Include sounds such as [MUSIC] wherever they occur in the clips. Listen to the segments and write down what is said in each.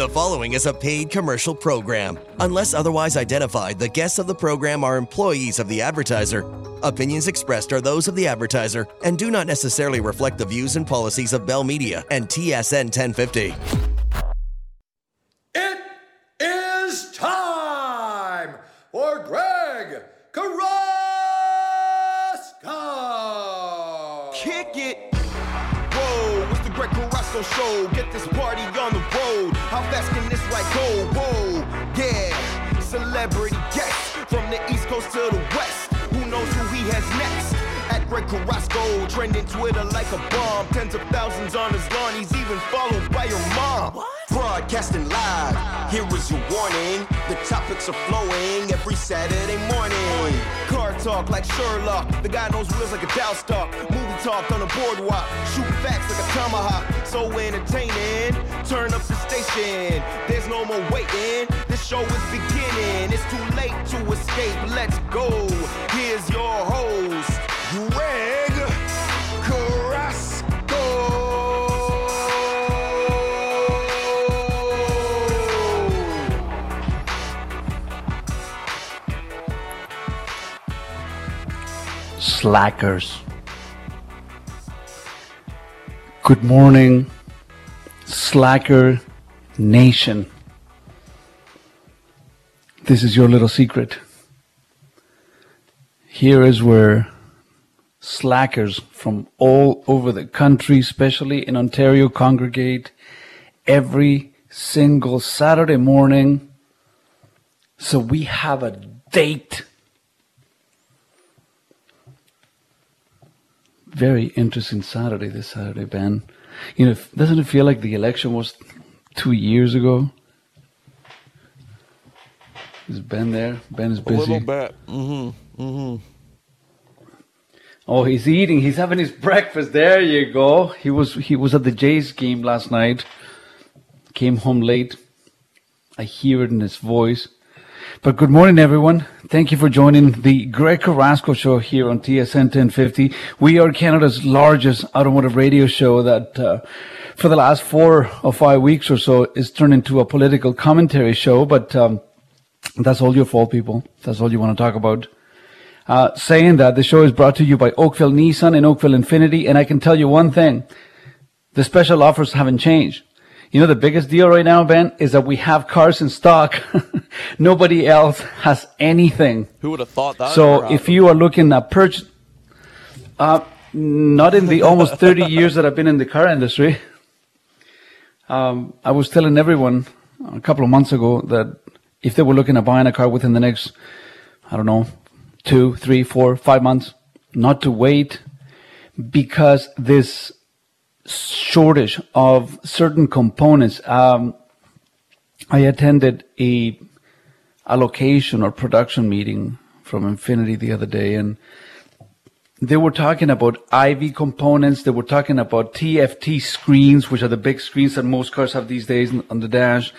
The following is a paid commercial program. Unless otherwise identified, the guests of the program are employees of the advertiser. Opinions expressed are those of the advertiser and do not necessarily reflect the views and policies of Bell Media and TSN 1050. It is time for Greg Carrasco. Kick it. Whoa, it's the Greg Carrasco show. Trending Twitter like a bomb. Tens of thousands on his lawn. He's even followed by your mom. Broadcasting live. Here is your warning. The topics are flowing every Saturday morning. Car talk like Sherlock. The guy knows wheels like a Dow stock. Movie talk on the boardwalk. Shoot facts like a tomahawk. So entertaining. Turn up the station. There's no more waiting. This show is beginning. It's too late to escape. Let's go. Here's your host, Greg slackers. Good morning, slacker nation. This is your little secret. Here is where slackers from all over the country, especially in Ontario, congregate every single Saturday morning. So we have a date. Very interesting Saturday this Saturday, Ben. You know, doesn't it feel like the election was two years ago? Is Ben there? Ben is busy. A little bit. Mm-hmm. Mm-hmm. Oh, he's eating. He's having his breakfast. There you go. He was he was at the Jays game last night. Came home late. I hear it in his voice. But good morning, everyone. Thank you for joining the Greg Carrasco show here on TSN 1050. We are Canada's largest automotive radio show that, uh, for the last four or five weeks or so, is turned into a political commentary show. But um, that's all your fault, people. That's all you want to talk about. Uh, saying that, the show is brought to you by Oakville Nissan and Oakville Infiniti. And I can tell you one thing. The special offers haven't changed. You know, the biggest deal right now, Ben, is that we have cars in stock. [LAUGHS] Nobody else has anything. Who would have thought that? So if you are looking at purchase, uh, not in the [LAUGHS] almost 30 years that I've been in the car industry, um, I was telling everyone a couple of months ago that if they were looking at buying a car within the next, I don't know, two, three, four, five months, not to wait because this shortage of certain components. Um, I attended a allocation or production meeting from Infiniti the other day, and they were talking about IV components. They were talking about TFT screens, which are the big screens that most cars have these days on the dash.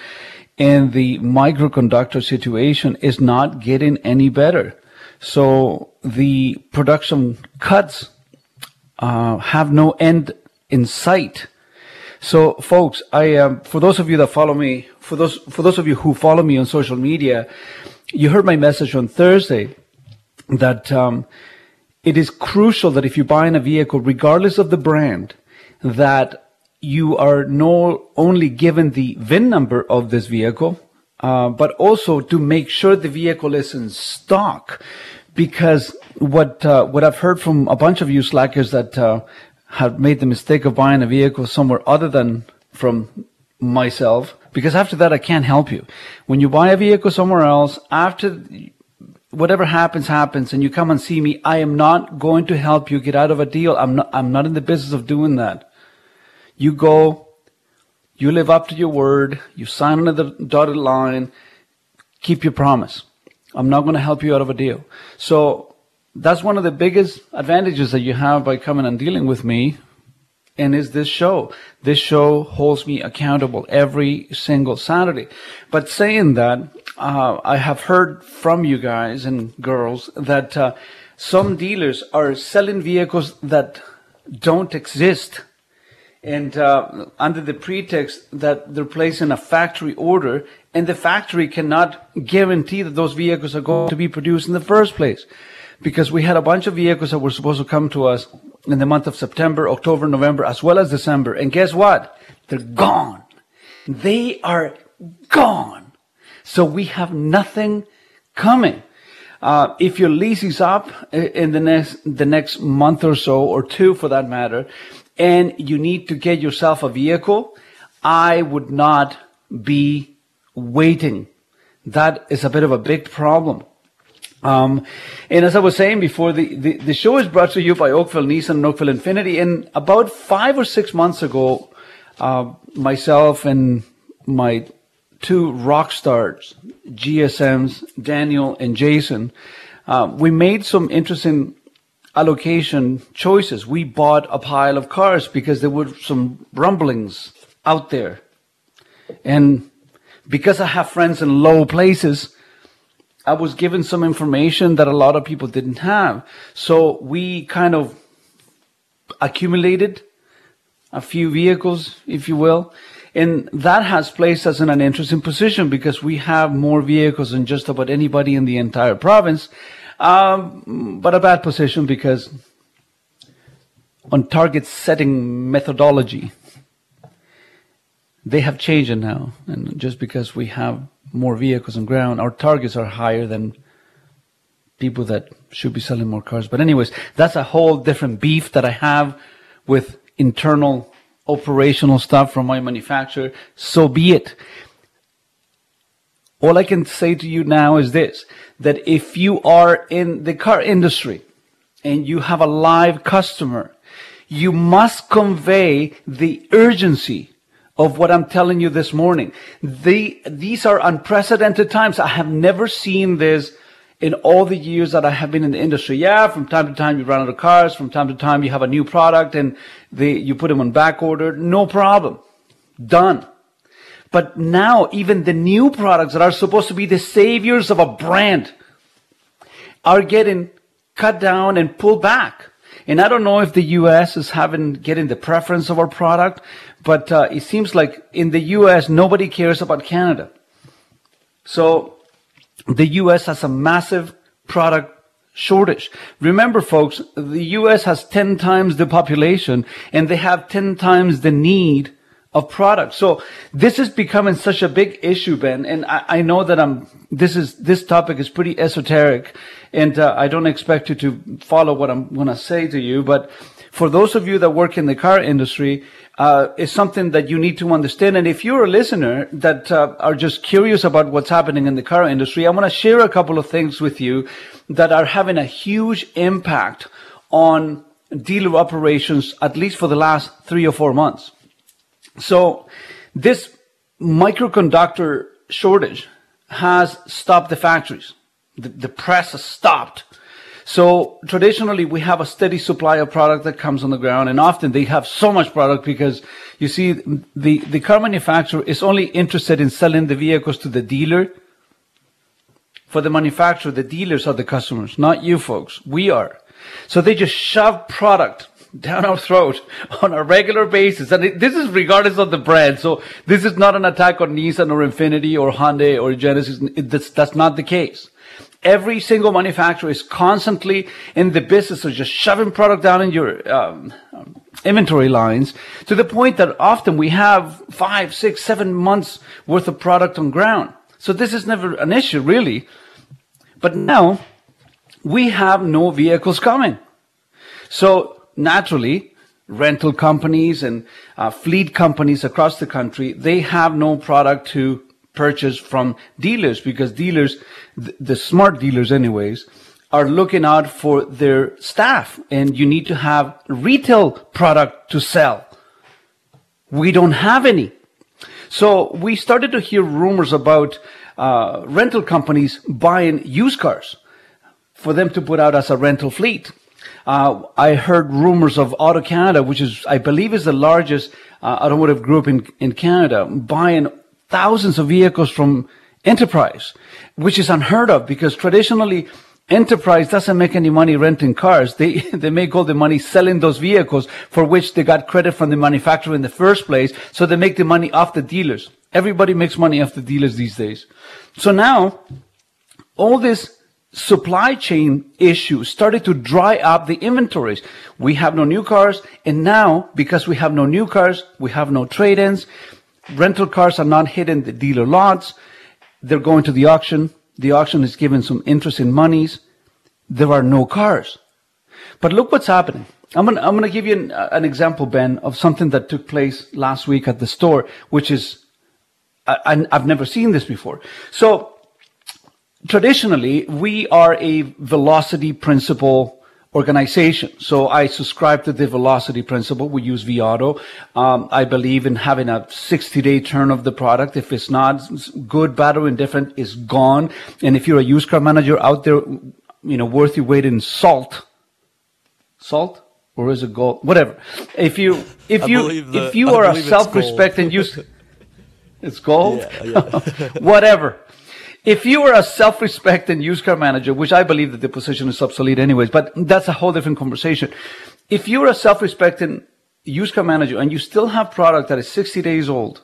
And the microconductor situation is not getting any better. So the production cuts uh, have no end in sight. So, folks, I um, for those of you that follow me, for those for those of you who follow me on social media, you heard my message on Thursday that um, it is crucial that if you're buying a vehicle, regardless of the brand, that you are not only given the VIN number of this vehicle, uh, but also to make sure the vehicle is in stock. Because what uh, what I've heard from a bunch of you slackers that uh, have made the mistake of buying a vehicle somewhere other than from myself, because after that I can't help you. When you buy a vehicle somewhere else, after whatever happens, happens, and you come and see me, I am not going to help you get out of a deal. I'm not, I'm not in the business of doing that. You go, you live up to your word, you sign on the dotted line, keep your promise. I'm not going to help you out of a deal. So that's one of the biggest advantages that you have by coming and dealing with me and is this show. This show holds me accountable every single Saturday. But saying that, uh, I have heard from you guys and girls that uh, some dealers are selling vehicles that don't exist. and uh, under the pretext that they're placing a factory order, and the factory cannot guarantee that those vehicles are going to be produced in the first place. Because we had a bunch of vehicles that were supposed to come to us in the month of September, October, November, as well as December. And guess what? They're gone. They are gone. So we have nothing coming. Uh, if your lease is up in the next the next month or so, or two for that matter, and you need to get yourself a vehicle, I would not be waiting. That is a bit of a big problem. Um, and as I was saying before, the, the, the, show is brought to you by Oakville Nissan and Oakville Infiniti. And about five or six months ago, uh, myself and my two rock stars, GSMs, Daniel and Jason, uh, we made some interesting allocation choices. We bought a pile of cars because there were some rumblings out there. And because I have friends in low places, I was given some information that a lot of people didn't have. So we kind of accumulated a few vehicles, if you will. And that has placed us in an interesting position because we have more vehicles than just about anybody in the entire province. Um, but a bad position because on target setting methodology, they have changed it now. And just because we have more vehicles on ground, our targets are higher than people that should be selling more cars. But anyways, that's a whole different beef that I have with internal operational stuff from my manufacturer. So be it. All I can say to you now is this, that if you are in the car industry and you have a live customer, you must convey the urgency of what I'm telling you this morning. The, these are unprecedented times. I have never seen this in all the years that I have been in the industry. Yeah, from time to time you run out of cars. From time to time you have a new product and they, you put them on back order. No problem. Done. But now even the new products that are supposed to be the saviors of a brand are getting cut down and pulled back. And I don't know if the U.S. is having getting the preference of our product, but uh, it seems like in the U.S. nobody cares about Canada. So the U.S. has a massive product shortage. Remember, folks, the U.S. has 10 times the population and they have 10 times the need of products. So this is becoming such a big issue, Ben. And I, I know that I'm, this is, this topic is pretty esoteric and uh, I don't expect you to follow what I'm going to say to you. But for those of you that work in the car industry, uh, is something that you need to understand. And if you're a listener that uh, are just curious about what's happening in the car industry, I want to share a couple of things with you that are having a huge impact on dealer operations, at least for the last three or four months. So this microconductor shortage has stopped the factories. The, the press has stopped. So traditionally we have a steady supply of product that comes on the ground and often they have so much product because you see the, the car manufacturer is only interested in selling the vehicles to the dealer. For the manufacturer, the dealers are the customers, not you folks. We are. So they just shove product down our throat [LAUGHS] on a regular basis. And it, this is regardless of the brand. So this is not an attack on Nissan or Infiniti or Hyundai or Genesis. It, that's, that's not the case. Every single manufacturer is constantly in the business of just shoving product down in your um, inventory lines to the point that often we have five, six, seven months worth of product on ground. So this is never an issue really. But now we have no vehicles coming. So naturally, rental companies and uh, fleet companies across the country, they have no product to purchase from dealers because dealers, th- the smart dealers anyways, are looking out for their staff and you need to have retail product to sell. We don't have any. So we started to hear rumors about uh, rental companies buying used cars for them to put out as a rental fleet. Uh, I heard rumors of Auto Canada, which is, I believe, is the largest uh, automotive group in, in Canada, buying thousands of vehicles from Enterprise, which is unheard of because traditionally enterprise doesn't make any money renting cars. They, [LAUGHS] they make all the money selling those vehicles for which they got credit from the manufacturer in the first place. So they make the money off the dealers. Everybody makes money off the dealers these days. So now all this supply chain issues started to dry up the inventories. We have no new cars. And now because we have no new cars, we have no trade-ins. Rental cars are not hitting the dealer lots. They're going to the auction the auction is giving some interest in monies. There are no cars. But look what's happening. I'm I'm gonna give you an, an example, Ben, of something that took place last week at the store, which is, I, I've never seen this before. So, traditionally, we are a velocity principle organization. So I subscribe to the velocity principle. We use vAuto. Um, I believe in having a 60 day turn of the product. If it's not good, bad, or indifferent, it's gone. And if you're a used car manager out there, you know, worth your weight in salt, salt, or is it gold? Whatever. If you, if you, the, if you I are a self-respecting [LAUGHS] use, it's gold. Yeah, yeah. [LAUGHS] Whatever. If you were a self-respecting used car manager, which I believe that the position is obsolete anyways, but that's a whole different conversation. If you're a self-respecting used car manager and you still have product that is 60 days old,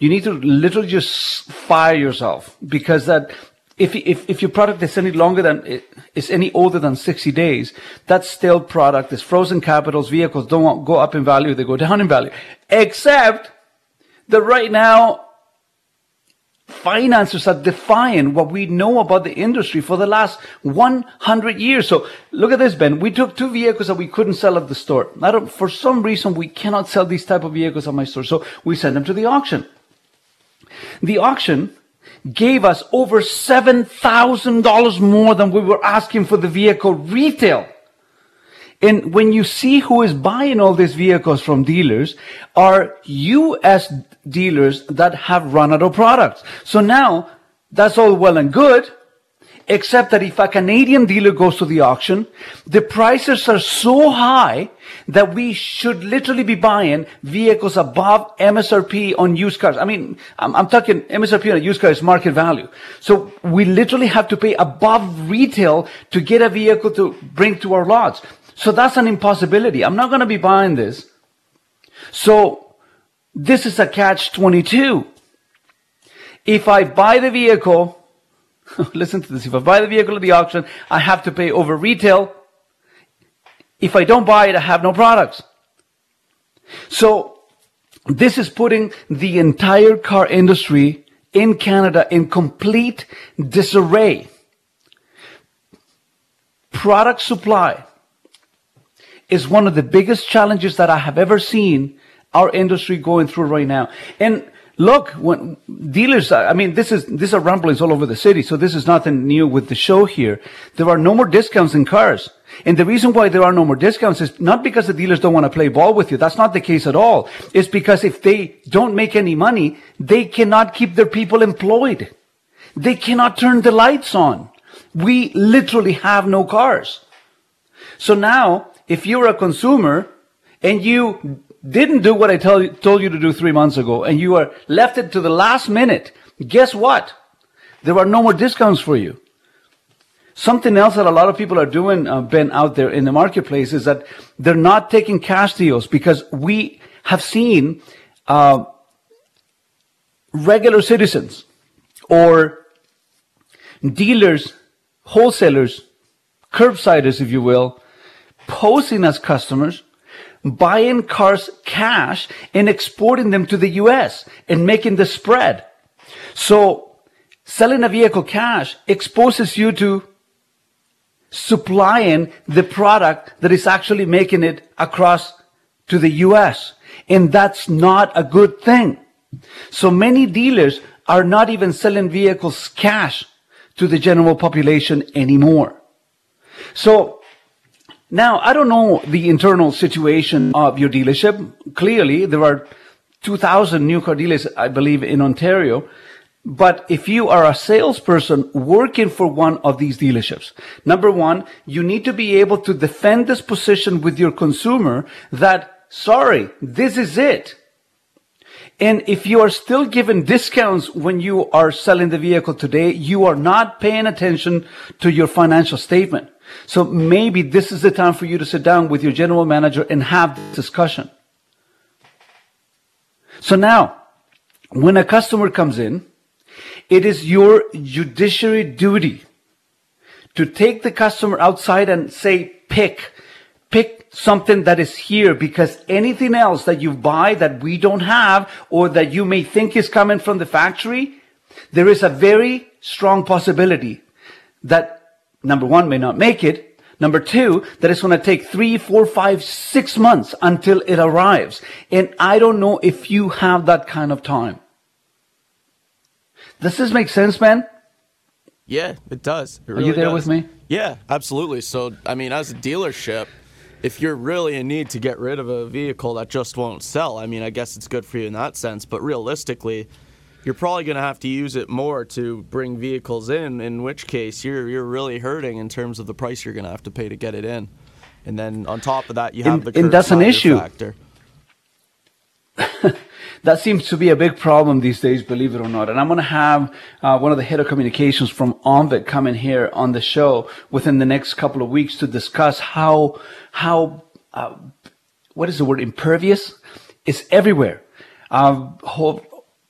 you need to literally just fire yourself because that if, if, if your product is any longer than, is any older than 60 days, that still product is frozen capitals, vehicles don't go up in value, they go down in value. Except that right now, financiers are defying what we know about the industry for the last 100 years. So look at this, Ben. We took two vehicles that we couldn't sell at the store. I don't, for some reason, we cannot sell these type of vehicles at my store. So we sent them to the auction. The auction gave us over $7,000 more than we were asking for the vehicle retail. And when you see who is buying all these vehicles from dealers are U.S. dealers that have run out of products. So now that's all well and good, except that if a Canadian dealer goes to the auction, the prices are so high that we should literally be buying vehicles above MSRP on used cars. I mean, I'm, I'm, talking MSRP on a used car is market value. So we literally have to pay above retail to get a vehicle to bring to our lots. So that's an impossibility. I'm not going to be buying this. So this is a catch 22. If I buy the vehicle, [LAUGHS] listen to this. If I buy the vehicle at the auction, I have to pay over retail. If I don't buy it, I have no products. So this is putting the entire car industry in Canada in complete disarray. Product supply is one of the biggest challenges that I have ever seen our industry going through right now. And look, when dealers, I mean, this is, these are rumblings all over the city. So this is nothing new with the show here. There are no more discounts in cars. And the reason why there are no more discounts is not because the dealers don't want to play ball with you. That's not the case at all. It's because if they don't make any money, they cannot keep their people employed. They cannot turn the lights on. We literally have no cars. So now if you're a consumer and you didn't do what I tell, told you to do three months ago and you are left it to the last minute, guess what? There are no more discounts for you. Something else that a lot of people are doing, uh, Ben, out there in the marketplace is that they're not taking cash deals because we have seen uh, regular citizens or dealers, wholesalers, curbsiders, if you will, posing as customers, buying cars cash and exporting them to the US and making the spread. So selling a vehicle cash exposes you to supplying the product that is actually making it across to the US. And that's not a good thing. So many dealers are not even selling vehicles cash to the general population anymore. So now, I don't know the internal situation of your dealership. Clearly, there are 2,000 new car dealers, I believe, in Ontario. But if you are a salesperson working for one of these dealerships, number one, you need to be able to defend this position with your consumer that, sorry, this is it. And if you are still given discounts when you are selling the vehicle today, you are not paying attention to your financial statement. So maybe this is the time for you to sit down with your general manager and have this discussion. So now, when a customer comes in, it is your judiciary duty to take the customer outside and say, pick, pick something that is here because anything else that you buy that we don't have or that you may think is coming from the factory, there is a very strong possibility that number one may not make it. Number two, that it's going to take three, four, five, six months until it arrives. And I don't know if you have that kind of time. Does this make sense, man? Yeah, it does. It Are you there does. with me? Yeah, absolutely. So, I mean, as a dealership, if you're really in need to get rid of a vehicle that just won't sell, I mean, I guess it's good for you in that sense. But realistically, you're probably going to have to use it more to bring vehicles in. In which case, you're you're really hurting in terms of the price you're going to have to pay to get it in. And then on top of that, you have And- the and that's an issue. factor. [LAUGHS] That seems to be a big problem these days, believe it or not. And I'm going to have uh, one of the head of communications from OMVIC come in here on the show within the next couple of weeks to discuss how how uh, what is the word impervious is everywhere. Uh, whole,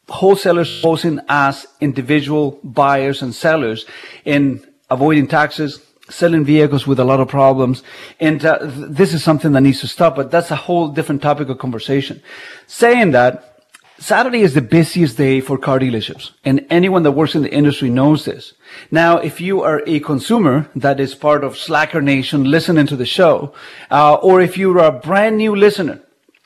wholesalers posing as individual buyers and sellers in avoiding taxes, selling vehicles with a lot of problems. And uh, th- this is something that needs to stop, but that's a whole different topic of conversation. Saying that, Saturday is the busiest day for car dealerships, and anyone that works in the industry knows this. Now, if you are a consumer that is part of Slacker Nation listening to the show, uh, or if you're a brand new listener,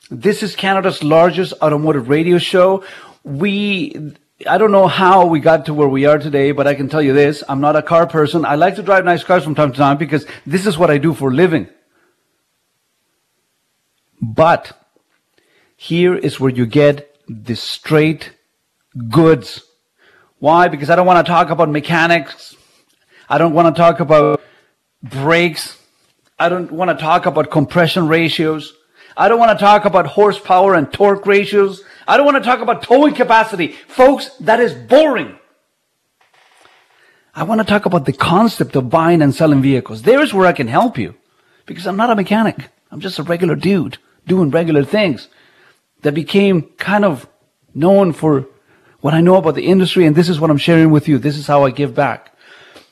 this is Canada's largest automotive radio show. We, I don't know how we got to where we are today, but I can tell you this. I'm not a car person. I like to drive nice cars from time to time because this is what I do for living. But here is where you get the straight goods. Why? Because I don't want to talk about mechanics. I don't want to talk about brakes. I don't want to talk about compression ratios. I don't want to talk about horsepower and torque ratios. I don't want to talk about towing capacity. Folks, that is boring. I want to talk about the concept of buying and selling vehicles. There's where I can help you because I'm not a mechanic. I'm just a regular dude doing regular things that became kind of known for what I know about the industry. And this is what I'm sharing with you. This is how I give back.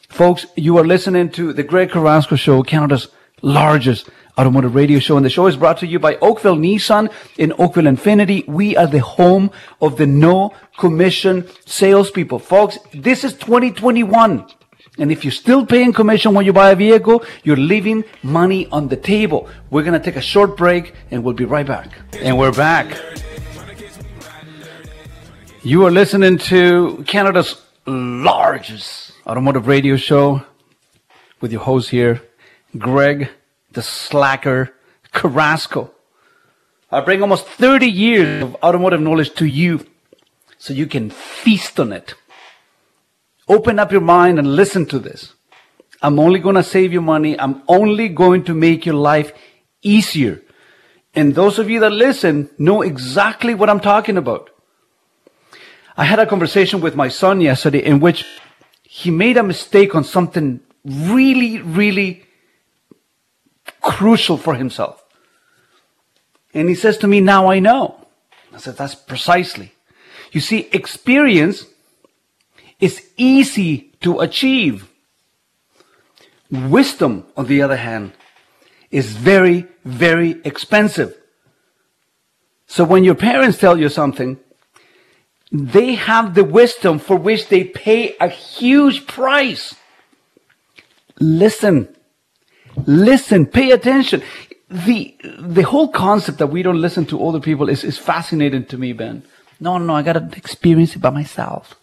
Folks, you are listening to the Greg Carrasco Show, Canada's largest automotive radio show. And the show is brought to you by Oakville Nissan in Oakville Infiniti. We are the home of the no commission salespeople. Folks, this is 2021. And if you're still paying commission when you buy a vehicle, you're leaving money on the table. We're going to take a short break and we'll be right back. And we're back. You are listening to Canada's largest automotive radio show with your host here, Greg the Slacker Carrasco. I bring almost 30 years of automotive knowledge to you so you can feast on it. Open up your mind and listen to this. I'm only going to save you money. I'm only going to make your life easier. And those of you that listen know exactly what I'm talking about. I had a conversation with my son yesterday in which he made a mistake on something really, really crucial for himself. And he says to me, Now I know. I said, That's precisely. You see, experience is easy to achieve. Wisdom, on the other hand, is very, very expensive. So when your parents tell you something, they have the wisdom for which they pay a huge price. Listen. Listen. Pay attention. The, the whole concept that we don't listen to older people is, is fascinating to me, Ben. No, no, I gotta experience it by myself.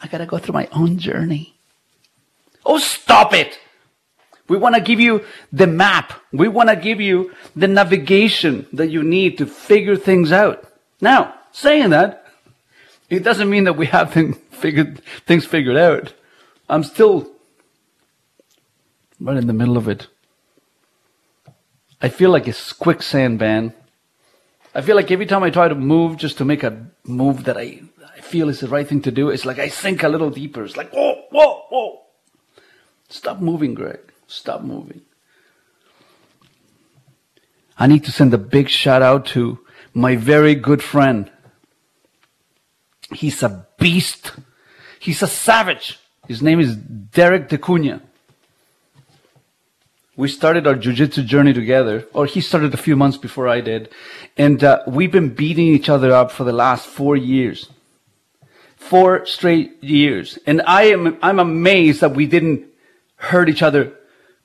I gotta go through my own journey. Oh, stop it! We want to give you the map. We want to give you the navigation that you need to figure things out. Now, saying that, it doesn't mean that we have things figured, things figured out. I'm still right in the middle of it. I feel like it's quicksand, man. I feel like every time I try to move, just to make a move that I, I feel is the right thing to do, it's like I sink a little deeper. It's like, whoa, whoa, whoa. Stop moving, Greg. Stop moving. I need to send a big shout out to my very good friend. He's a beast. He's a savage. His name is Derek DeCunha. We started our jiu-jitsu journey together, or he started a few months before I did, and uh, we've been beating each other up for the last four years, four straight years, and I am I'm amazed that we didn't hurt each other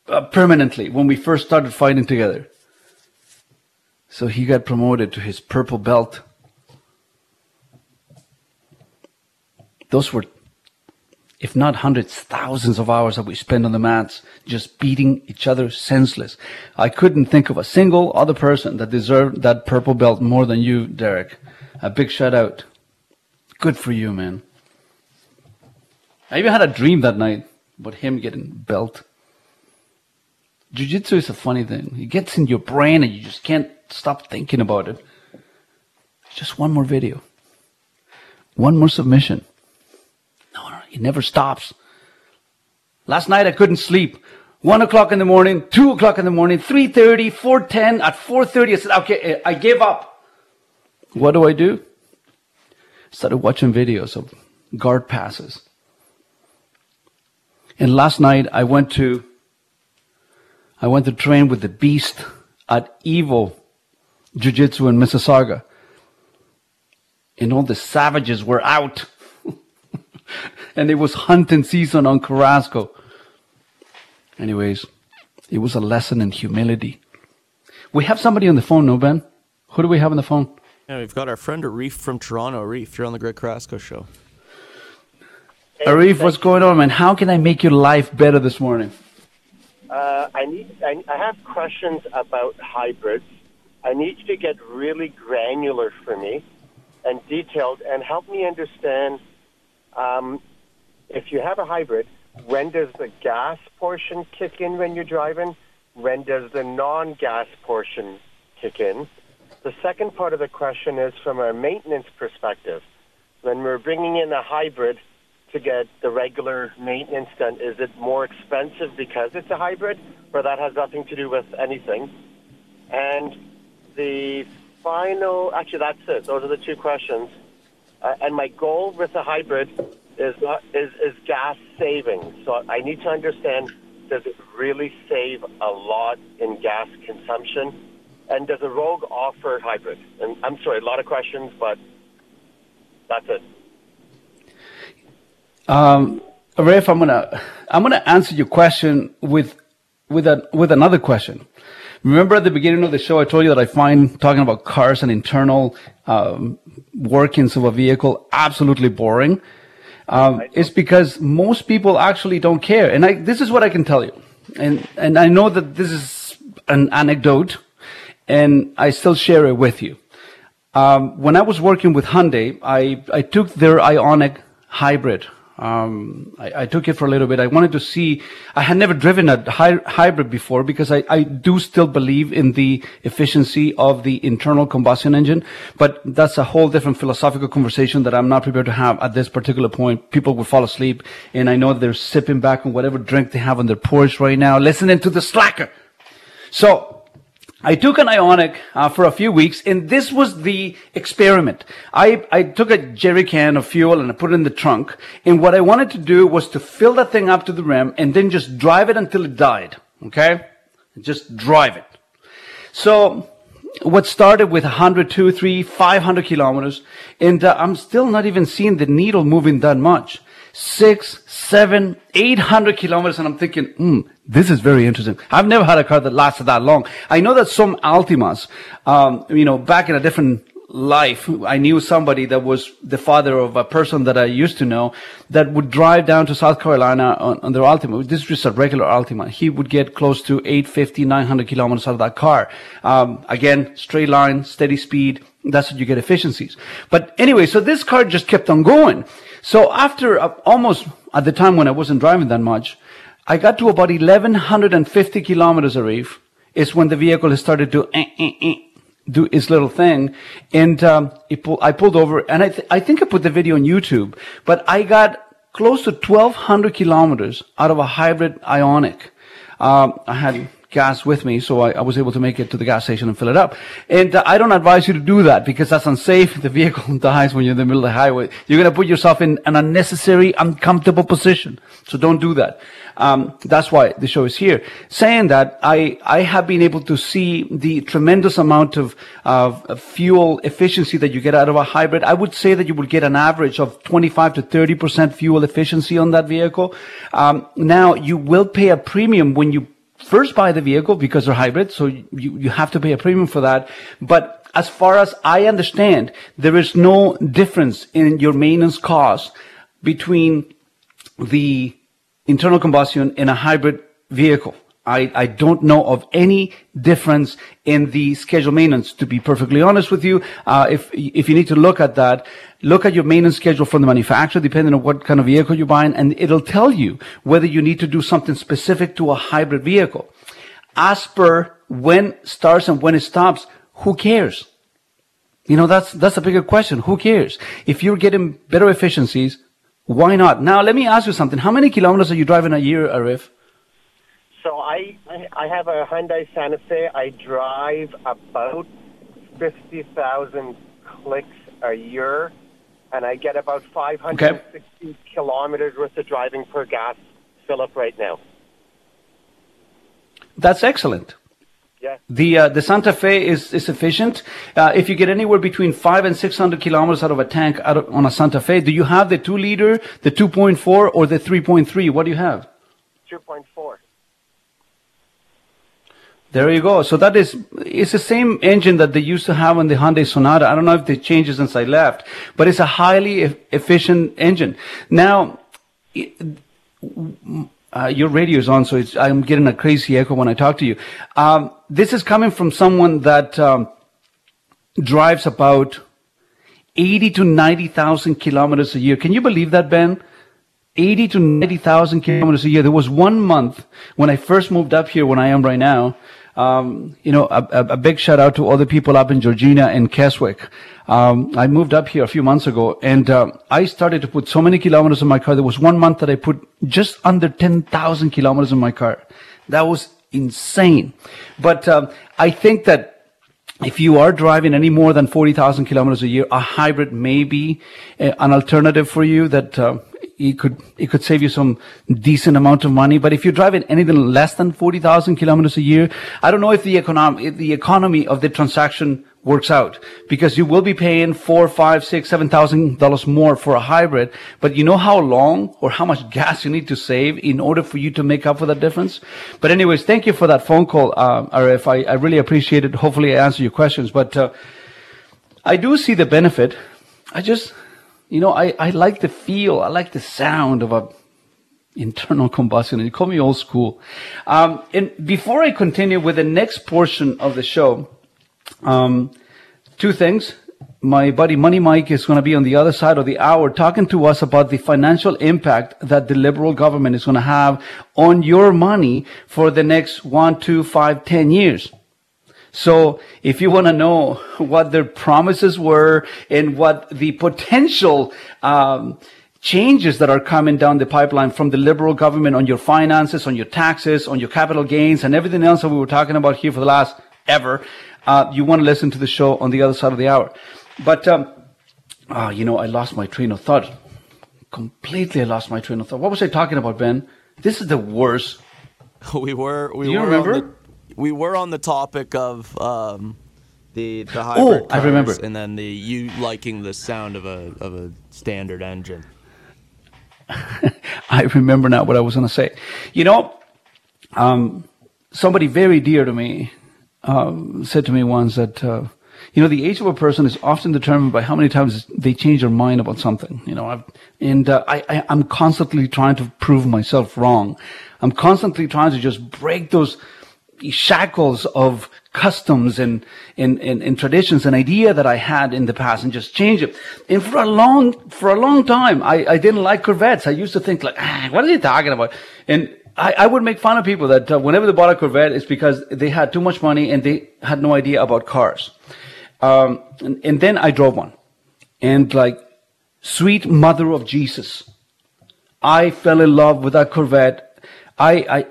uh, permanently when we first started fighting together. So he got promoted to his purple belt. Those were, if not hundreds, thousands of hours that we spend on the mats just beating each other senseless. I couldn't think of a single other person that deserved that purple belt more than you, Derek. A big shout out. Good for you, man. I even had a dream that night about him getting belt. Jiu-jitsu is a funny thing. It gets in your brain and you just can't stop thinking about it. Just one more video. One more submission. It never stops. Last night I couldn't sleep. One o'clock in the morning, two o'clock in the morning, 3.30, 4.10. At 4.30 I said, okay, eh, I give up. What do I do? Started watching videos of guard passes. And last night I went to I went to train with the beast at Evil Jiu-Jitsu in Mississauga. And all the savages were out. And it was hunting season on Carrasco. Anyways, it was a lesson in humility. We have somebody on the phone, no, Ben? Who do we have on the phone? Yeah, we've got our friend Arif from Toronto. Arif, you're on the Greg Carrasco show. Arif, what's going on, man? How can I make your life better this morning? Uh, I need. I, I have questions about hybrids. I need you to get really granular for me and detailed, and help me understand. Um, if you have a hybrid, when does the gas portion kick in when you're driving? When does the non-gas portion kick in? The second part of the question is from a maintenance perspective. When we're bringing in a hybrid to get the regular maintenance done, is it more expensive because it's a hybrid, or that has nothing to do with anything? And the final, actually, that's it. Those are the two questions. Uh, and my goal with the hybrid is not is, is gas saving. So I need to understand: does it really save a lot in gas consumption? And does a Rogue offer hybrid? And I'm sorry, a lot of questions, but that's it. Um, Rafe, I'm gonna I'm gonna answer your question with with a with another question. Remember at the beginning of the show, I told you that I find talking about cars and internal um, workings of a vehicle absolutely boring. Um, it's because most people actually don't care, and I, this is what I can tell you, and and I know that this is an anecdote, and I still share it with you. Um, when I was working with Hyundai, I I took their Ioniq hybrid um, I, I, took it for a little bit. I wanted to see. I had never driven a hy- hybrid before because I, I, do still believe in the efficiency of the internal combustion engine. But that's a whole different philosophical conversation that I'm not prepared to have at this particular point. People will fall asleep, and I know they're sipping back on whatever drink they have on their porch right now, listening to the slacker. So I took an Ioniq uh, for a few weeks, and this was the experiment. I, I took a jerry can of fuel and I put it in the trunk, and what I wanted to do was to fill that thing up to the rim and then just drive it until it died. Okay? Just drive it. So, what started with 100, 2, 3, 500 kilometers, and uh, I'm still not even seeing the needle moving that much six, seven, eight hundred kilometers, and I'm thinking, hmm, this is very interesting. I've never had a car that lasted that long. I know that some Altimas, um, you know, back in a different life, I knew somebody that was the father of a person that I used to know that would drive down to South Carolina on, on their Altima. This is just a regular Altima. He would get close to 850, 900 kilometers out of that car. Um, again, straight line, steady speed. That's what you get efficiencies. But anyway, so this car just kept on going. So after uh, almost at the time when I wasn't driving that much, I got to about 1150 kilometers Arif is when the vehicle has started to eh, eh, eh, do its little thing, and um, pull, I pulled over, and I, th- I think I put the video on YouTube, but I got close to 1,200 kilometers out of a hybrid Ioniq. Um, I had gas with me, so I, I, was able to make it to the gas station and fill it up. And uh, I don't advise you to do that because that's unsafe. [LAUGHS] The vehicle [LAUGHS] dies when you're in the middle of the highway. You're going to put yourself in an unnecessary, uncomfortable position. So don't do that. Um, that's why the show is here. Saying that, I, I have been able to see the tremendous amount of, of fuel efficiency that you get out of a hybrid. I would say that you would get an average of 25 to 30% fuel efficiency on that vehicle. Um, now, you will pay a premium when you first buy the vehicle because they're hybrid, so you, you have to pay a premium for that. But as far as I understand, there is no difference in your maintenance cost between the internal combustion and a hybrid vehicle. I, I don't know of any difference in the schedule maintenance. To be perfectly honest with you, uh, if if you need to look at that, look at your maintenance schedule from the manufacturer, depending on what kind of vehicle you're buying, and it'll tell you whether you need to do something specific to a hybrid vehicle. As per when starts and when it stops, who cares? You know, that's that's a bigger question. Who cares? If you're getting better efficiencies, why not? Now, let me ask you something. How many kilometers are you driving a year, Arif? So I I have a Hyundai Santa Fe. I drive about fifty thousand clicks a year, and I get about five hundred sixty okay. kilometers worth of driving per gas fill up right now. That's excellent. Yeah. The uh, the Santa Fe is is efficient. Uh, if you get anywhere between five and six hundred kilometers out of a tank out of, on a Santa Fe, do you have the two liter, the two point four, or the three point three? What do you have? Two point four. There you go. So that is, it's the same engine that they used to have on the Hyundai Sonata. I don't know if they changed it since I left, but it's a highly e- efficient engine. Now, uh, your radio is on, so I'm getting a crazy echo when I talk to you. Um, this is coming from someone that um, drives about 80 to 90,000 kilometers a year. Can you believe that, Ben? 80 to 90,000 kilometers a year. There was one month when I first moved up here, when I am right now, um, you know, a, a, big shout out to all the people up in Georgina and Keswick. Um, I moved up here a few months ago and uh, I started to put so many kilometers in my car. There was one month that I put just under 10,000 kilometers in my car. That was insane. But um, I think that if you are driving any more than 40,000 kilometers a year, a hybrid may be uh, an alternative for you that uh, it could it could save you some decent amount of money. But if you're driving anything less than forty thousand kilometers a year, I don't know if the economy if the economy of the transaction works out because you will be paying four, five, six, seven thousand dollars more for a hybrid. But you know how long or how much gas you need to save in order for you to make up for that difference. But anyways, thank you for that phone call, uh, Arif. I, I really appreciate it. Hopefully, I answer your questions. But uh, I do see the benefit. I just you know, I, I like the feel, I like the sound of a internal combustion. You call me old school. Um, and before I continue with the next portion of the show, um, two things. My buddy Money Mike is going to be on the other side of the hour talking to us about the financial impact that the liberal government is going to have on your money for the next one, two, five, ten years. So if you want to know [LAUGHS] what their promises were and what the potential um, changes that are coming down the pipeline from the liberal government on your finances, on your taxes, on your capital gains, and everything else that we were talking about here for the last ever, uh, you want to listen to the show on the other side of the hour. But um, oh, you know, I lost my train of thought. Completely, I lost my train of thought. What was I talking about, Ben? This is the worst. [LAUGHS] We were. We Do you were remember? We were on the topic of um, the the hybrid. Oh, I remember. And then the you liking the sound of a of a standard engine. [LAUGHS] I remember now what I was going to say. You know, um, somebody very dear to me um, said to me once that. Uh, you know, the age of a person is often determined by how many times they change their mind about something. You know, I've, and uh, I, I, I'm constantly trying to prove myself wrong. I'm constantly trying to just break those shackles of customs and, and, and, and, traditions and idea that I had in the past and just change it. And for a long, for a long time, I, I didn't like Corvettes. I used to think like, ah, what are you talking about? And I, I would make fun of people that uh, whenever they bought a Corvette, it's because they had too much money and they had no idea about cars. Um, and, and then I drove one. And like, sweet mother of Jesus, I fell in love with that Corvette. I, I,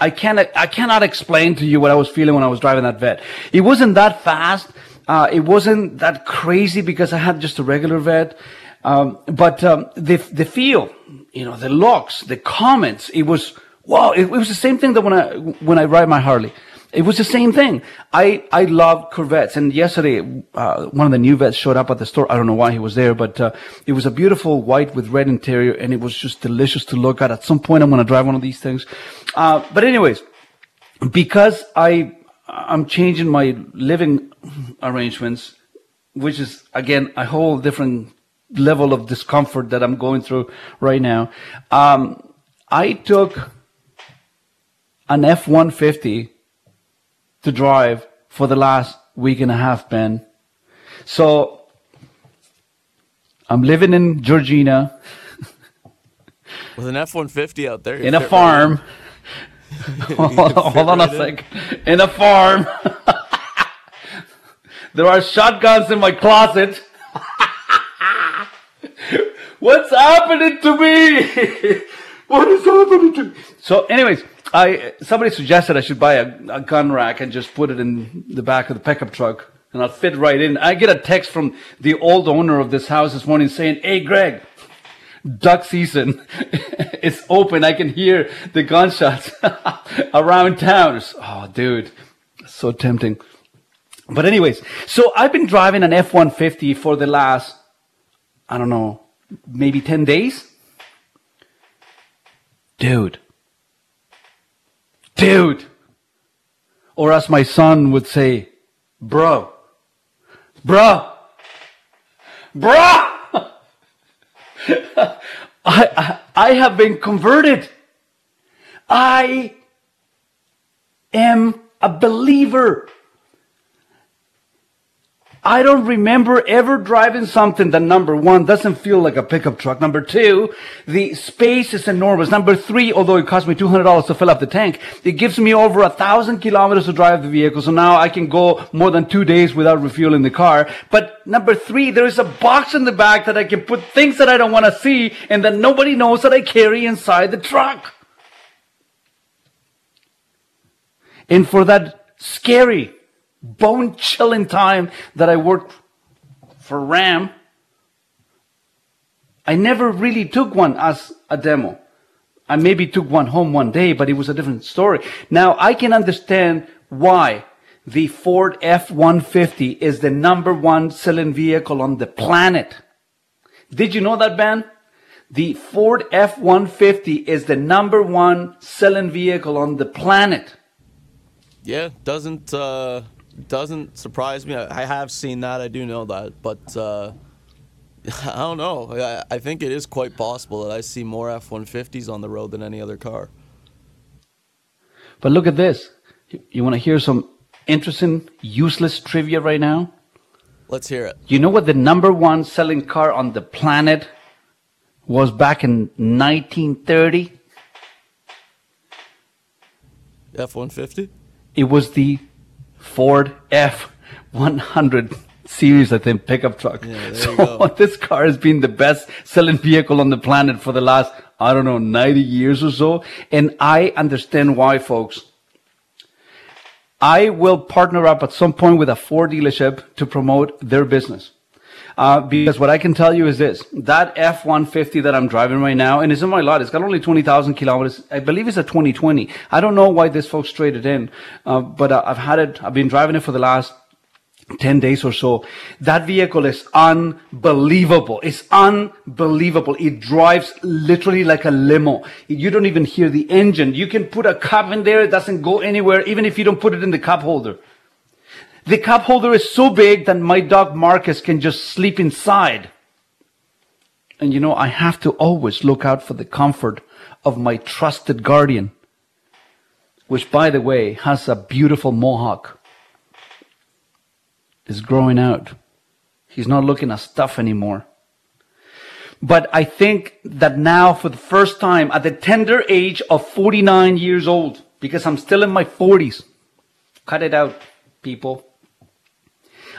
I cannot, I cannot explain to you what I was feeling when I was driving that vet. It wasn't that fast. Uh, it wasn't that crazy because I had just a regular vet. Um, but um, the the feel, you know, the looks, the comments, it was wow. It, it, was the same thing that when I when I ride my Harley, it was the same thing. I I love Corvettes, and yesterday uh, one of the new vets showed up at the store. I don't know why he was there, but uh, it was a beautiful white with red interior, and it was just delicious to look at. At some point, I'm going to drive one of these things. Uh, but anyways, because I I'm changing my living arrangements, which is again a whole different level of discomfort that I'm going through right now. Um, I took an F-150 to drive for the last week and a half, Ben. So I'm living in Georgina. With an F-150 out there. In a farm. [LAUGHS] [LAUGHS] hold, hold on a sec. In a farm. [LAUGHS] there are shotguns in my closet. What's happening to me? what is happening to me? So, anyways, I somebody suggested I should buy a, a gun rack and just put it in the back of the pickup truck, and I'll fit right in. I get a text from the old owner of this house this morning saying, "Hey, Greg." Duck season [LAUGHS] it's open. I can hear the gunshots [LAUGHS] around town. Oh, dude, so tempting. But anyways, so I've been driving an F-150 for the last, I don't know, maybe 10 days? Dude. Dude. Or as my son would say, bro. Bro. Bro. [LAUGHS] I, I, I have been converted. I am a believer. I don't remember ever driving something that number one doesn't feel like a pickup truck. Number two, the space is enormous. Number three, although it cost me $200 to fill up the tank, it gives me over a thousand kilometers to drive the vehicle. So now I can go more than two days without refueling the car. But number three, there is a box in the back that I can put things that I don't want to see and that nobody knows that I carry inside the truck. And for that scary bone chilling time that I worked for Ram, I never really took one as a demo. I maybe took one home one day, but it was a different story. Now I can understand why the Ford F-150 is the number one selling vehicle on the planet. Did you know that, Ben? The Ford F-150 is the number one selling vehicle on the planet. Yeah, doesn't uh, doesn't surprise me. I, have seen that. I do know that, but uh, [LAUGHS] I don't know. I, I, think it is quite possible that I see more F-150s on the road than any other car. But look at this. You want to hear some interesting, useless trivia right now? Let's hear it. You know what the number one selling car on the planet was back in 1930? F-150? It was the Ford F 100 series, I think, pickup truck. Yeah, so [LAUGHS] this car has been the best selling vehicle on the planet for the last, I don't know, 90 years or so. And I understand why, folks. I will partner up at some point with a Ford dealership to promote their business. Uh, because what I can tell you is this, that F-150 that I'm driving right now, and it's in my lot, it's got only 20,000 kilometers. I believe it's a 2020. I don't know why this folks traded in, uh, but uh, I've had it, I've been driving it for the last 10 days or so. That vehicle is unbelievable. It's unbelievable. It drives literally like a limo. You don't even hear the engine. You can put a cup in there. It doesn't go anywhere, even if you don't put it in the cup holder. The cup holder is so big that my dog Marcus can just sleep inside. And you know, I have to always look out for the comfort of my trusted guardian, which by the way has a beautiful mohawk. Is growing out. He's not looking as tough anymore. But I think that now for the first time at the tender age of 49 years old, because I'm still in my 40s, cut it out, people.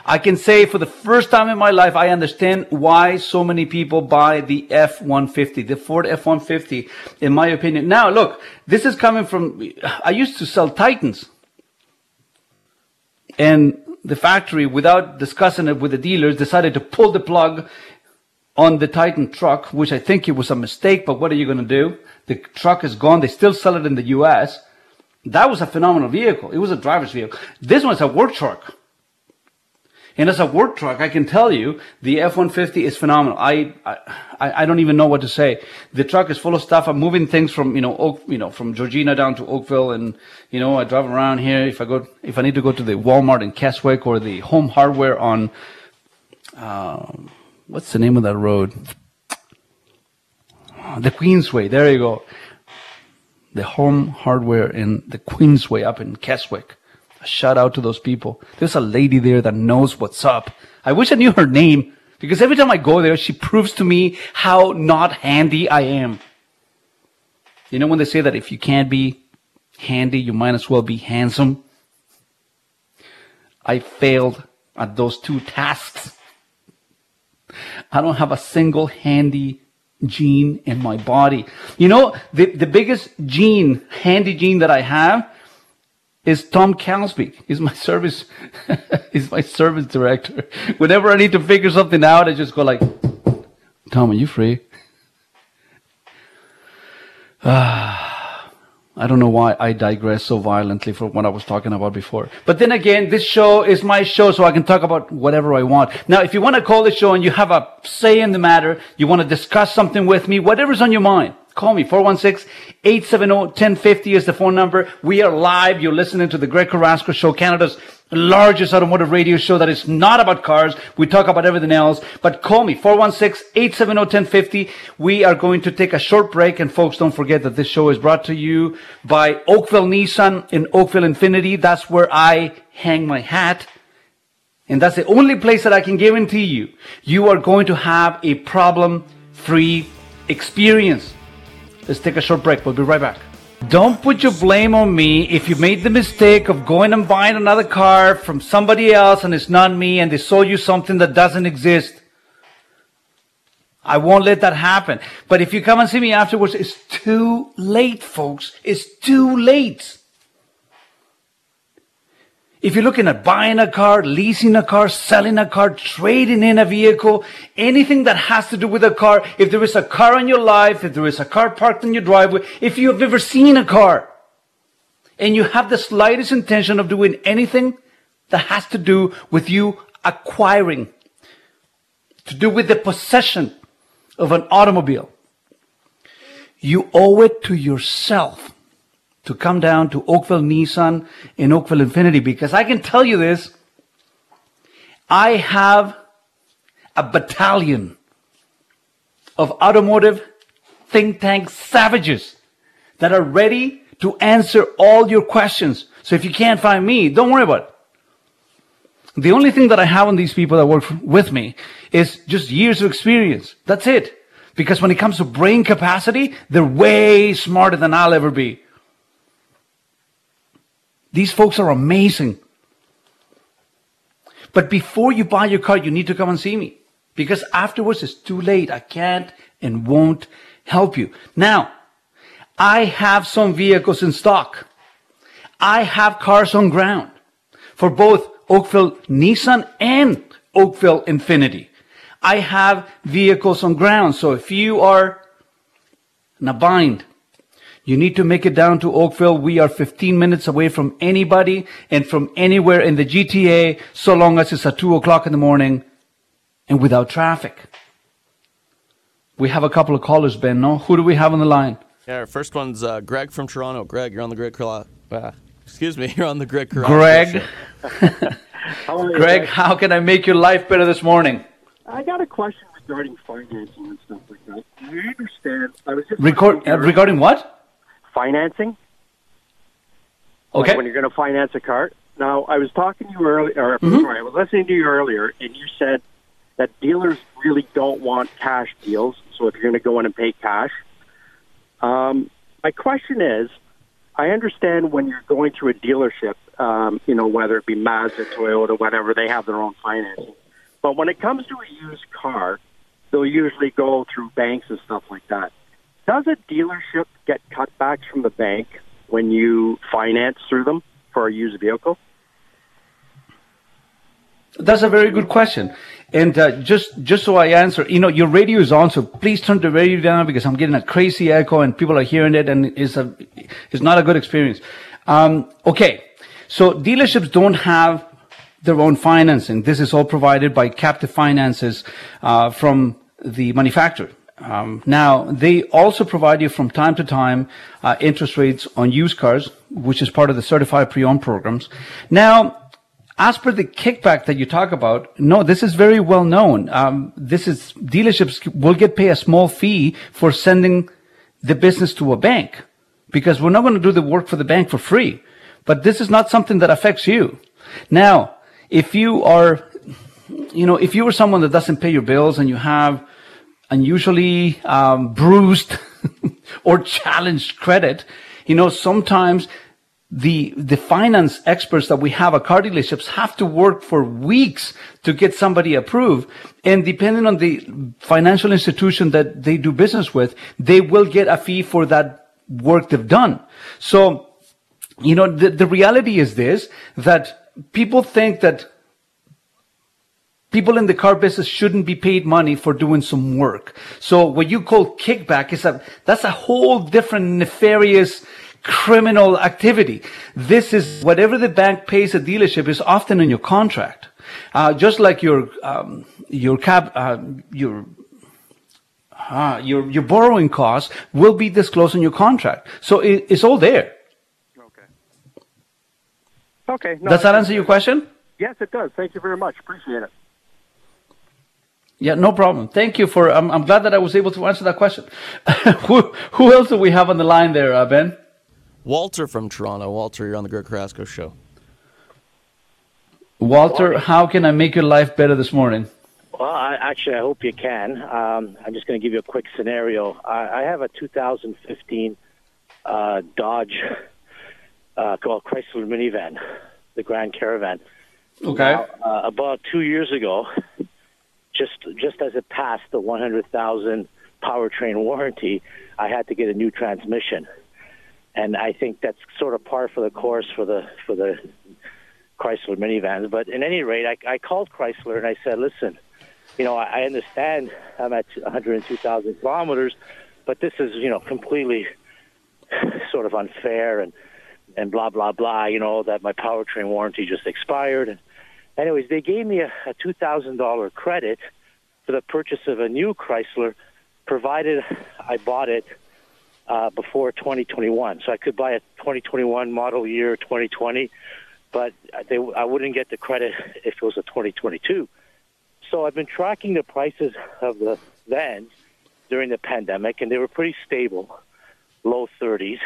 I can say for the first time in my life, I understand why so many people buy the F-150, the Ford F-150, in my opinion. Now, look, this is coming from, I used to sell Titans. And the factory, without discussing it with the dealers, decided to pull the plug on the Titan truck, which I think it was a mistake, but what are you going to do? The truck is gone. They still sell it in the US. That was a phenomenal vehicle. It was a driver's vehicle. This one's a work truck. And as a work truck, I can tell you the F-150 is phenomenal. I, I, I don't even know what to say. The truck is full of stuff. I'm moving things from, you know, Oak, you know, from Georgina down to Oakville. And, you know, I drive around here. If I go, if I need to go to the Walmart in Keswick or the home hardware on, um, what's the name of that road? The Queensway. There you go. The home hardware in the Queensway up in Keswick. A shout out to those people. There's a lady there that knows what's up. I wish I knew her name because every time I go there, she proves to me how not handy I am. You know when they say that if you can't be handy, you might as well be handsome? I failed at those two tasks. I don't have a single handy gene in my body. You know, the, the biggest gene, handy gene that I have is Tom Calsby. He's my [LAUGHS] service, he's my service director. Whenever I need to figure something out, I just go like, Tom, are you free? Ah. I don't know why I digress so violently from what I was talking about before. But then again, this show is my show, so I can talk about whatever I want. Now, if you want to call the show and you have a say in the matter, you want to discuss something with me, whatever's on your mind, Call me. 416-870-1050 is the phone number. We are live. You're listening to the Greg Carrasco Show, Canada's largest automotive radio show that is not about cars. We talk about everything else. But call me. 416-870-1050. We are going to take a short break. And folks, don't forget that this show is brought to you by Oakville Nissan in Oakville Infiniti. That's where I hang my hat. And that's the only place that I can guarantee you, you are going to have a problem-free experience. Let's take a short break. We'll be right back. Don't put your blame on me if you made the mistake of going and buying another car from somebody else and it's not me and they sold you something that doesn't exist. I won't let that happen. But if you come and see me afterwards, it's too late, folks. It's too late. If you're looking at buying a car, leasing a car, selling a car, trading in a vehicle, anything that has to do with a car, if there is a car in your life, if there is a car parked in your driveway, if you have ever seen a car, and you have the slightest intention of doing anything that has to do with you acquiring, to do with the possession of an automobile, you owe it to yourself to come down to Oakville Nissan in Oakville Infiniti because I can tell you this. I have a battalion of automotive think tank savages that are ready to answer all your questions. So if you can't find me, don't worry about it. The only thing that I have on these people that work with me is just years of experience. That's it. Because when it comes to brain capacity, they're way smarter than I'll ever be. These folks are amazing. But before you buy your car, you need to come and see me because afterwards it's too late. I can't and won't help you. Now, I have some vehicles in stock. I have cars on ground for both Oakville Nissan and Oakville Infiniti. I have vehicles on ground. So if you are in a bind, you need to make it down to Oakville. We are 15 minutes away from anybody and from anywhere in the GTA, so long as it's at 2 o'clock in the morning and without traffic. We have a couple of callers, Ben, no? Who do we have on the line? Yeah, our first one's uh, Greg from Toronto. Greg, you're on the Greg Carla- uh, Excuse me, [LAUGHS] you're on the Greg Carrasco [LAUGHS] Greg. How are you Greg, guys? how can I make your life better this morning? I got a question regarding financing and stuff like that. Do you understand? I was just Record, uh, regarding what? Financing. Okay. Like when you're going to finance a car. Now, I was talking to you earlier, or Mhm. sorry, I was listening to you earlier, and you said that dealers really don't want cash deals. So if you're going to go in and pay cash, um, my question is, I understand when you're going through a dealership, um, you know, whether it be Mazda, Toyota, whatever, they have their own financing. But when it comes to a used car, they'll usually go through banks and stuff like that. Does a dealership get cutbacks from the bank when you finance through them for a used vehicle? That's a very good question. And uh, just just so I answer, you know, your radio is on, so please turn the radio down because I'm getting a crazy echo and people are hearing it, and it's a it's not a good experience. Um, okay, so dealerships don't have their own financing. This is all provided by captive finances uh, from the manufacturer. Um, now, they also provide you from time to time uh, interest rates on used cars, which is part of the certified pre-owned programs. Now, as per the kickback that you talk about, no, this is very well known. Um, this is dealerships will get paid a small fee for sending the business to a bank because we're not going to do the work for the bank for free. But this is not something that affects you. Now, if you are, you know, if you are someone that doesn't pay your bills and you have unusually um, bruised [LAUGHS] or challenged credit, you know, sometimes the the finance experts that we have at car dealerships have to work for weeks to get somebody approved. And depending on the financial institution that they do business with they will get a fee for that work they've done. So you know the, the reality is this that people think that people in the car business shouldn't be paid money for doing some work so what you call kickback is a that's a whole different nefarious criminal activity. This is whatever the bank pays a dealership is often in your contract. Uh, just like your um, your cab uh, your uh, your your borrowing costs will be disclosed in your contract. So it, it's all there. Okay. Okay. No, does that answer your question? Yes, it does. Thank you very much. Appreciate it. Yeah, no problem. Thank you for. I'm, I'm glad that I was able to answer that question. [LAUGHS] who who else do we have on the line there, uh, Ben? Walter from Toronto. Walter, you're on the Greg Carrasco show. Walter, how can I make your life better this morning? Well, I, actually, I hope you can. Um, I'm just going to give you a quick scenario. I, I have a 2015 uh, Dodge uh, called Chrysler minivan, the Grand Caravan. Okay. Now, uh, about two years ago, just just as it passed the 100,000 powertrain warranty, I had to get a new transmission and I think that's sort of par for the course for the for the Chrysler minivans. But in any rate, I, I called Chrysler and I said, listen, you know, I, I understand I'm at 102,000 kilometers, but this is you know completely sort of unfair and and blah blah blah. You know that my powertrain warranty just expired. And anyways, they gave me a, a two thousand dollar credit for the purchase of a new Chrysler, provided I bought it uh, before 2021. So I could buy a 2021 model year 2020, but they, I wouldn't get the credit if it was a 2022. So I've been tracking the prices of the vans during the pandemic, and they were pretty stable, low 30s.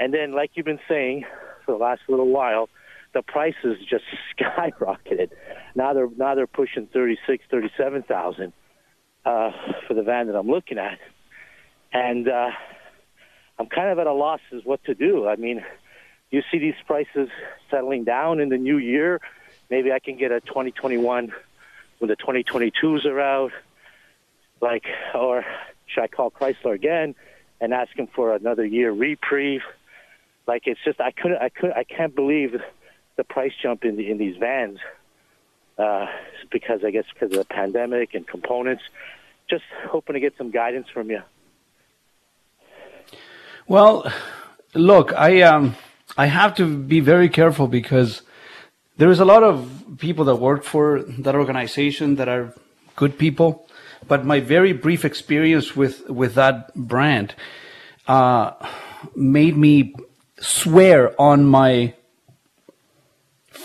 And then, like you've been saying for the last little while, the prices just [LAUGHS] skyrocketed. Now they're now they're pushing 36, 37,000 uh, for the van that I'm looking at, and uh, I'm kind of at a loss as what to do. I mean, you see these prices settling down in the new year. Maybe I can get a 2021 when the 2022s are out. Like, or should I call Chrysler again and ask him for another year reprieve? Like, it's just I couldn't, I could, I can't believe the price jump in the, in these vans uh, because I guess because of the pandemic and components. Just hoping to get some guidance from you. Well, look, I um, I have to be very careful because there is a lot of people that work for that organization that are good people, but my very brief experience with with that brand uh, made me swear on my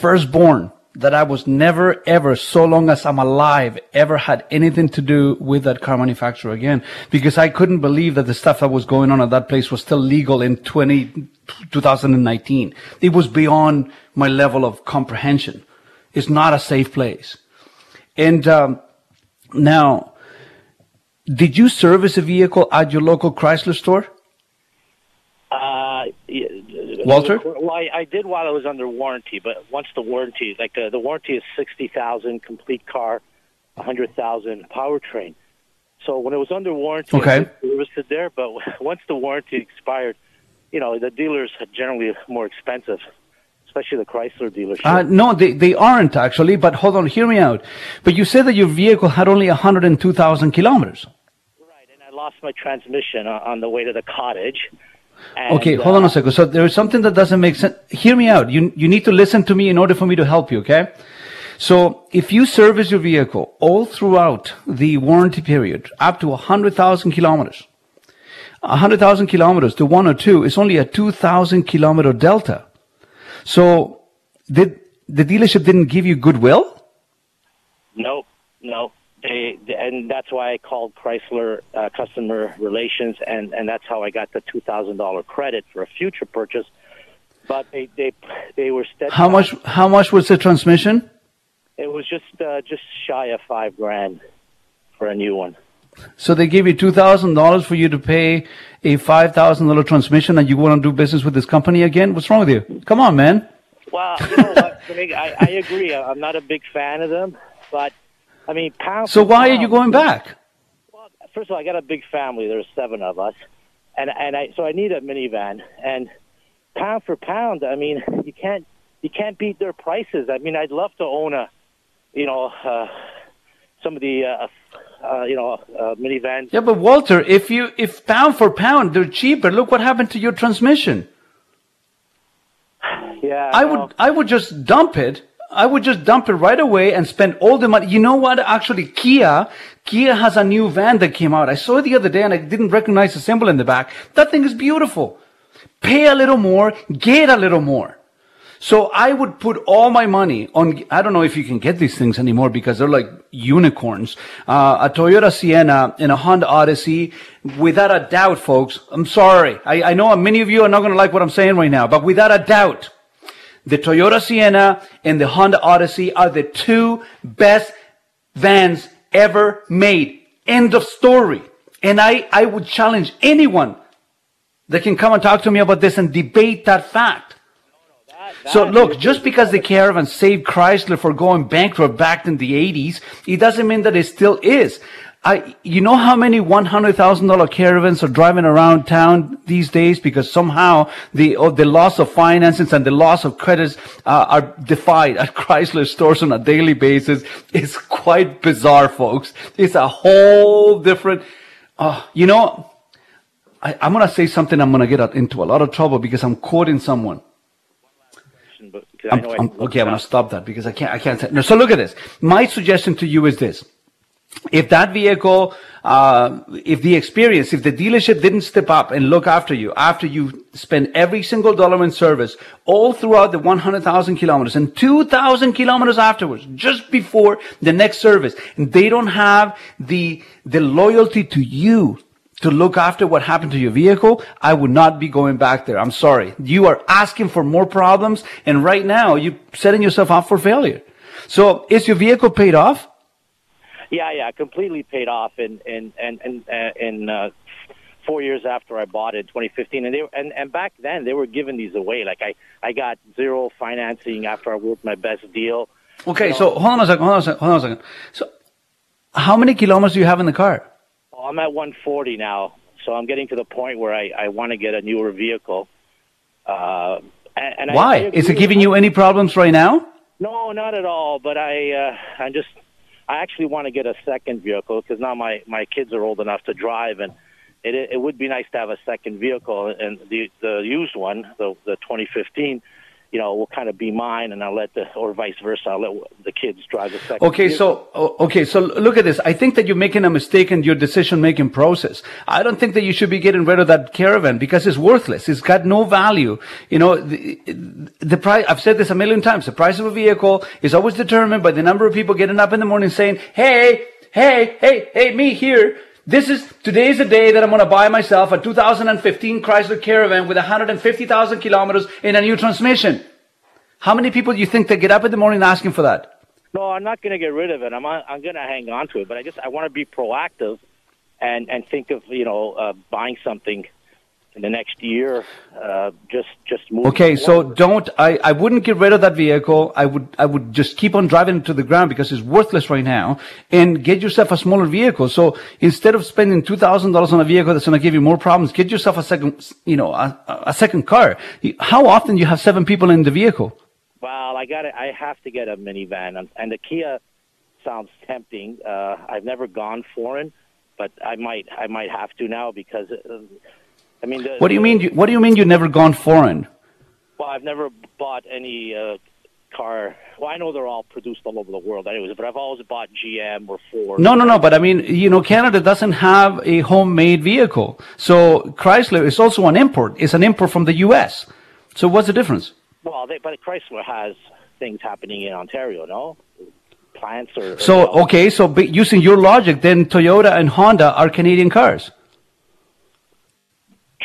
firstborn that I was never ever, so long as I'm alive, ever had anything to do with that car manufacturer again. Because I couldn't believe that the stuff that was going on at that place was still legal in 20, 2019. It was beyond my level of comprehension. It's not a safe place. And, um, Now, did you service a vehicle at your local Chrysler store? Uh, Walter? Well, I, I did while I was under warranty, but once the warranty, like uh, the warranty is sixty thousand complete car, a hundred thousand powertrain. So when it was under warranty, Okay. I did service there. But [LAUGHS] once the warranty expired, you know the dealers are generally more expensive, especially the Chrysler dealership. Uh, no, they, they aren't actually, but hold on, hear me out. But you said that your vehicle had only 102,000 kilometers. right, and I lost my transmission on, on the way to the cottage. And, Okay, hold on uh, a second. So there is something that doesn't make sense. Hear me out. You, you need to listen to me in order for me to help you, okay? So if you service your vehicle all throughout the warranty period, up to 100,000 kilometers, 100,000 kilometers to one or two is only a 2,000 kilometer delta. So did the dealership didn't give you goodwill? No, no. They, and that's why I called Chrysler uh, customer relations, and, and that's how I got the two thousand dollar credit for a future purchase. But they they they were steadfast. How much, how much was the transmission? It was just uh, just shy of five grand for a new one. So they gave you two thousand dollars for you to pay a five thousand dollar transmission, and you want to do business with this company again? What's wrong with you? Come on, man. Well, you know what? I, I agree. I'm not a big fan of them, but I mean, pound. So why are you going back? Well, first of all, I got a big family. There's seven of us, and and I so I need a minivan. And pound for pound, I mean, you can't you can't beat their prices. I mean, I'd love to own a, you know, uh, some of the, uh, uh, you know, uh, minivans. Yeah, but Walter, if you if pound for pound they're cheaper, look what happened to your transmission. [SIGHS] Yeah, I well, would I would just dump it. I would just dump it right away and spend all the money. You know what? Actually, Kia, Kia has a new van that came out. I saw it the other day and I didn't recognize the symbol in the back. That thing is beautiful. Pay a little more, get a little more. So I would put all my money on, I don't know if you can get these things anymore because they're like unicorns. Uh, a Toyota Sienna and a Honda Odyssey, without a doubt, folks. I'm sorry. I, I know many of you are not going to like what I'm saying right now, but without a doubt, the Toyota Sienna and the Honda Odyssey are the two best vans ever made. End of story. And I, I would challenge anyone that can come and talk to me about this and debate that fact. So look, just because the caravan saved Chrysler for going bankrupt back in the 80s, it doesn't mean that it still is. I, you know how many $100,000 caravans are driving around town these days because somehow the, oh, the loss of finances and the loss of credits uh, are defied at [LAUGHS] Chrysler stores on a daily basis. It's quite bizarre, folks. It's a whole different, uh, you know, I, I'm going to say something I'm going to get into a lot of trouble because I'm quoting someone. I I'm, I'm- okay, I'm going to stop that because I can't. I can't say. No, so look at this. My suggestion to you is this: if that vehicle, uh, if the experience, if the dealership didn't step up and look after you after you spend every single dollar in service, all throughout the 100,000 kilometers and 2,000 kilometers afterwards, just before the next service, and they don't have the the loyalty to you to look after what happened to your vehicle, I would not be going back there. I'm sorry. You are asking for more problems, and right now you're setting yourself up for failure. So, is your vehicle paid off? Yeah, yeah, completely paid off in in and and in uh, four years after I bought it, in 2015, and they and and back then they were giving these away. Like I I got zero financing after I worked my best deal. Okay, so hold on a second. Hold on a second. Hold on a second. So, how many kilometers do you have in the car? Well, I'm at 140 now, so I'm getting to the point where I I want to get a newer vehicle. Uh, and, and I- I Why? Is it giving you any problems right now? No, not at all. But I, uh, I'm just, I actually want to get a second vehicle because now my my kids are old enough to drive, and it it would be nice to have a second vehicle. And the the used one, the the 2015, you know, will kind of be mine, and I'll let the or vice versa. I'll let the kids drive the second. Okay, vehicle. so okay, so look at this. I think that you're making a mistake in your decision-making process. I don't think that you should be getting rid of that caravan because it's worthless. It's got no value. You know, the, the price. I've said this a million times. The price of a vehicle is always determined by the number of people getting up in the morning saying, "Hey, hey, hey, hey, me here." This is today is the day that I'm going to buy myself a 2015 Chrysler Caravan with 150,000 kilometers in a new transmission. How many people do you think that get up in the morning asking for that? No, I'm not going to get rid of it. I'm I'm going to hang on to it, but I just I want to be proactive and and think of you know uh, buying something in the next year. Uh, just just moving. Okay, so forward. don't I, I wouldn't get rid of that vehicle. I would I would just keep on driving it to the ground because it's worthless right now and get yourself a smaller vehicle. So instead of spending two thousand dollars on a vehicle that's gonna give you more problems, get yourself a second you know, a, a second car. How often do you have seven people in the vehicle? Well, I got I have to get a minivan, and, and the Kia sounds tempting. Uh, I've never gone foreign, but I might I might have to now because uh, I mean. The, What do you mean you, what do you mean you've never gone foreign? Well, I've never bought any uh, car. Well, I know they're all produced all over the world, anyways. But I've always bought GM or Ford. No, no, no. But I mean, you know, Canada doesn't have a homemade vehicle. So Chrysler is also an import. It's an import from the U.S. So what's the difference? Well, they, but Chrysler has things happening in Ontario, no? Plants or. or So okay, so using your logic, then Toyota and Honda are Canadian cars.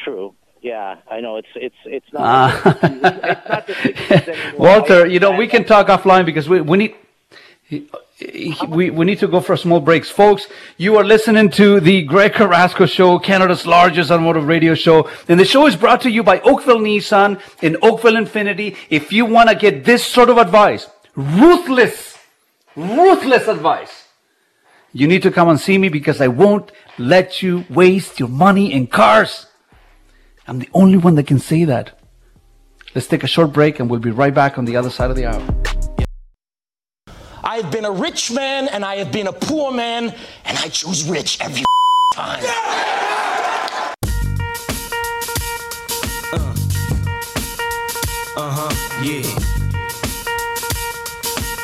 True. Yeah, I know. It's it's it's not. Ah. it's not the [LAUGHS] 60s anymore. Walter, you know, we can talk offline because we, we need we, we need to go for small breaks. Folks, you are listening to the Greg Carrasco Show, Canada's largest automotive radio show. And the show is brought to you by Oakville Nissan and Oakville Infiniti. If you want to get this sort of advice, ruthless, ruthless advice, you need to come and see me because I won't let you waste your money in cars. I'm the only one that can say that. Let's take a short break and we'll be right back on the other side of the hour. I have been a rich man and I have been a poor man, and I choose rich every [LAUGHS] time. Uh huh, yeah.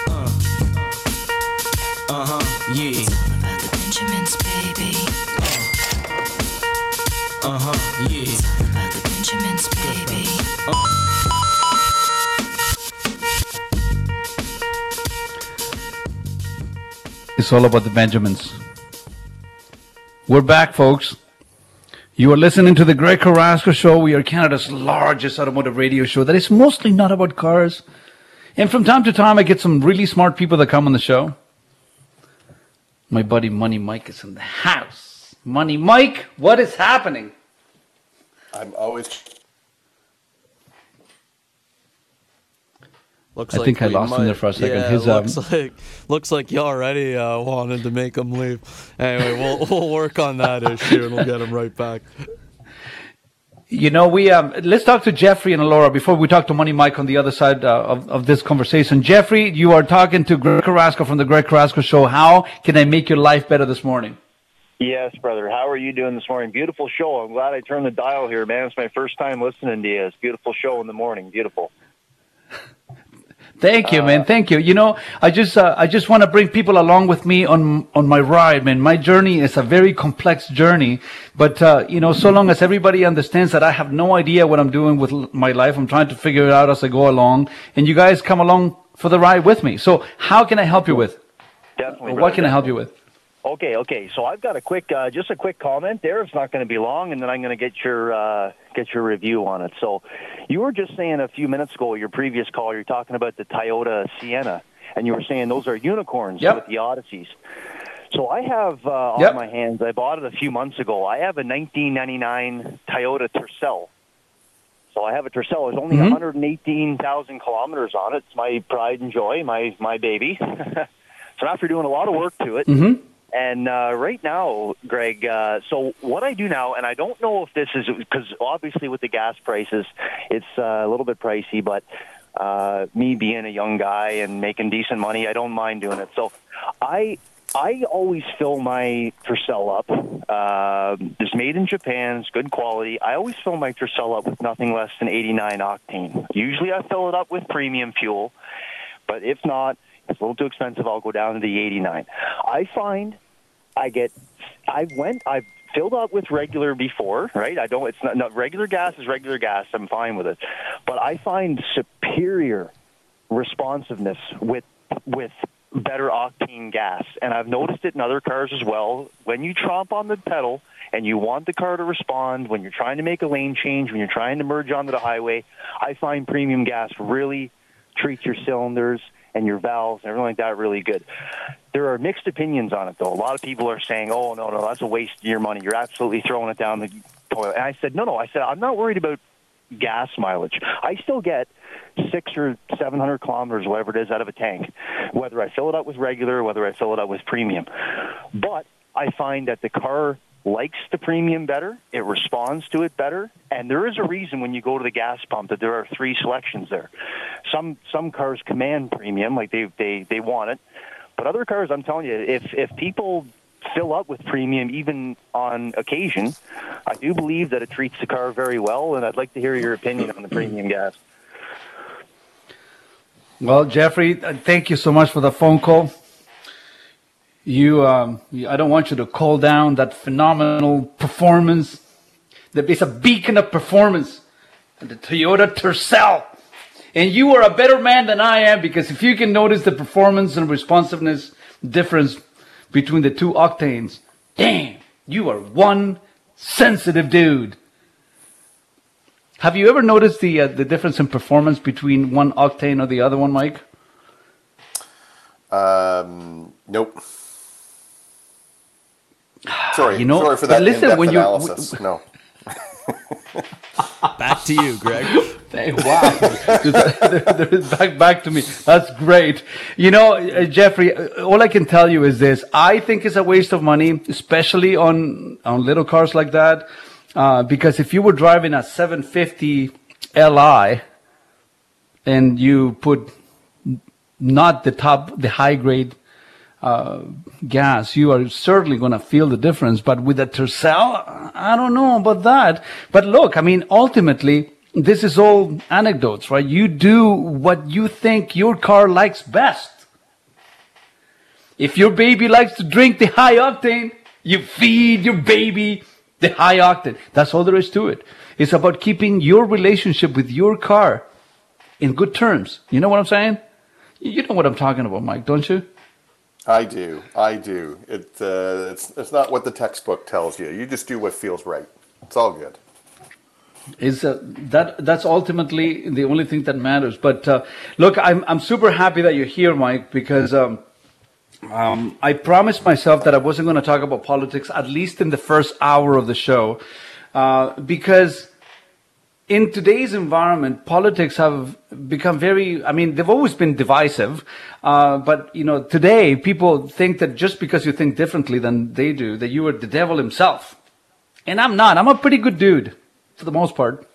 Uh. Uh huh, yeah. About the Benjamins, baby. Uh huh, yeah. It's all about the Benjamins. We're back, folks. You are listening to the Greg Carrasco Show. We are Canada's largest automotive radio show that is mostly not about cars. And from time to time, I get some really smart people that come on the show. My buddy Money Mike is in the house. Money Mike, what is happening? I'm always. Looks I like think I we lost him there for a second. Yeah, His, um, looks like looks like you already uh, wanted to make him leave. Anyway, we'll [LAUGHS] we'll work on that issue and we'll get him right back. You know, we um, let's talk to Jeffrey and Laura before we talk to Money Mike on the other side uh, of, of this conversation. Jeffrey, you are talking to Greg Carrasco from the Greg Carrasco Show. How can I make your life better this morning? Yes, brother. How are you doing this morning? Beautiful show. I'm glad I turned the dial here, man. It's my first time listening to you. It's a beautiful show in the morning. Beautiful. Thank you, man. Thank you. You know, I just uh, I just want to bring people along with me on on my ride, man. My journey is a very complex journey, but uh, you know, so long as everybody understands that I have no idea what I'm doing with my life, I'm trying to figure it out as I go along, and you guys come along for the ride with me. So, how can I help you with? Definitely. Brother, what can I help you with? Okay, okay. So I've got a quick, uh, just a quick comment there. It's not going to be long, and then I'm going to get your uh, get your review on it. So, you were just saying a few minutes ago, your previous call, you're talking about the Toyota Sienna, and you were saying those are unicorns Yep. with the Odysseys. So I have uh, Yep. on my hands. I bought it a few months ago. I have a 1999 Toyota Tercel. So I have a Tercel. There's only Mhm. 118,000 kilometers on it. It's my pride and joy, my my baby. [LAUGHS] so after doing a lot of work to it, Mm-hmm. And uh, right now, Greg, uh, so what I do now, and I don't know if this is because obviously with the gas prices, it's uh, a little bit pricey, but uh, me being a young guy and making decent money, I don't mind doing it. So I I always fill my Tercel up. Uh, it's made in Japan. It's good quality. I always fill my Tercel up with nothing less than 89 octane. Usually I fill it up with premium fuel, but if not, it's a little too expensive. I'll go down to the 89. I find I get, I went, I've filled up with regular before, right? I don't, it's not, not regular gas is regular gas. I'm fine with it. But I find superior responsiveness with, with better octane gas. And I've noticed it in other cars as well. When you tromp on the pedal and you want the car to respond, when you're trying to make a lane change, when you're trying to merge onto the highway, I find premium gas really treats your cylinders and your valves and everything like that really good. There are mixed opinions on it, though. A lot of people are saying, "Oh no, no, that's a waste of your money. You're absolutely throwing it down the toilet." And I said, "No, no." I said, "I'm not worried about gas mileage. I still get six or seven hundred kilometers, whatever it is, out of a tank, whether I fill it up with regular, whether I fill it up with premium. But I find that the car likes the premium better, it responds to it better, and there is a reason when you go to the gas pump that there are three selections there. Some some cars command premium, like they they they want it, but other cars, I'm telling you, if if people fill up with premium even on occasion, I do believe that it treats the car very well, and I'd like to hear your opinion on the premium gas. Well, Jeffrey, thank you so much for the phone call. You, um, I don't want you to call down that phenomenal performance. That is a beacon of performance, the Toyota Tercel. And you are a better man than I am because if you can notice the performance and responsiveness difference between the two octanes, damn, you are one sensitive dude. Have you ever noticed the uh, the difference in performance between one octane or the other one, Mike? Um, nope. Sorry, You know, sorry for that listen, when you- analysis. no. [LAUGHS] Back to you, Greg. [LAUGHS] Hey, wow. [LAUGHS] back, back to me. That's great. You know, uh, Jeffrey, uh, all I can tell you is this. I think it's a waste of money, especially on, on little cars like that. Uh, because if you were driving a 750 Li and you put not the top, the high grade uh, gas, you are certainly going to feel the difference. But with the Tercel, I don't know about that. But look, I mean, ultimately, this is all anecdotes, right? You do what you think your car likes best. If your baby likes to drink the high octane, you feed your baby the high octane. That's all there is to it. It's about keeping your relationship with your car in good terms. You know what I'm saying? You know what I'm talking about, Mike, don't you? I do. I do. It, uh, it's, it's not what the textbook tells you. You just do what feels right. It's all good. is uh, that that's ultimately the only thing that matters. But uh, look, I'm I'm super happy that you're here, Mike, because um, um, I promised myself that I wasn't going to talk about politics at least in the first hour of the show, uh, because in today's environment, politics have become very, I mean, they've always been divisive. Uh, but, you know, today people think that just because you think differently than they do, that you are the devil himself. And I'm not. I'm a pretty good dude for the most part.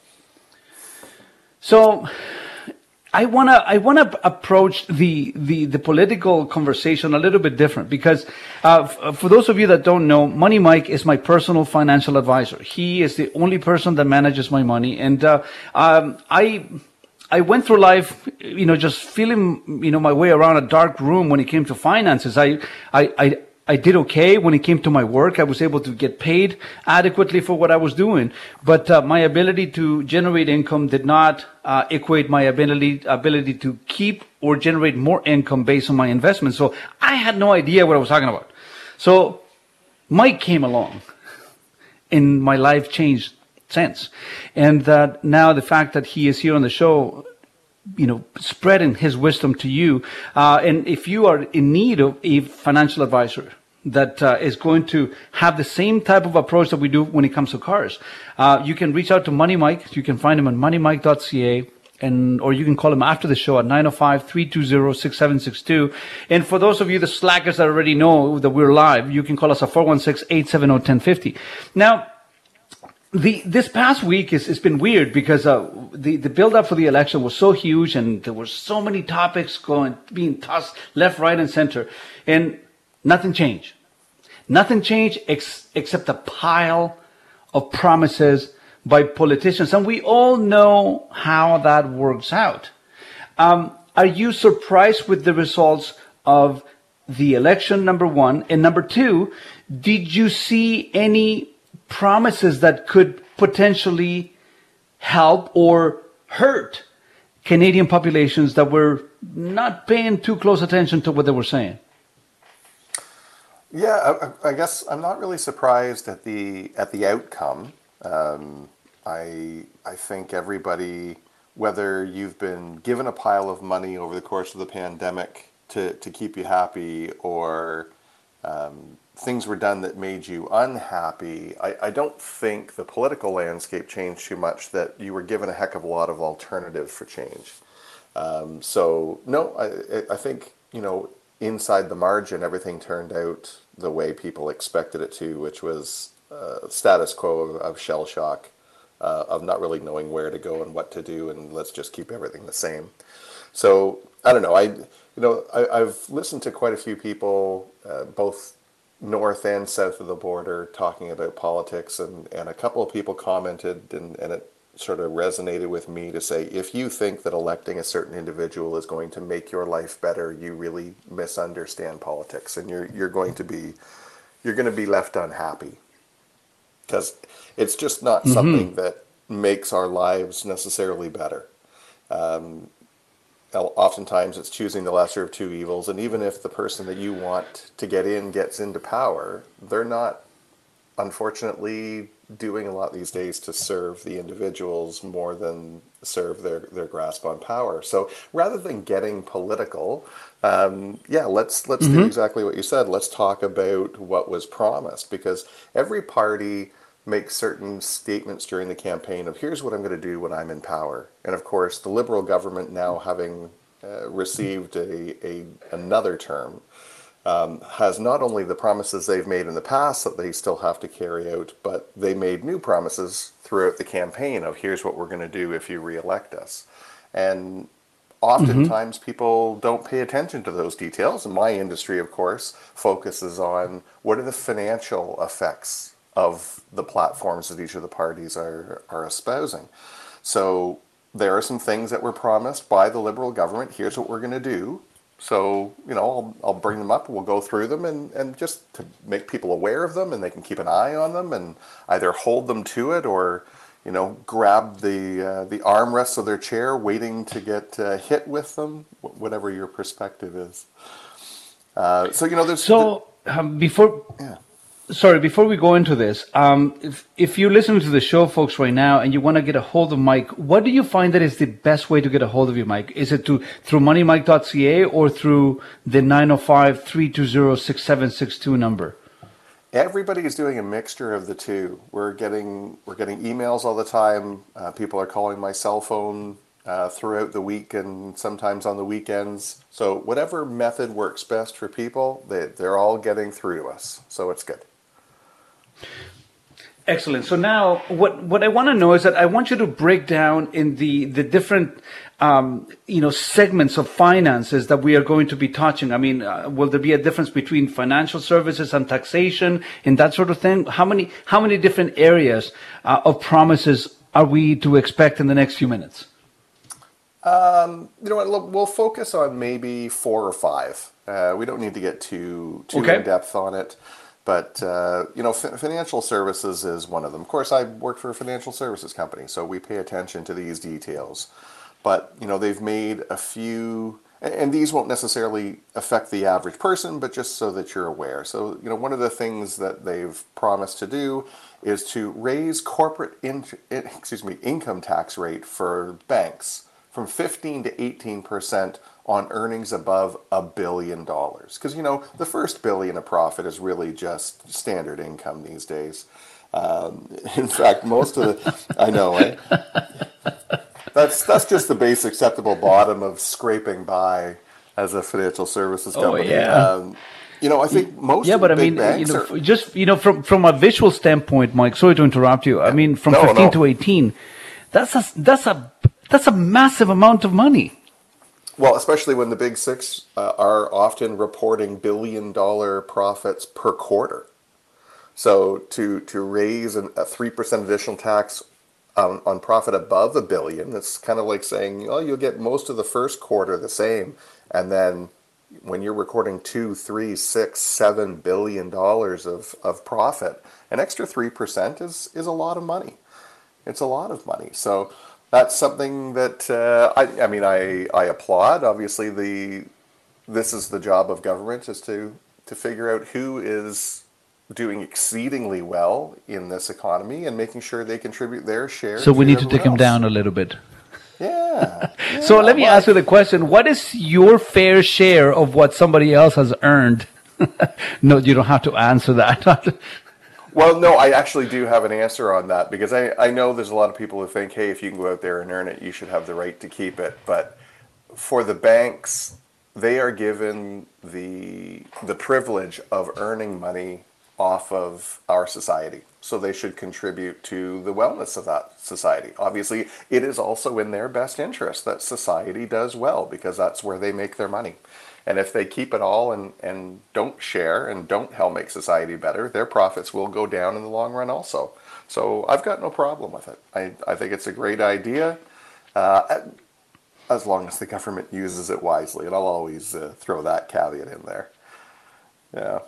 So I want to I want to approach the, the the political conversation a little bit different because uh, f- for those of you that don't know, Money Mike is my personal financial advisor. He is the only person that manages my money, and uh, um, I. I went through life, you know, just feeling, you know, my way around a dark room when it came to finances. I, I, I, I did okay when it came to my work. I was able to get paid adequately for what I was doing, but uh, my ability to generate income did not uh, equate my ability ability to keep or generate more income based on my investment. So I had no idea what I was talking about. So Mike came along, and my life changed since. And that now the fact that he is here on the show you know, spreading his wisdom to you. Uh, and if you are in need of a financial advisor that uh, is going to have the same type of approach that we do when it comes to cars, uh, you can reach out to Money Mike. You can find him on moneymike.ca. And, or you can call him after the show at 905-320-6762. And for those of you, the slackers that already know that we're live, you can call us at 416-870-1050. Now, the this past week is it's been weird because uh, the the build up for the election was so huge and there were so many topics going being tossed left, right, and center, and nothing changed. Nothing changed ex- except a pile of promises by politicians, and we all know how that works out. Um, are you surprised with the results of the election? Number one, and number two, did you see any promises that could potentially help or hurt Canadian populations that were not paying too close attention to what they were saying. Yeah, I, I guess I'm not really surprised at the at the outcome. Um, I I think everybody whether you've been given a pile of money over the course of the pandemic to, to keep you happy or um, things were done that made you unhappy, I, I don't think the political landscape changed too much that you were given a heck of a lot of alternatives for change. Um, so, no, I, I think, you know, inside the margin, everything turned out the way people expected it to, which was uh, status quo of, of shell shock, uh, of not really knowing where to go and what to do, and let's just keep everything the same. So I don't know. I you know I, have listened to quite a few people, uh, both north and south of the border, talking about politics, and, and a couple of people commented, and, and it sort of resonated with me to say if you think that electing a certain individual is going to make your life better, you really misunderstand politics, and you're you're going to be you're going to be left unhappy because it's just not mm-hmm. something that makes our lives necessarily better. Um, oftentimes it's choosing the lesser of two evils and even if the person that you want to get in gets into power they're not unfortunately doing a lot these days to serve the individuals more than serve their, their grasp on power. So rather than getting political, um, yeah, let's let's mm-hmm. do exactly what you said. Let's talk about what was promised because every party makes certain statements during the campaign of here's what I'm going to do when I'm in power. And of course, the Liberal government now having uh, received a, a another term um, has not only the promises they've made in the past that they still have to carry out, but they made new promises throughout the campaign of here's what we're going to do if you reelect us. And oftentimes mm-hmm. people don't pay attention to those details. And my industry, of course, focuses on what are the financial effects of the platforms that each of the parties are, are espousing. So there are some things that were promised by the Liberal government. Here's what we're going to do. So, you know, I'll, I'll bring them up, we'll go through them and, and just to make people aware of them and they can keep an eye on them and either hold them to it or, you know, grab the, uh, the armrests of their chair waiting to get uh, hit with them, whatever your perspective is. Uh, so, you know, there's. So, um, before. Yeah sorry, before we go into this, um, if, if you're listening to the show, folks, right now, and you want to get a hold of Mike, what do you find that is the best way to get a hold of you, Mike? Is it to through moneymike.ca or through the 905-320-6762 number? Everybody is doing a mixture of the two. We're getting we're getting emails all the time. Uh, people are calling my cell phone uh, throughout the week and sometimes on the weekends. So whatever method works best for people, they, they're all getting through to us. So it's good. Excellent. So now, what what I want to know is that I want you to break down in the the different um, you know segments of finances that we are going to be touching. I mean, uh, will there be a difference between financial services and taxation and that sort of thing? How many how many different areas uh, of promises are we to expect in the next few minutes? Um, you know what? We'll focus on maybe four or five. Uh, we don't need to get too too okay. in depth on it. But uh, you know, financial services is one of them. Of course, I work for a financial services company, so we pay attention to these details. But you know, they've made a few, and these won't necessarily affect the average person, but just so that you're aware. So you know, one of the things that they've promised to do is to raise corporate in, excuse me income tax rate for banks from 15 to 18 percent on earnings above a billion dollars. Because, you know, the first billion of profit is really just standard income these days. Um, [LAUGHS] in fact, most of the, I know, eh? That's, that's just the base acceptable bottom of scraping by as a financial services oh, company. Oh, yeah. Um, you know, I think most yeah, but I mean, you know, are... just you know, from from a visual standpoint, Mike. Sorry to interrupt you. I mean, from no, 15 no. to 18, that's a that's a that's a massive amount of money. Well, especially when the big six uh, are often reporting billion dollar profits per quarter. So to to raise an, a three percent additional tax on, on profit above a billion, it's kind of like saying, oh, you'll get most of the first quarter the same, and then when you're recording two, three, six, seven billion dollars of, of profit, an extra three percent is is a lot of money. It's a lot of money. So that's something that uh, I, I mean I, I applaud. Obviously, the this is the job of government is to to figure out who is doing exceedingly well in this economy and making sure they contribute their share. So we need to take them down a little bit. Yeah. [LAUGHS] so let me ask you the question: What is your fair share of what somebody else has earned? [LAUGHS] no, you don't have to answer that. [LAUGHS] Well, no, I actually do have an answer on that because I, I know there's a lot of people who think, hey, if you can go out there and earn it, you should have the right to keep it. But for the banks, they are given the the privilege of earning money off of our society. So they should contribute to the wellness of that society. Obviously, it is also in their best interest that society does well because that's where they make their money. And if they keep it all and, and don't share and don't help make society better, their profits will go down in the long run also. So I've got no problem with it. I, I think it's a great idea. Uh, as long as the government uses it wisely. And I'll always uh, throw that caveat in there. Yeah.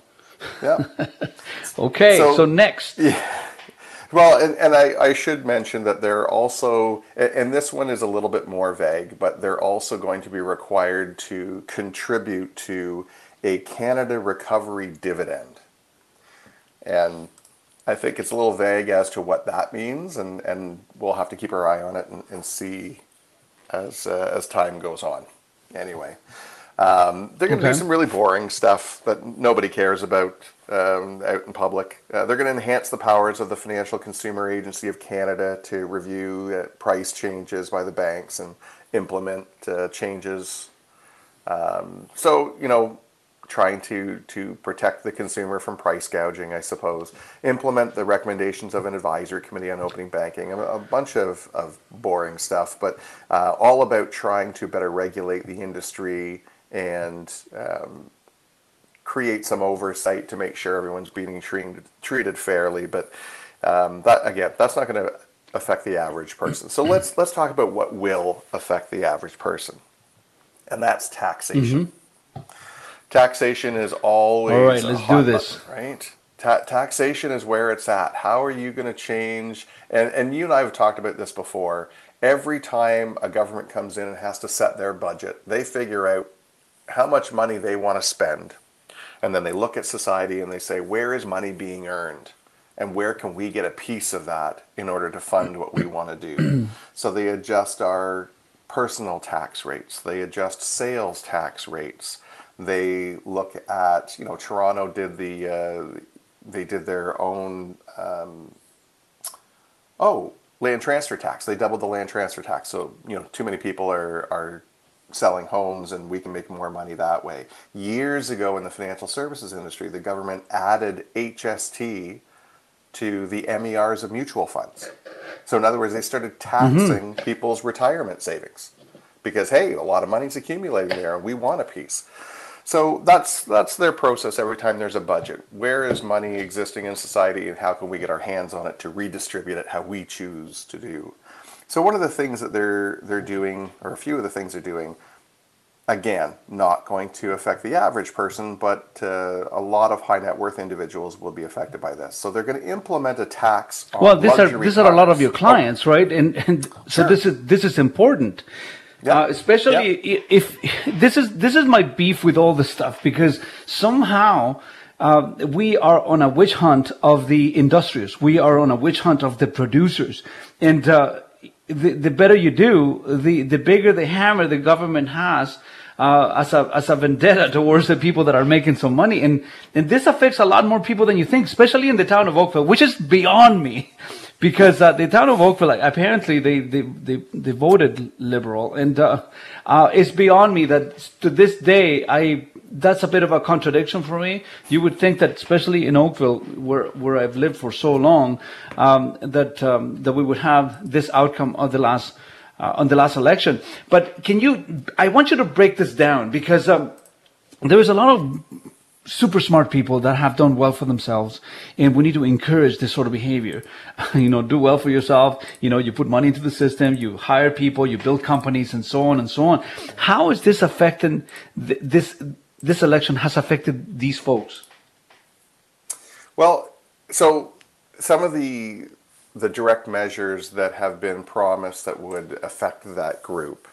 Yeah. [LAUGHS] okay, so, so next. [LAUGHS] Yeah. Well, and, and I, I should mention that they're also, and this one is a little bit more vague, but they're also going to be required to contribute to a Canada Recovery Dividend. And I think it's a little vague as to what that means, and, and we'll have to keep our eye on it and, and see as, uh, as time goes on. Anyway, um, they're going to okay. do some really boring stuff that nobody cares about um, out in public. Uh, they're going to enhance the powers of the Financial Consumer Agency of Canada to review uh, price changes by the banks and implement uh, changes. Um, so, you know, trying to, to protect the consumer from price gouging, I suppose. Implement the recommendations of an advisory committee on opening banking, a, a bunch of, of boring stuff, but uh, all about trying to better regulate the industry and um, create some oversight to make sure everyone's being treated, treated fairly. But um, that again, that's not going to affect the average person. So let's let's talk about what will affect the average person, and that's taxation. Mm-hmm. Taxation is always all right. Let's do this. Button, right. Ta- taxation is where it's at. How are you going to change? And and you and I have talked about this before. Every time a government comes in and has to set their budget, they figure out how much money they want to spend and then they look at society and they say, where is money being earned? And where can we get a piece of that in order to fund what we want to do? [CLEARS THROAT] so they adjust our personal tax rates, they adjust sales tax rates. They look at, you know, Toronto did the, uh, they did their own, um, oh, land transfer tax. They doubled the land transfer tax. So, you know, too many people are, are selling homes and we can make more money that way. Years ago in the financial services industry, the government added HST to the MERs of mutual funds. So, in other words, they started taxing mm-hmm. people's retirement savings because, hey, a lot of money's accumulating there and we want a piece. So that's that's their process every time there's a budget. Where is money existing in society and how can we get our hands on it to redistribute it how we choose to do? So one of the things that they're they're doing, or a few of the things they're doing, again, not going to affect the average person, but uh, a lot of high net worth individuals will be affected by this. So they're going to implement a tax. well, these are these are a lot of your clients, oh. right? And and so sure. this is this is important. Yep. Uh, especially yep. if this is this is my beef with all this stuff because somehow uh, we are on a witch hunt of the industrious. We are on a witch hunt of the producers, and uh, the, the better you do, the, the bigger the hammer the government has uh, as a as a vendetta towards the people that are making some money, and and this affects a lot more people than you think, especially in the town of Oakville, which is beyond me, [LAUGHS] because uh, the town of Oakville like, apparently they they they, they voted liberal, and uh, uh it's beyond me that to this day I that's a bit of a contradiction for me. You would think that, especially in Oakville, where where I've lived for so long, um, that um, that we would have this outcome of the last uh, on the last election. But can you? I want you to break this down because um, there is a lot of super smart people that have done well for themselves and we need to encourage this sort of behavior [LAUGHS] you know do well for yourself you know you put money into the system you hire people you build companies and so on and so on how is this affecting th- this this election has affected these folks? Well, so some of the the direct measures that have been promised that would affect that group.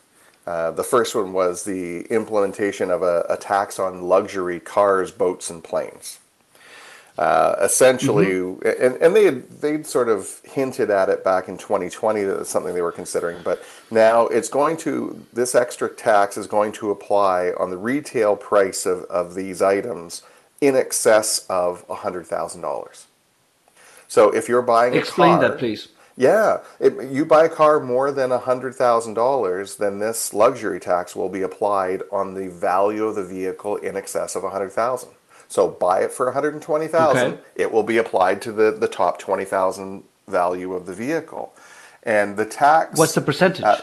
Uh, the first one was the implementation of a, a, tax on luxury cars, boats, and planes. Uh, essentially, and, and they had, they'd sort of hinted at it back in 2020 that it's something they were considering, but now it's going to, this extra tax is going to apply on the retail price of, of these items in excess of $100,000. So if you're buying a Explain car, that, please. yeah, if you buy a car more than hundred thousand dollars, then this luxury tax will be applied on the value of the vehicle in excess of a hundred thousand. So buy it for one hundred and twenty thousand, Okay. it will be applied to the the top twenty thousand value of the vehicle, and the tax. What's the percentage? uh,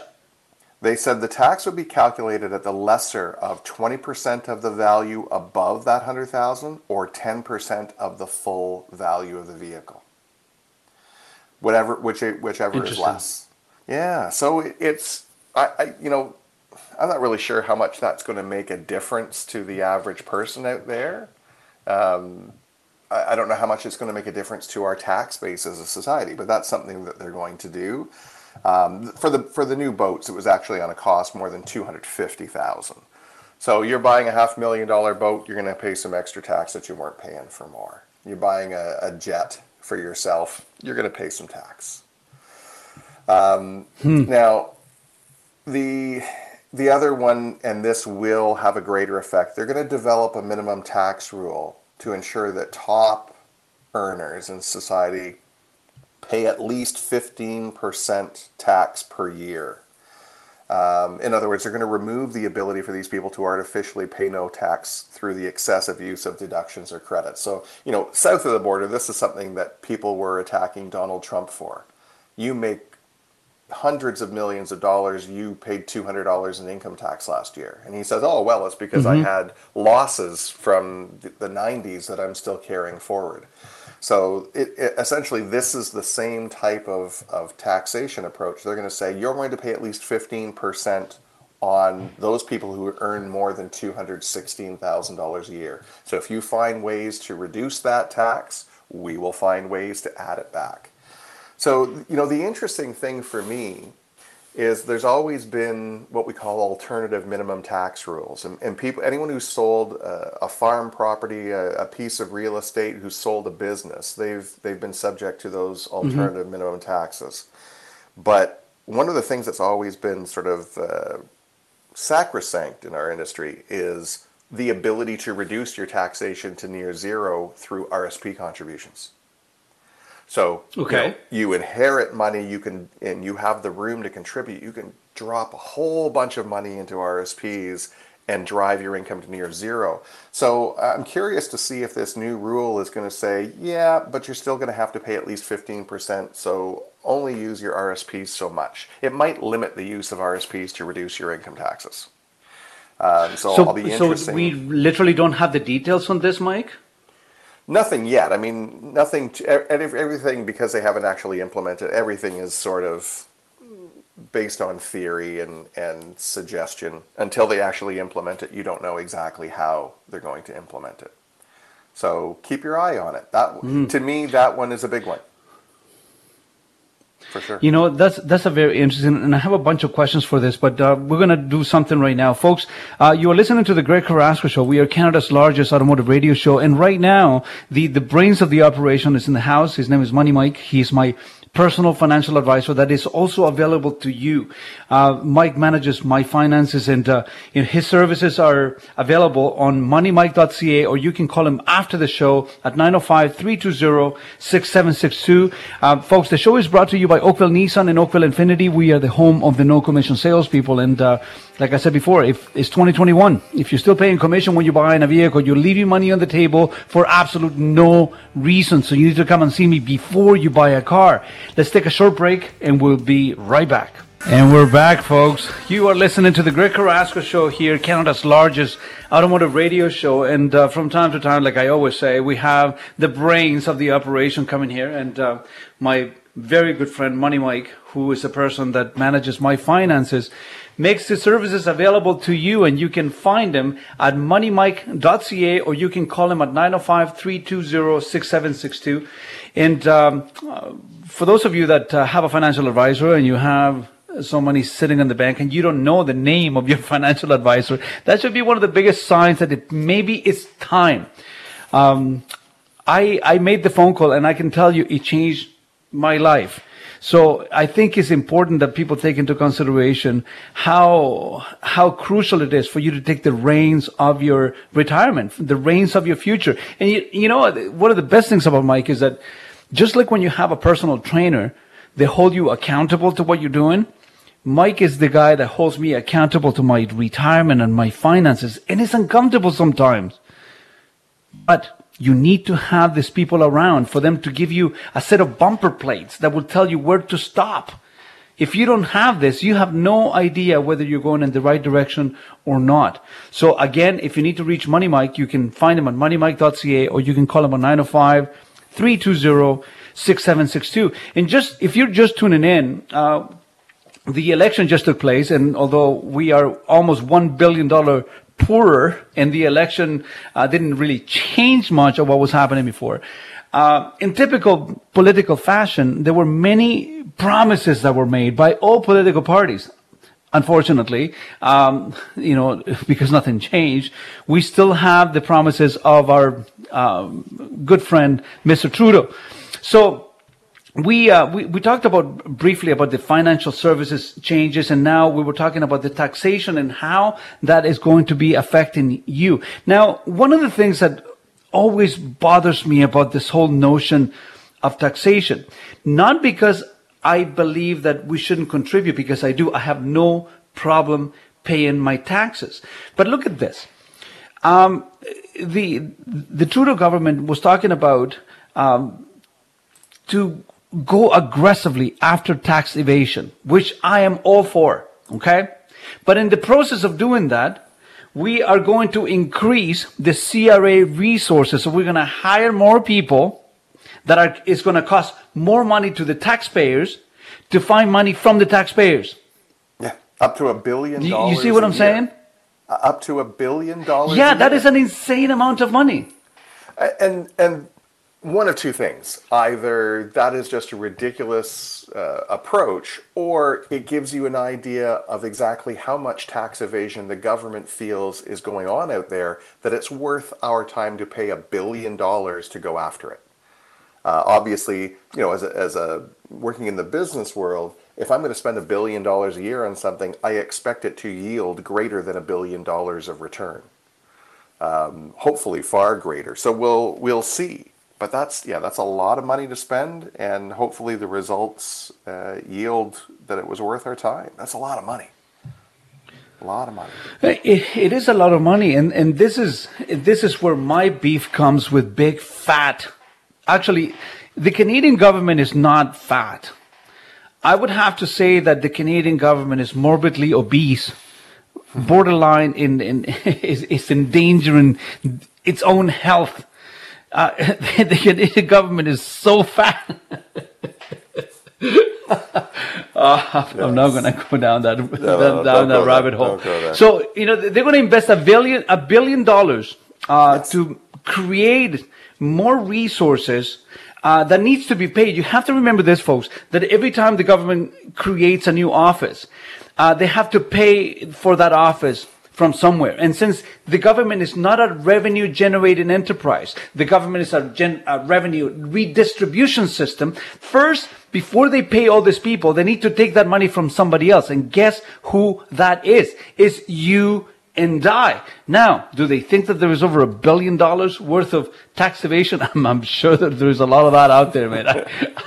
they said the tax would be calculated at the lesser of 20% of the value above that 100,000 or 10% of the full value of the vehicle. Whatever which whichever is less. Yeah, so it- it's I, I you know I'm not really sure how much that's going to make a difference to the average person out there. Um, I, I don't know how much it's going to make a difference to our tax base as a society, but that's something that they're going to do. Um, for the for the new boats, it was actually on a cost more than two hundred fifty thousand. So you're buying a half million dollar boat, you're going to pay some extra tax that you weren't paying for more. You're buying a, a jet for yourself, you're going to pay some tax. Um, Now, the the other one, and this will have a greater effect. They're going to develop a minimum tax rule to ensure that top earners in society pay at least 15% tax per year. Um, in other words, they're going to remove the ability for these people to artificially pay no tax through the excessive use of deductions or credits. So, you know, south of the border, this is something that people were attacking Donald Trump for. You make hundreds of millions of dollars, you paid $200 in income tax last year. And he says, oh, well, it's because I Mhm. had losses from the- the 90s that I'm still carrying forward. So it, it, essentially, this is the same type of, of taxation approach. They're going to say you're going to pay at least 15% on those people who earn more than $216,000 a year. So if you find ways to reduce that tax, we will find ways to add it back. So, you know, the interesting thing for me is there's always been what we call alternative minimum tax rules. And, and people, anyone who's sold a, a farm property, a, a piece of real estate, who sold a business, they've, they've been subject to those alternative minimum taxes. But one of the things that's always been sort of uh, sacrosanct in our industry is the ability to reduce your taxation to near zero through RSP contributions. So you know, you, inherit money, you can, and you have the room to contribute. You can drop a whole bunch of money into RSPs and drive your income to near zero. So I'm curious to see if this new rule is going to say, yeah, but you're still going to have to pay at least 15%. So only use your RSPs so much. It might limit the use of RSPs to reduce your income taxes. Um, so, I'll be so interested. we literally don't have the details on this, Mike. Nothing yet. I mean, nothing. To, everything because they haven't actually implemented. Everything is sort of based on theory and and suggestion. Until they actually implement it, you don't know exactly how they're going to implement it. So keep your eye on it. That Mhm. to me, that one is a big one. For sure. You know, that's that's a very interesting, and I have a bunch of questions for this, but uh, we're going to do something right now, folks. Uh, you are listening to the Greg Carrasco Show. We are Canada's largest automotive radio show, and right now, the the brains of the operation is in the house. His name is Money Mike. He's my personal financial advisor that is also available to you. Uh, Mike manages my finances, and uh, know, his services are available on moneymike.ca, or you can call him after the show at 905-320-6762. Uh, folks, the show is brought to you by Oakville Nissan and Oakville Infiniti. We are the home of the no commission salespeople, and uh, like I said before, if it's 2021, if you're still paying commission when you're buying a vehicle, you're leaving money on the table for absolute no reason. So you need to come and see me before you buy a car. Let's take a short break, and we'll be right back. And we're back, folks. You are listening to the Greg Carrasco Show here, Canada's largest automotive radio show. And uh, from time to time, like I always say, we have the brains of the operation coming here. And uh, my very good friend, Money Mike, who is a person that manages my finances, makes the services available to you. And you can find him at moneymike.ca or you can call him at 905 320 6762. And um, uh, for those of you that uh, have a financial advisor and you have so money sitting in the bank and you don't know the name of your [LAUGHS] financial advisor, that should be one of the biggest signs that it maybe it's time. Um, I, I made the phone call and I can tell you it changed my life. So I think it's important that people take into consideration how how crucial it is for you to take the reins of your retirement, the reins of your future. And you, you know? One of the best things about Mike is that just like when you have a personal trainer, they hold you accountable to what you're doing. Mike is the guy that holds me accountable to my retirement and my finances, and it's uncomfortable sometimes. But you need to have these people around for them to give you a set of bumper plates that will tell you where to stop. If you don't have this, you have no idea whether you're going in the right direction or not. So again, if you need to reach Money Mike, you can find him on moneymike.ca or you can call him on 905 320 6762. And just, if you're just tuning in, uh, the election just took place, and although we are almost $1 billion poorer, and the election uh, didn't really change much of what was happening before. Uh, in typical political fashion, there were many promises that were made by all political parties. Unfortunately, um, you know, [LAUGHS] because nothing changed, we still have the promises of our um, good friend, Mr. Trudeau. So we, uh, we we talked about briefly about the financial services changes, and now we were talking about the taxation and how that is going to be affecting you. Now, one of the things that always bothers me about this whole notion of taxation, not because I believe that we shouldn't contribute, because I do, I have no problem paying my taxes. But look at this. Um, the the Trudeau government was talking about um, to go aggressively after tax evasion, which I am all for. Okay. But in the process of doing that, we are going to increase the CRA resources. So we're going to hire more people that are, it's going to cost more money to the taxpayers to find money from the taxpayers. Yeah. Up to a billion You, dollars. you see what I'm year. saying? Uh, Up to a billion dollars. Yeah, that year. is an insane amount of money. And and one of two things: either that is just a ridiculous uh, approach, or it gives you an idea of exactly how much tax evasion the government feels is going on out there. That it's worth our time to pay a billion dollars to go after it. Uh, obviously, you know, as a, as a working in the business world, if I'm going to spend a billion dollars a year on something, I expect it to yield greater than a billion dollars of return. Um, hopefully, far greater. So we'll we'll see. But that's yeah, that's a lot of money to spend, and hopefully the results uh, yield that it was worth our time. That's a lot of money. A lot of money. It, it is a lot of money, and, and this is this is where my beef comes with big fat. Actually, the Canadian government is not fat. I would have to say that the Canadian government is morbidly obese, borderline in, in [LAUGHS] is, is endangering its own health. Uh, [LAUGHS] the Canadian government is so fat. Uh, [LAUGHS] I'm not going to go down that, no, that- don't down that rabbit there. hole. Don't go there. So you know they're going to invest a billion a billion dollars uh, to create more resources uh, that needs to be paid. You have to remember this, folks, that every time the government creates a new office, uh, they have to pay for that office from somewhere. And since the government is not a revenue generating enterprise, the government is a, gen, a revenue redistribution system. First, before they pay all these people, they need to take that money from somebody else. And guess who that is? It's you and die. Now, do they think that there is over a billion dollars worth of tax evasion? [LAUGHS] I'm, I'm sure that there's a lot of that out there, man. [LAUGHS] I,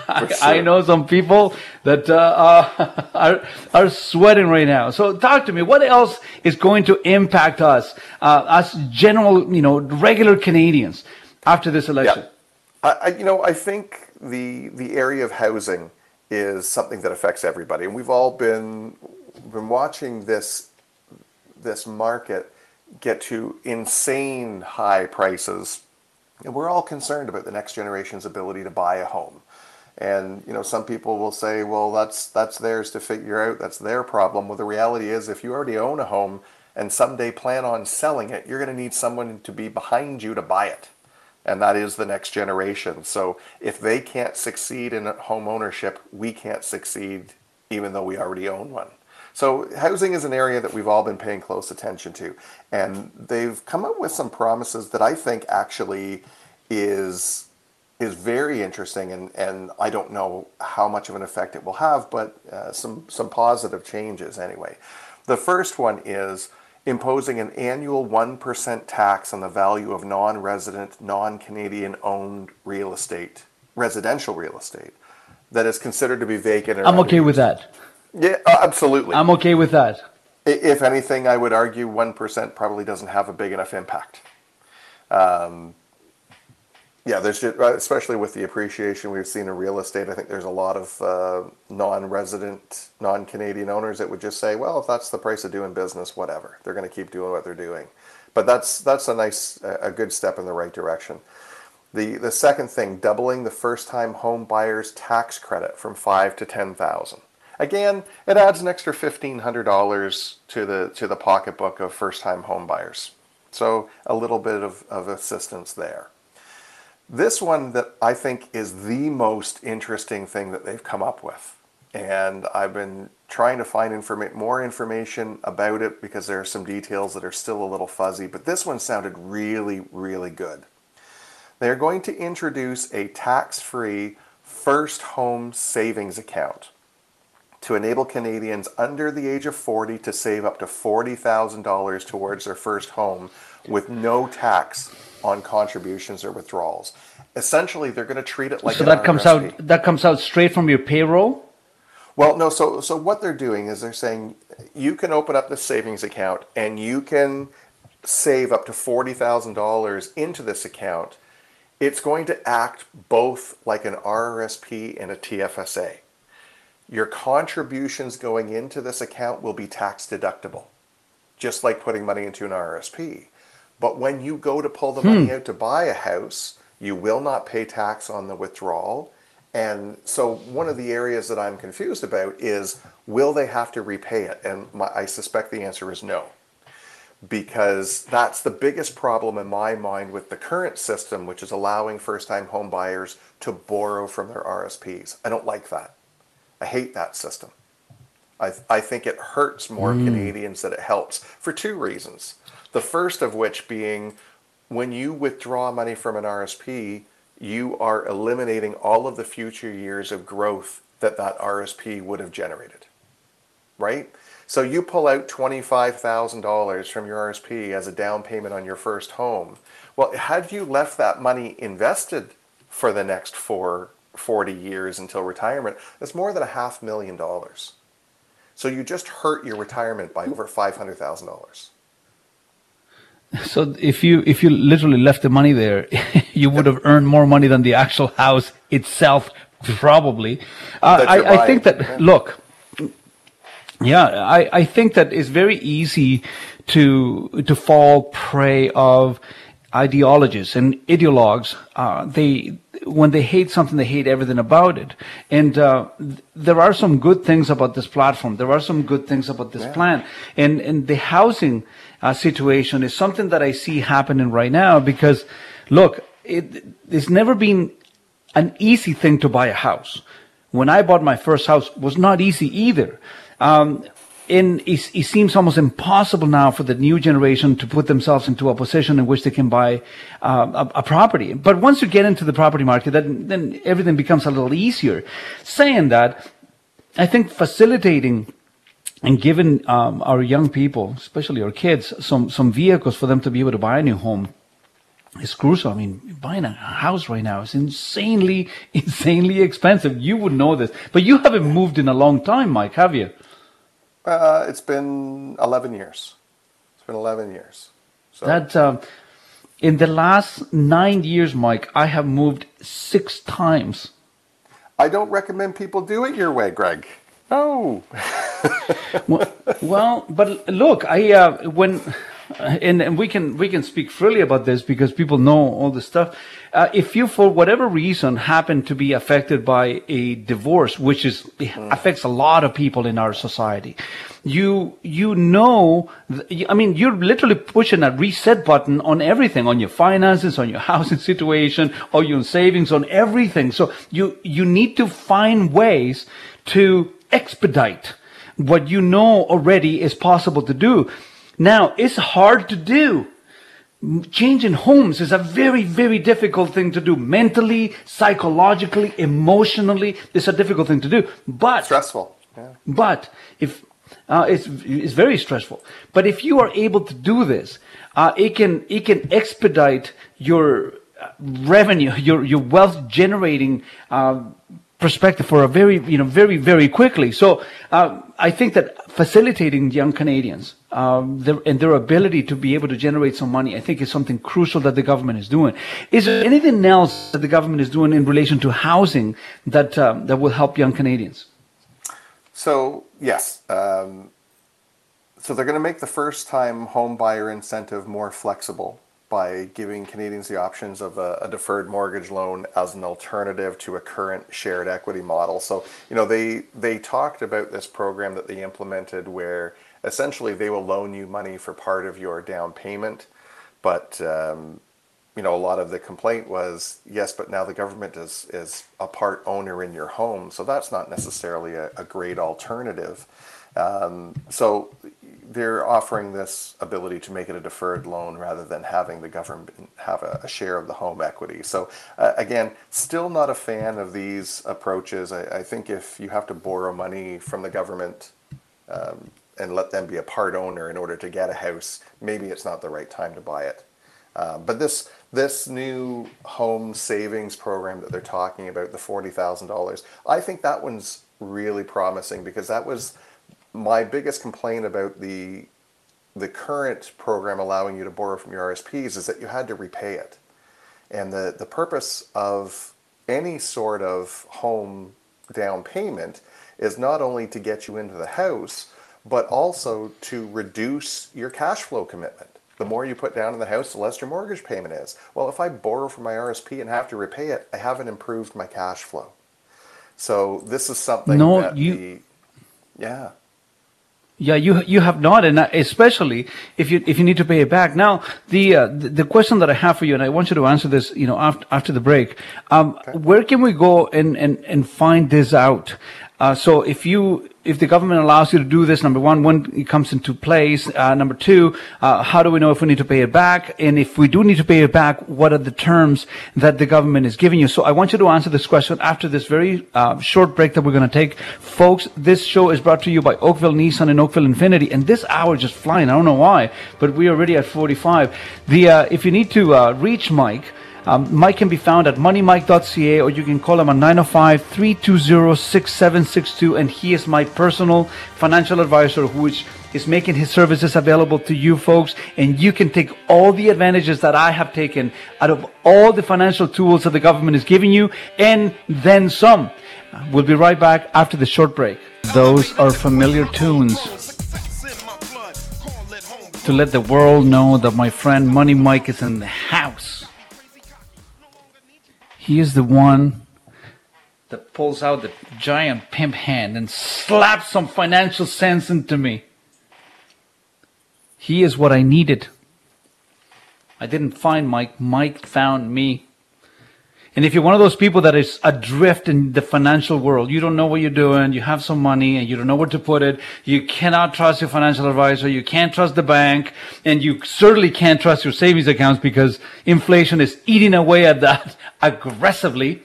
I, I know some people that uh, [LAUGHS] are are sweating right now. So, talk to me. What else is going to impact us, uh, us general, you know, regular Canadians after this election? I, I, you know, I think the the area of housing is something that affects everybody, and we've all been been watching this this market get to insane high prices, and we're all concerned about the next generation's ability to buy a home. And you know, some people will say, "Well, that's that's theirs to figure out. That's their problem." Well, the reality is, if you already own a home and someday plan on selling it, you're going to need someone to be behind you to buy it and that is the next generation. So if they can't succeed in home ownership, we can't succeed even though we already own one. So housing is an area that we've all been paying close attention to, and they've come up with some promises that I think actually is is very interesting, and, and I don't know how much of an effect it will have, but uh, some, some positive changes anyway. The first one is imposing an annual 1% tax on the value of non resident, non Canadian owned real estate, residential real estate, that is considered to be vacant. Or I'm okay with that. Yeah, uh, absolutely. I'm okay with that. If anything, I would argue 1% probably doesn't have a big enough impact. Um, yeah, there's just, uh, especially with the appreciation we've seen in real estate. I think there's a lot of uh, non-resident, non-Canadian owners that would just say, "Well, if that's the price of doing business, whatever. They're going to keep doing what they're doing." But that's that's a nice, a a good step in the right direction. The the second thing, doubling the first-time home buyers tax credit from five to ten thousand. Again, it adds an extra fifteen hundred dollars to the to the pocketbook of first-time home buyers. So a little bit of, of assistance there. This one that I think is the most interesting thing that they've come up with. And I've been trying to find informa- more information about it because there are some details that are still a little fuzzy, but this one sounded really, really good. They're going to introduce a tax free first home savings account to enable Canadians under the age of 40 to save up to $40,000 towards their first home with no tax on contributions or withdrawals. Essentially, they're going to treat it like so that comes out that comes out straight from your payroll. Well, no. So, so what they're doing is they're saying you can open up this savings account and you can save up to forty thousand dollars into this account. It's going to act both like an RRSP and a TFSA. Your contributions going into this account will be tax deductible, just like putting money into an RSP. But when you go to pull the money Hmm. out to buy a house, you will not pay tax on the withdrawal. And so, one of the areas that I'm confused about is will they have to repay it? And my, I suspect the answer is no. Because that's the biggest problem in my mind with the current system, which is allowing first time home buyers to borrow from their RSPs. I don't like that. I hate that system. I, I think it hurts more Mm. Canadians than it helps for two reasons. The first of which being when you withdraw money from an RSP, you are eliminating all of the future years of growth that that RSP would have generated. Right? So you pull out $25,000 from your RSP as a down payment on your first home. Well, had you left that money invested for the next four, 40 years until retirement, that's more than a half million dollars. So you just hurt your retirement by over $500,000. So if you if you literally left the money there, [LAUGHS] you would have earned more money than the actual house itself, probably. Uh, I, I think that yeah. look, yeah, I, I think that it's very easy to to fall prey of ideologists and ideologues. Uh, they when they hate something, they hate everything about it. And uh, th- there are some good things about this platform. There are some good things about this plan. And and the housing uh, situation is something that I see happening right now because, look, it, it's never been an easy thing to buy a house. When I bought my first house, was not easy either. Um, and it, it seems almost impossible now for the new generation to put themselves into a position in which they can buy uh, a, a property. But once you get into the property market, then, then everything becomes a little easier. Saying that, I think facilitating and giving um, our young people, especially our kids, some some vehicles for them to be able to buy a new home is crucial. I mean, buying a house right now is insanely, [LAUGHS] insanely expensive. You would know this, but you haven't moved in a long time, Mike, have you? Uh, it's been 11 years. It's been 11 years. So That um, in the last nine years, Mike, I have moved six times. I don't recommend people do it your way, Greg. No. [LAUGHS] well, well, but look, I uh, when and, and we can we can speak freely about this because people know all this stuff. Uh, if you, for whatever reason, happen to be affected by a divorce, which is affects a lot of people in our society, you you know, I mean, you're literally pushing a reset button on everything, on your finances, on your [LAUGHS] housing situation, on your savings, on everything. So you you need to find ways to expedite what you know already is possible to do. Now, it's hard to do. changing homes is a very, very difficult thing to do. Mentally, psychologically, emotionally, it's a difficult thing to do. But stressful. But if uh, it's it's very stressful. But if you are able to do this, uh, it can it can expedite your uh, revenue, your your wealth generating. Uh, perspective for a very you know very very quickly. So uh, i think that facilitating young canadians um, their, and their ability to be able to generate some money i think is something crucial that the government is doing. Is there anything else that the government is doing in relation to housing that um, that will help young canadians? So yes, um, so they're going to make the first-time home buyer incentive more flexible by giving Canadians the options of a, a deferred mortgage loan as an alternative to a current shared equity model. So you know they they talked about this program that they implemented where essentially they will loan you money for part of your down payment, but um, you know, a lot of the complaint was, yes, but now the government is, is a part owner in your home. So that's not necessarily a, a great alternative. Um, so they're offering this ability to make it a deferred loan rather than having the government have a, a share of the home equity. So uh, again, still not a fan of these approaches. I, I think if you have to borrow money from the government um, and let them be a part owner in order to get a house, maybe it's not the right time to buy it. Uh, but this this new home savings program that they're talking about, the forty thousand dollars, I think that one's really promising because that was my biggest complaint about the the current program allowing you to borrow from your RSPs is that you had to repay it, and the the purpose of any sort of home down payment is not only to get you into the house, but also to reduce your cash flow commitment the more you put down in the house, the less your mortgage payment is. Well, if I borrow from my RSP and have to repay it, I haven't improved my cash flow. So this is something No, that you- the yeah. Yeah, you you have not, and especially if you if you need to pay it back. Now, the uh, the, the question that I have for you, and I want you to answer this, you know, after after the break, um, where can we go and and and find this out? Uh, so if you if the government allows you to do this, number one, when it comes into place, uh, number two, uh, how do we know if we need to pay it back? And if we do need to pay it back, what are the terms that the government is giving you? So I want you to answer this question after this very uh, short break that we're going to take. Folks, this show is brought to you by Oakville Nissan and Oakville Infiniti. And this hour is just flying. I don't know why, but we're already at 45. The, uh, if you need to uh, reach Mike, um, Mike can be found at moneymike.ca or you can call him on 905 320 6762. And he is my personal financial advisor, which is making his services available to you folks. And you can take all the advantages that I have taken out of all the financial tools that the government is giving you and then some. We'll be right back after the short break. Those are familiar tunes to let the world know that my friend Money Mike is in the house. He is the one that pulls out the giant pimp hand and slaps some financial sense into me. He is what I needed. I didn't find Mike, Mike found me. And if you're one of those people that is adrift in the financial world, you don't know what you're doing, you have some money and you don't know where to put it, you cannot trust your financial advisor, you can't trust the bank, and you certainly can't trust your savings accounts because inflation is eating away at that [LAUGHS] aggressively.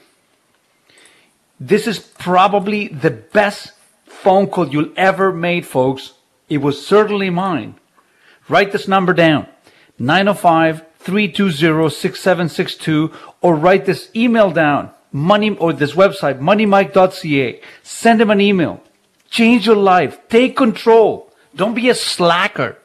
This is probably the best phone call you'll ever made, folks. It was certainly mine. Write this number down. 905 320 6762 or write this email down. Money or this website, moneymike.ca. Send him an email. Change your life. Take control. Don't be a slacker.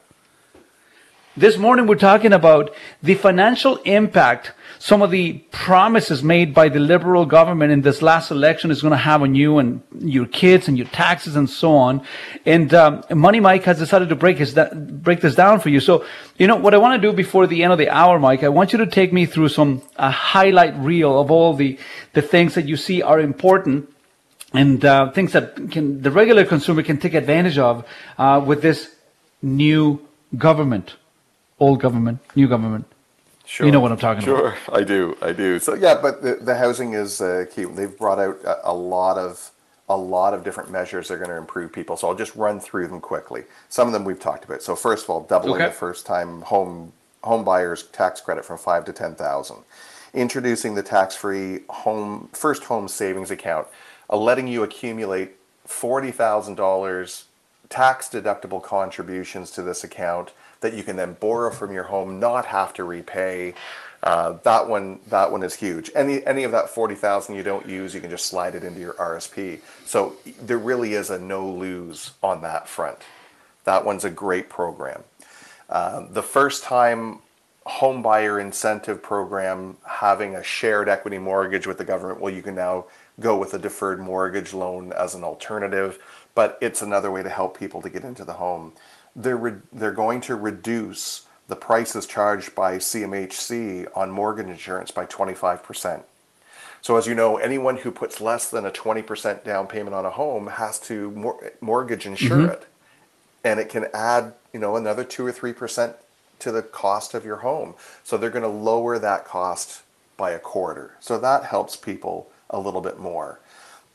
This morning we're talking about the financial impact some of the promises made by the liberal government in this last election is going to have on you and your kids and your taxes and so on. And um, Money Mike has decided to break his break this down for you. So, you know what I want to do before the end of the hour, Mike. I want you to take me through some highlight reel of all the the things that you see are important and uh, things that can the regular consumer can take advantage of uh, with this new government, old government, new government. Sure. You know what I'm talking sure, about. Sure, I do. I do. So yeah, but the, the housing is uh, key. They've brought out a, a, lot of a lot of different measures that are going to improve people. So I'll just run through them quickly. Some of them we've talked about. So first of all, doubling Okay. the first time home home buyers tax credit from five to ten thousand, introducing the tax-free home first home savings account, uh, letting you accumulate forty thousand dollars tax deductible contributions to this account that you can then borrow from your home, not have to repay. Uh, that one, that one is huge. Any any of that forty thousand you don't use, you can just slide it into your RSP. So there really is a no lose on that front. That one's a great program. Uh, the first time home buyer incentive program having a shared equity mortgage with the government, well, you can now go with a deferred mortgage loan as an alternative, but it's another way to help people to get into the home. They're, re- they're going to reduce the prices charged by CMHC on mortgage insurance by 25%. So, as you know, anyone who puts less than a 20% down payment on a home has to mor- mortgage insure Mhm. it. And it can add, you know, another 2 or 3% to the cost of your home. So, they're going to lower that cost by a quarter. So, that helps people a little bit more.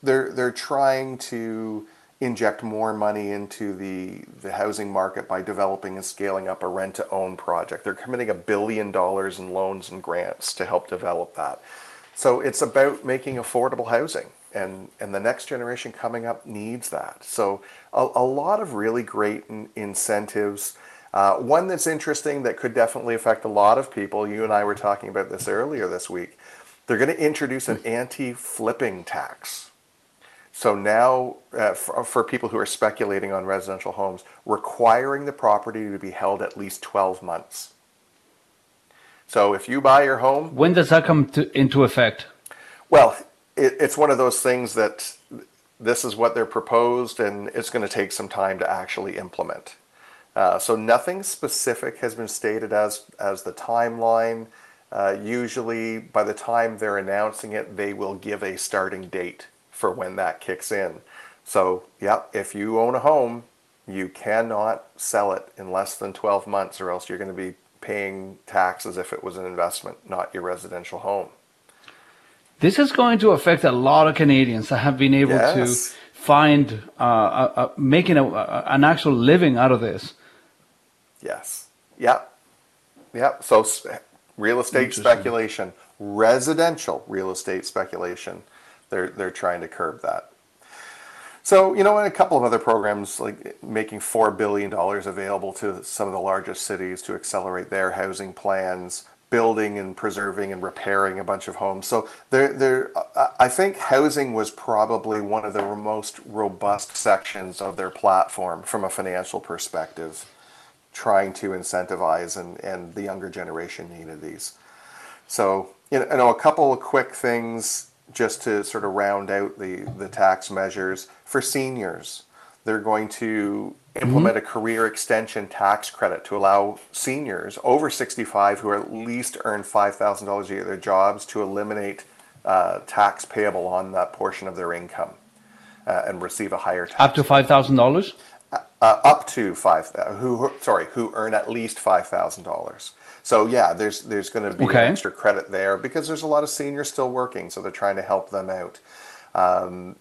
They're, they're trying to inject more money into the, the housing market by developing and scaling up a rent to own project. They're committing a billion dollars in loans and grants to help develop that. So it's about making affordable housing, and, and the next generation coming up needs that. So a, a lot of really great in, incentives. Uh, one that's interesting that could definitely affect a lot of people. You and I were talking about this earlier this week. They're going to introduce an anti-flipping tax. So now, uh, for, for people who are speculating on residential homes, requiring the property to be held at least 12 months. So if you buy your home, When does that come to, into effect? well, it, it's one of those things that this is what they're proposed, and it's going to take some time to actually implement. Uh, so nothing specific has been stated as as the timeline. Uh, usually, by the time they're announcing it, they will give a starting date for when that kicks in. So, yep, if you own a home, you cannot sell it in less than 12 months, or else you're going to be paying tax as if it was an investment, not your residential home. This is going to affect a lot of Canadians that have been able Yes. to find uh, making a, a, an actual living out of this. Yes. Yep. Yep. So real estate speculation, residential real estate speculation, they're they're trying to curb that. So, you know, and a couple of other programs like making $4 billion available to some of the largest cities to accelerate their housing plans, building and preserving and repairing a bunch of homes. So, there, there, I think housing was probably one of the most robust sections of their platform from a financial perspective, trying to incentivize, and, and the younger generation needed these. So, you know, a couple of quick things just to sort of round out the, the tax measures. For seniors, they're going to implement a career extension tax credit to allow seniors over 65 who at least earn $5,000 a year at their jobs to eliminate uh, tax payable on that portion of their income uh, and receive a higher tax Up to five thousand dollars. uh, up to five who who- sorry who earn at least five thousand dollars. So yeah, there's there's going to be Okay. extra credit there because there's a lot of seniors still working, so they're trying to help them out. Um,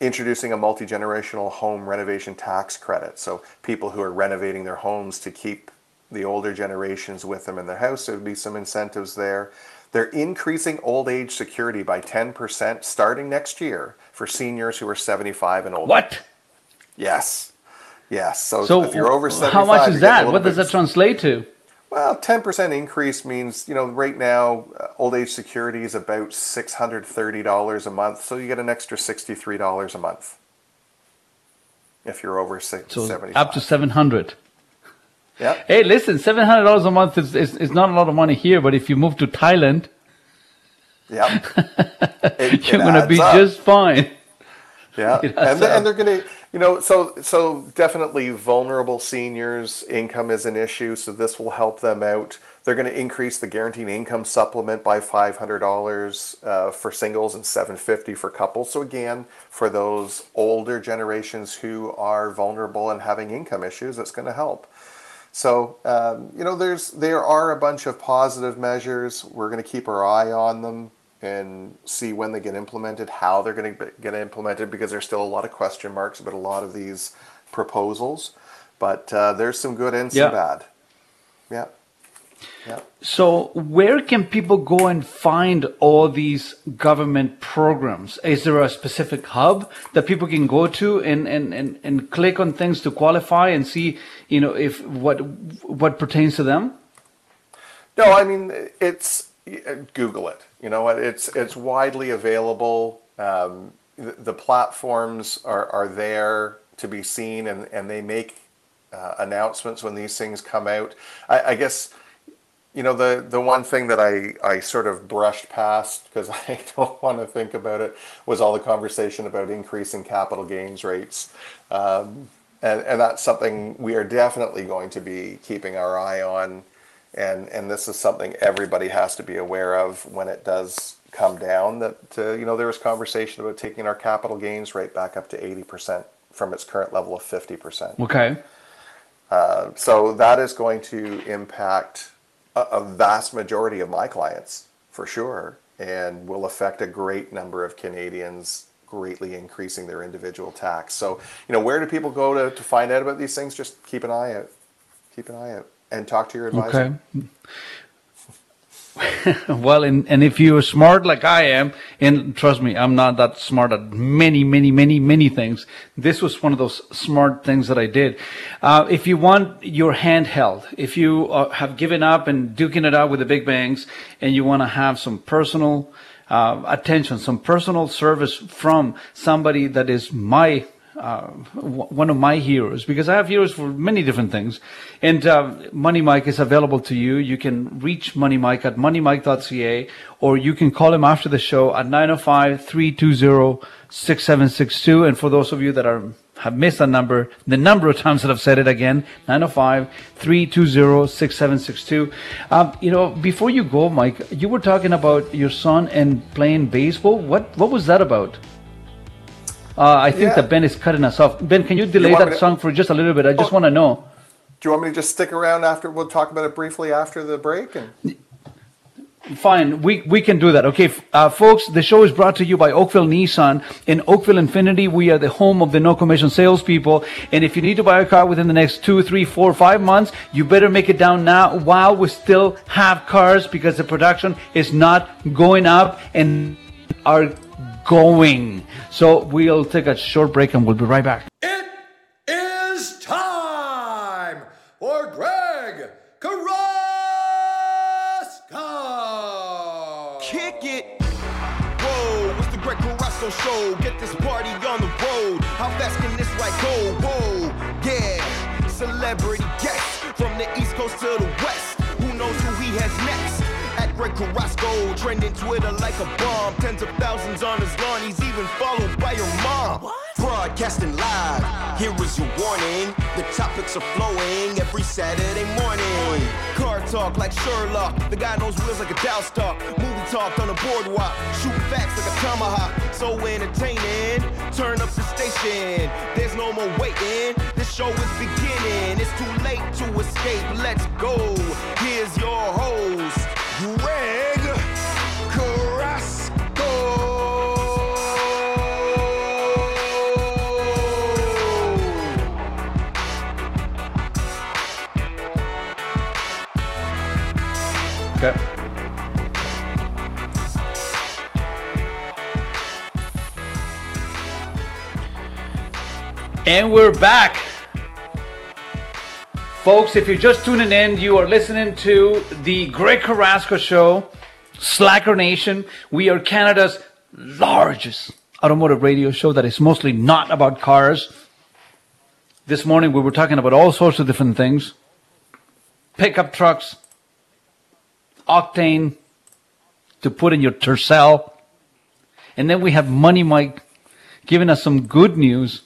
introducing a multi generational home renovation tax credit, so people who are renovating their homes to keep the older generations with them in their house, there would be some incentives there. They're increasing old age security by 10% starting next year for seniors who are 75 and older. What? Yes. Yes. So, So, if you're over 75, how much is that? What does that translate to? Well, 10% increase means, you know, right now, uh, old age security is about $630 a month. So you get an extra $63 a month if you're over six, So 75. up to seven hundred. Yeah. Hey, listen, seven hundred dollars a month is, is is not a lot of money here, but if you move to Thailand, Yeah. [LAUGHS] You're gonna be up. just fine. Yeah, [LAUGHS] and, adds they- up. and they're going to, you know, so so definitely vulnerable seniors income is an issue. So this will help them out. They're going to increase the guaranteed income supplement by five hundred dollars uh, for singles and seven fifty for couples. So again, for those older generations who are vulnerable and having income issues, that's going to help. So um, you know, there's there are a bunch of positive measures. We're going to keep our eye on them and see when they get implemented, how they're going to get implemented, because there's still a lot of question marks about a lot of these proposals. But uh, there's some good and some Yeah. bad. Yeah. Yeah. So, where can people go and find all these government programs? Is there a specific hub that people can go to and, and, and, and click on things to qualify and see, you know, if what what pertains to them? No, I mean it's Google it. You know what? It's it's widely available. Um, the, the platforms are, are there to be seen, and, and they make uh, announcements when these things come out. I, I guess you know the the one thing that I I sort of brushed past because [LAUGHS] I don't want to think about it was all the conversation about increasing capital gains rates. Um, and, and that's something we are definitely going to be keeping our eye on and and this is something everybody has to be aware of when it does come down that uh, you know there was conversation about taking our capital gains rate back up to 80% from its current level of 50% Okay. uh, so that is going to impact a, a vast majority of my clients for sure and will affect a great number of canadians greatly increasing their individual tax. So you know where do people go to, to find out about these things? Just keep an eye out. Keep an eye out and talk to your advisor Okay. [LAUGHS] well, and, and if you're smart like I am, and trust me, I'm not that smart at many, many, many, many things. This was one of those smart things that I did. Uh, if you want your hand held, if you uh, have given up and duking it out with the big bangs, and you want to have some personal uh, attention, some personal service from somebody that is my uh, one of my heroes because I have heroes for many different things. And uh, Money Mike is available to you. You can reach Money Mike at moneymike.ca or you can call him after the show at 905-320-6762. And for those of you that are have missed that number, the number of times that I've said it again, 905-320-6762. Um, you know, before you go, Mike, you were talking about your son and playing baseball. What what was that about? Uh, I think Yeah. that Ben is cutting us off. Ben, can you delay want that to- song for just a little bit? I just want to know. Do you want me to just stick around after? We'll talk about it briefly after the break. And Fine, we, we can do that. Okay, uh, folks, the show is brought to you by Oakville Nissan. In Oakville Infiniti, we are the home of the no commission salespeople. And if you need to buy a car within the next two, three, four, five months, you better make it down now while we still have cars because the production is not going up and are going. So we'll take a short break and we'll be right back. It is time for Greg Carrasco. Kick it. Whoa, it's the Greg Carrasco show. Get this party on the road. How fast can this ride go? Whoa, yeah. Celebrity guests from the East Coast to the West. Who knows who he has next? Greg Carrasco, trending Twitter like a bomb. Tens of thousands on his lawn. He's even followed by your mom. Broadcasting live. Here is your warning. The topics are flowing every Saturday morning. Car talk like Sherlock. The guy knows wheels like a Dow stock. Movie talk on the boardwalk. Shoot facts like a tomahawk. So entertaining. Turn up the station. There's no more waiting. This show is beginning. It's too late to escape. Let's go. Here's your host, Greg Carrasco. Okay. And we're back. Folks, if you're just tuning in, you are listening to the Greg Carrasco Show, Slacker Nation. We are Canada's largest automotive radio show that is mostly not about cars. This morning we were talking about all sorts of different things pickup trucks, octane to put in your Tercel. And then we have Money Mike giving us some good news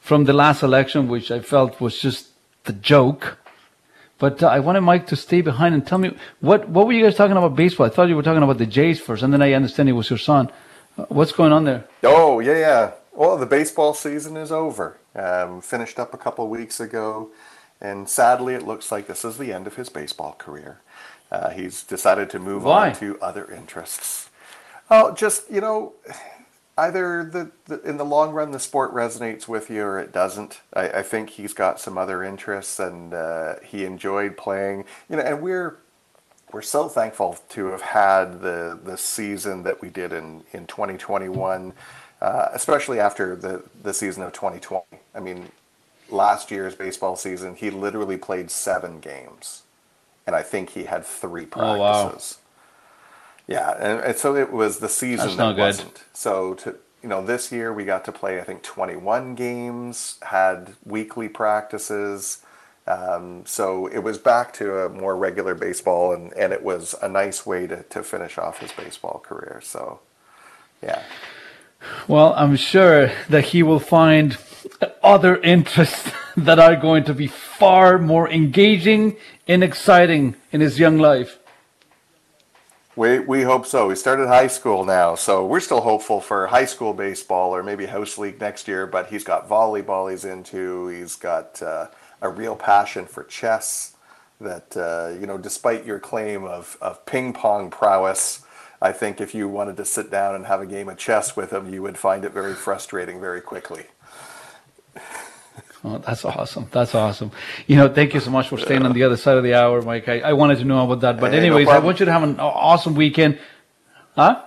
from the last election, which I felt was just the joke. But uh, I wanted Mike to stay behind and tell me what what were you guys talking about baseball? I thought you were talking about the Jays first, and then I understand it was your son. Uh, What's going on there? Oh yeah, yeah. Well, the baseball season is over. Um, finished up a couple of weeks ago, and sadly, it looks like this is the end of his baseball career. Uh, he's decided to move Why? on to other interests. Oh, just you know, either the, the in the long run the sport resonates with you or it doesn't. I, I think he's got some other interests, and uh, he enjoyed playing. You know, and we're we're so thankful to have had the the season that we did in in 2021, uh, especially after the the season of 2020. I mean, last year's baseball season, he literally played seven games, and I think he had three Oh, wow. Yeah, and, and so it was the season That's that not good. wasn't. So to you know, this year we got to play I think 21 games, had weekly practices. Um, so it was back to a more regular baseball, and, and it was a nice way to, to finish off his baseball career. So, yeah. Well, I'm sure that he will find other interests [LAUGHS] that are going to be far more engaging and exciting in his young life. We, we hope so. We started high school now, so we're still hopeful for high school baseball or maybe house league next year. But he's got volleyball he's into. He's got uh, a real passion for chess. That uh, you know, despite your claim of, of ping pong prowess, I think if you wanted to sit down and have a game of chess with him, you would find it very frustrating very quickly. Oh, that's awesome. That's awesome. You know, thank you so much for staying on the other side of the hour, Mike. I, I wanted to know about that. But Hey, no anyways, I want you to have an awesome weekend. Huh?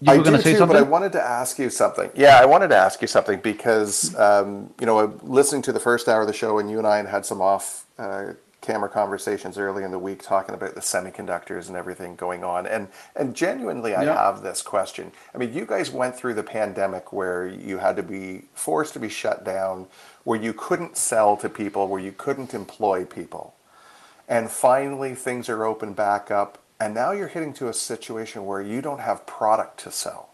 You I were going do to say too, something? but I wanted to ask you something. Yeah, I wanted to ask you something because um, you know, listening to the first hour of the show, and you and I had had some off uh, camera conversations early in the week talking about the semiconductors and everything going on, and and genuinely, I Yeah. have this question. I mean, you guys went through the pandemic where you had to be forced to be shut down, where you couldn't sell to people, where you couldn't employ people and finally things are open back up and now you're hitting to a situation where you don't have product to sell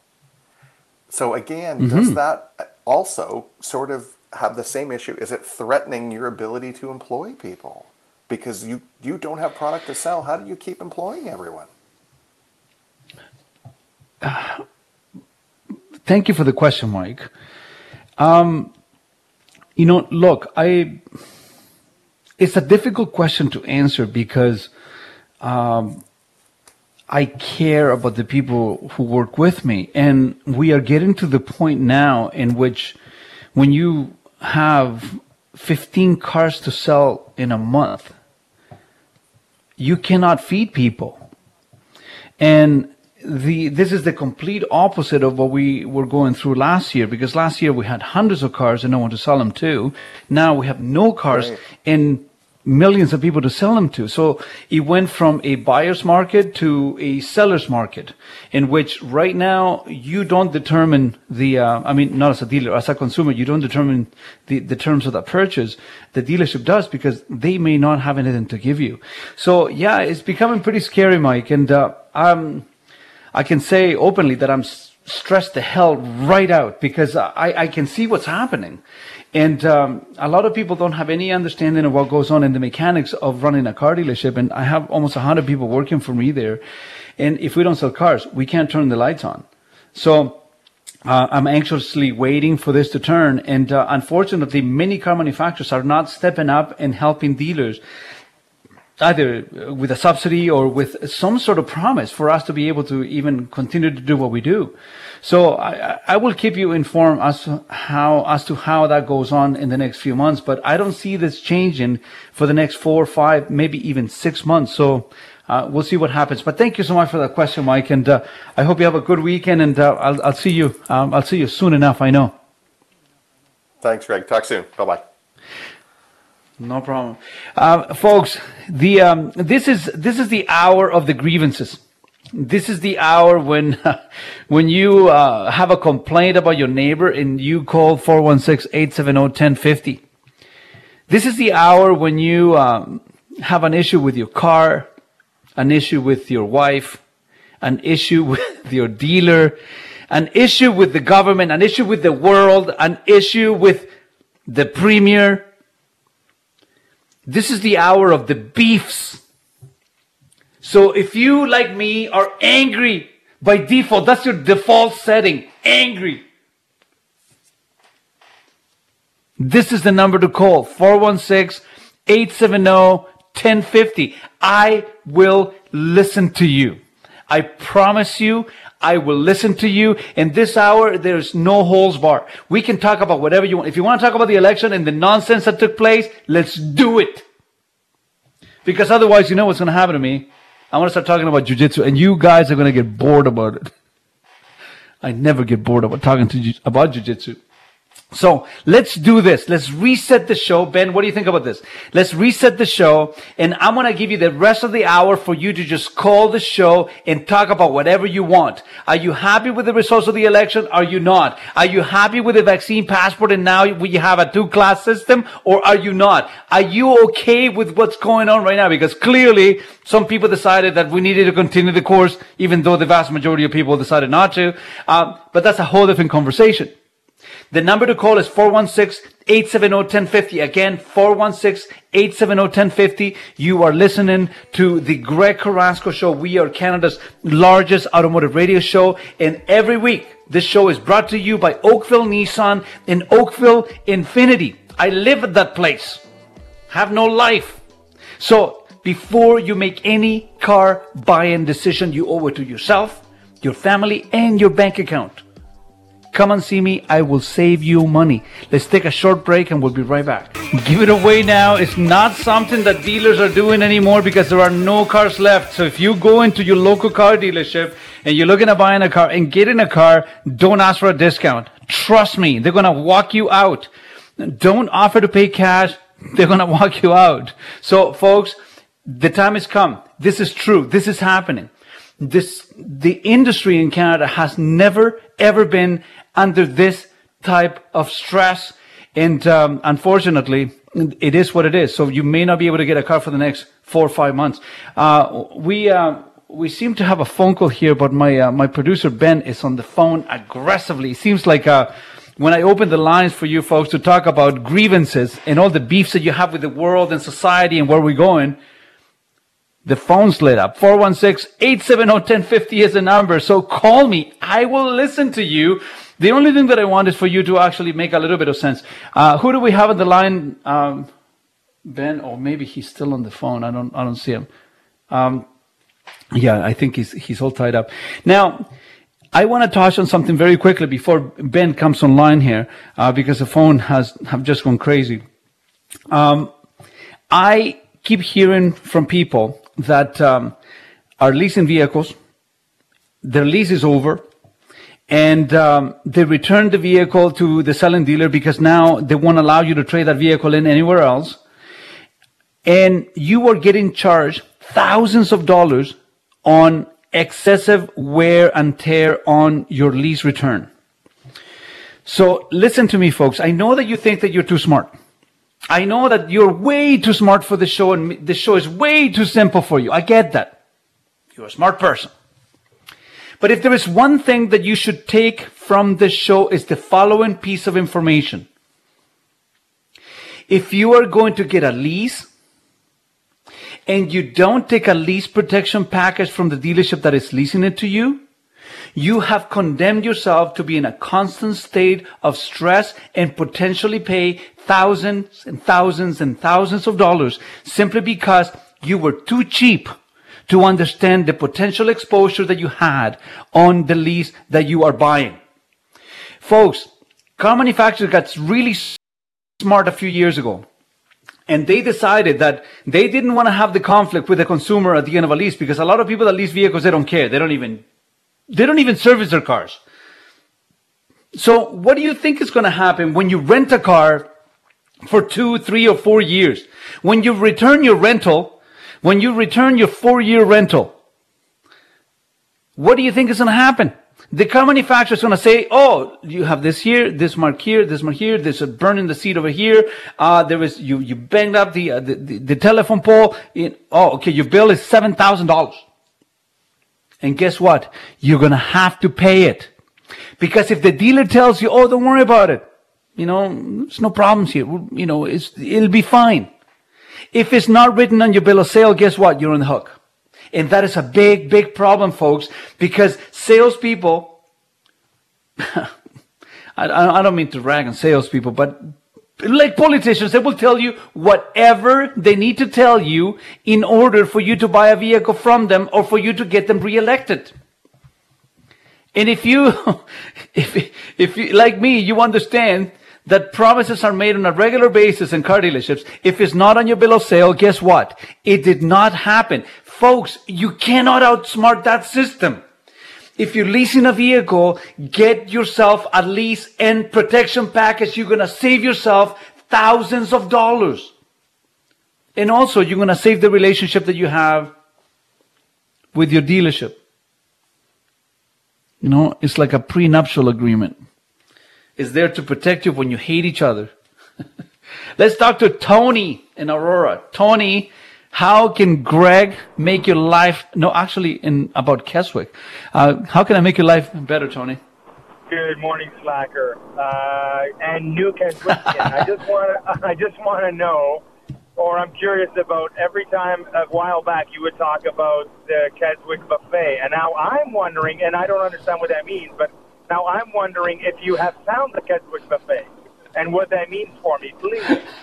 so again does Mhm. that also sort of have the same issue is it threatening your ability to employ people because you you don't have product to sell how do you keep employing everyone [SIGHS] Thank you for the question, Mike. Um, you know, look, I. It's a difficult question to answer because um, I care about the people who work with me, and we are getting to the point now in which, when you have 15 cars to sell in a month, you cannot feed people. And the this is the complete opposite of what we were going through last year because last year we had hundreds of cars and no one to sell them to. Now we have no cars Right. and millions of people to sell them to. So it went from a buyer's market to a seller's market in which right now you don't determine the, uh, I mean, not as a dealer, as a consumer, you don't determine the, the terms of that purchase. The dealership does because they may not have anything to give you. So yeah, it's becoming pretty scary, Mike. And, uh, um, I can say openly that I'm stressed the hell right out because I, I can see what's happening. And um, a lot of people don't have any understanding of what goes on in the mechanics of running a car dealership. And I have almost 100 people working for me there. And if we don't sell cars, we can't turn the lights on. So uh, I'm anxiously waiting for this to turn. And uh, unfortunately, many car manufacturers are not stepping up and helping dealers either with a subsidy or with some sort of promise for us to be able to even continue to do what we do. So I, I- will keep you informed as to how as to how that goes on in the next few months. But I don't see this changing for the next four, five, maybe even six months. So uh, we'll see what happens. But thank you so much for that question, Mike, and uh, I hope you have a good weekend. And uh, I'll, I'll see you. Um, I'll see you soon enough. I know. thanks greg talk soon bye-bye No problem, uh, folks. The um, this is this is the hour of the grievances. This is the hour when [LAUGHS] when you uh, have a complaint about your neighbor and you call 416-870-1050. This is the hour when you um, have an issue with your car, an issue with your wife, an issue [LAUGHS] with your dealer, an issue with the government, an issue with the world, an issue with the premier. This is the hour of the beefs. So if you, like me, are angry by default, that's your default setting, angry. This is the number to call 416 870 1050. I will listen to you. I promise you, I will listen to you. In this hour, there's no holes bar. We can talk about whatever you want. If you want to talk about the election and the nonsense that took place, let's do it. Because otherwise, you know what's going to happen to me. I want to start talking about jujitsu, and you guys are going to get bored about it. [LAUGHS] I never get bored about talking to about jujitsu. So let's do this. Let's reset the show. Ben, what do you think about this? Let's reset the show and I'm going to give you the rest of the hour for you to just call the show and talk about whatever you want. Are you happy with the results of the election? Are you not? Are you happy with the vaccine passport and now we have a two class system or are you not? Are you okay with what's going on right now? Because clearly some people decided that we needed to continue the course even though the vast majority of people decided not to. Um, but that's a whole different conversation. The number to call is 416-870-1050. Again, 416-870-1050. You are listening to the Greg Carrasco Show. We are Canada's largest automotive radio show. And every week, this show is brought to you by Oakville Nissan and Oakville Infiniti. I live at that place. Have no life. So before you make any car buying decision, you owe it to yourself, your family, and your bank account. Come and see me. I will save you money. Let's take a short break and we'll be right back. Give it away now. It's not something that dealers are doing anymore because there are no cars left. So if you go into your local car dealership and you're looking at buying a car and getting a car, don't ask for a discount. Trust me, they're going to walk you out. Don't offer to pay cash. They're going [LAUGHS] to walk you out. So folks, the time has come. This is true. This is happening. This, the industry in Canada has never ever been under this type of stress. And um, unfortunately, it is what it is. So you may not be able to get a car for the next four or five months. Uh, we uh, we seem to have a phone call here, but my uh, my producer Ben is on the phone aggressively. It seems like uh, when I open the lines for you folks to talk about grievances and all the beefs that you have with the world and society and where we're going, the phone's lit up. 416-870-1050 is the number. So call me. I will listen to you. The only thing that I want is for you to actually make a little bit of sense. Uh, who do we have on the line? Um, ben, or maybe he's still on the phone. I don't, I don't see him. Um, yeah, I think he's, he's all tied up. Now, I want to touch on something very quickly before Ben comes online here, uh, because the phone has have just gone crazy. Um, I keep hearing from people that um, are leasing vehicles. Their lease is over and um, they return the vehicle to the selling dealer because now they won't allow you to trade that vehicle in anywhere else. And you are getting charged thousands of dollars on excessive wear and tear on your lease return. So listen to me, folks. I know that you think that you're too smart. I know that you're way too smart for the show and the show is way too simple for you. I get that. You're a smart person. But if there is one thing that you should take from this show is the following piece of information. If you are going to get a lease and you don't take a lease protection package from the dealership that is leasing it to you, you have condemned yourself to be in a constant state of stress and potentially pay thousands and thousands and thousands of dollars simply because you were too cheap to understand the potential exposure that you had on the lease that you are buying. Folks, car manufacturers got really smart a few years ago. And they decided that they didn't want to have the conflict with the consumer at the end of a lease because a lot of people that lease vehicles, they don't care. They don't even, they don't even service their cars. So what do you think is going to happen when you rent a car for two, three, or four years? When you return your rental, when you return your four year rental, what do you think is going to happen? The car manufacturer is going to say, "Oh, you have this here, this mark here, this mark here. There's a burn in the seat over here. Uh, was you you banged up the uh, the, the, the, telephone pole. In, oh, okay, your bill is seven thousand dollars. And guess what? You're going to have to pay it because if the dealer tells you, "Oh, don't worry about it," you know, there's no problems here. You know, it's it'll be fine. If it's not written on your bill of sale, guess what? You're on the hook. And that is a big, big problem, folks, because salespeople, [LAUGHS] I, I don't mean to rag on salespeople, but like politicians, they will tell you whatever they need to tell you in order for you to buy a vehicle from them or for you to get them reelected. And if you, [LAUGHS] if, if you, like me, you understand that promises are made on a regular basis in car dealerships. If it's not on your bill of sale, guess what? It did not happen. Folks, you cannot outsmart that system. If you're leasing a vehicle, get yourself at least in protection package. You're going to save yourself thousands of dollars. And also, you're going to save the relationship that you have with your dealership. You know, it's like a prenuptial agreement. It's there to protect you when you hate each other. [LAUGHS] Let's talk to Tony in Aurora. Tony, how can Greg make your life, no, actually in about Keswick. Uh, how can I make your life better, Tony? Good morning, Slacker, uh, and new Keswickian. I just want to, [LAUGHS] I just want to know, or I'm curious about. Every time a while back, you would talk about the Keswick buffet, and now I'm wondering, and I don't understand what that means, but now I'm wondering if you have found the Keswick buffet and what that means for me, please. [LAUGHS]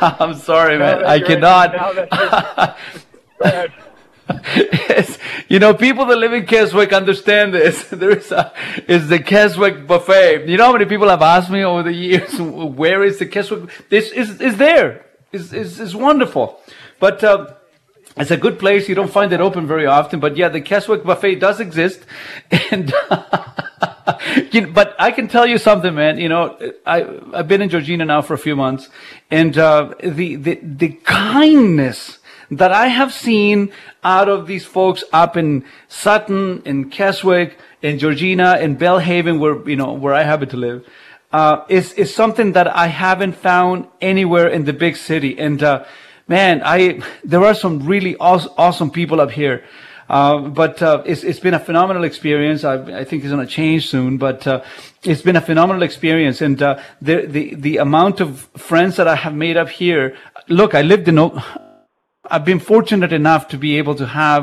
I'm sorry, man. I cannot. you're- [LAUGHS] Go ahead. Yes. You know, people that live in Keswick understand this. [LAUGHS] There is a, is the Keswick buffet. You know how many people have asked me over the years, where is the Keswick? This is, is there. It's, it's, it's wonderful. But, uh, it's a good place. You don't find it open very often, but yeah, the Keswick buffet does exist. [LAUGHS] And, [LAUGHS] but I can tell you something, man. You know, I, I've been in Georgina now for a few months and, uh, the, the, the kindness that I have seen out of these folks up in Sutton, in Keswick, in Georgina, in Belhaven, where, you know, where I happen to live, uh, is, is something that I haven't found anywhere in the big city. And, uh, man, I, there are some really awesome, people up here. Uh, but uh, it's, it's been a phenomenal experience. I, I think it's going to change soon, but uh, it's been a phenomenal experience. And uh, the, the the amount of friends that I have made up here. Look, I lived in. Oak, I've been fortunate enough to be able to have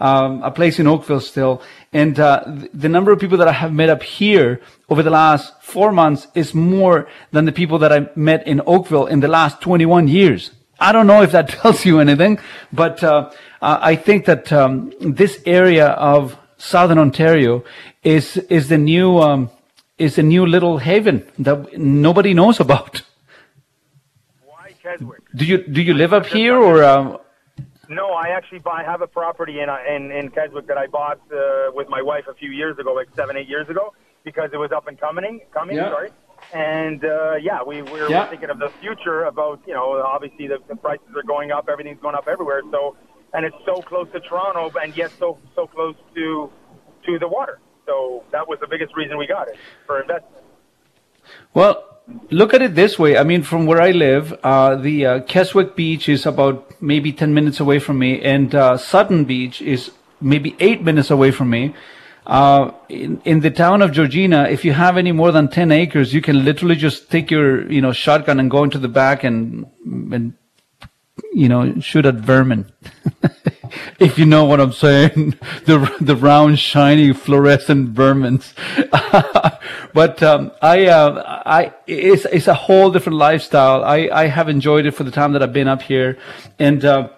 um, a place in Oakville still, and uh, the number of people that I have met up here over the last four months is more than the people that I met in Oakville in the last 21 years. I don't know if that [LAUGHS] tells you anything, but uh, I think that um, this area of Southern Ontario is is the new um, is the new little haven that nobody knows about. Why Keswick? Do you do you live up here or? Um, No, I actually buy, have a property in, uh, in in Keswick that I bought uh, with my wife a few years ago, like seven, eight years ago, because it was up and coming. Coming, Yeah. sorry. And uh, yeah, we we were Yeah. thinking of the future about you know obviously the, the prices are going up, everything's going up everywhere. So and it's so close to Toronto, and yet so so close to to the water. So that was the biggest reason we got it for investment. Well, look at it this way. I mean, from where I live, uh, the uh, Keswick Beach is about maybe 10 minutes away from me, and uh, Sutton Beach is maybe eight minutes away from me. Uh, in, in the town of Georgina, if you have any more than 10 acres, you can literally just take your, you know, shotgun and go into the back and, and, you know, shoot at vermin. [LAUGHS] if you know what I'm saying, [LAUGHS] the the round, shiny, fluorescent vermins. [LAUGHS] but um, I, uh, I, it's it's a whole different lifestyle. I I have enjoyed it for the time that I've been up here, and uh,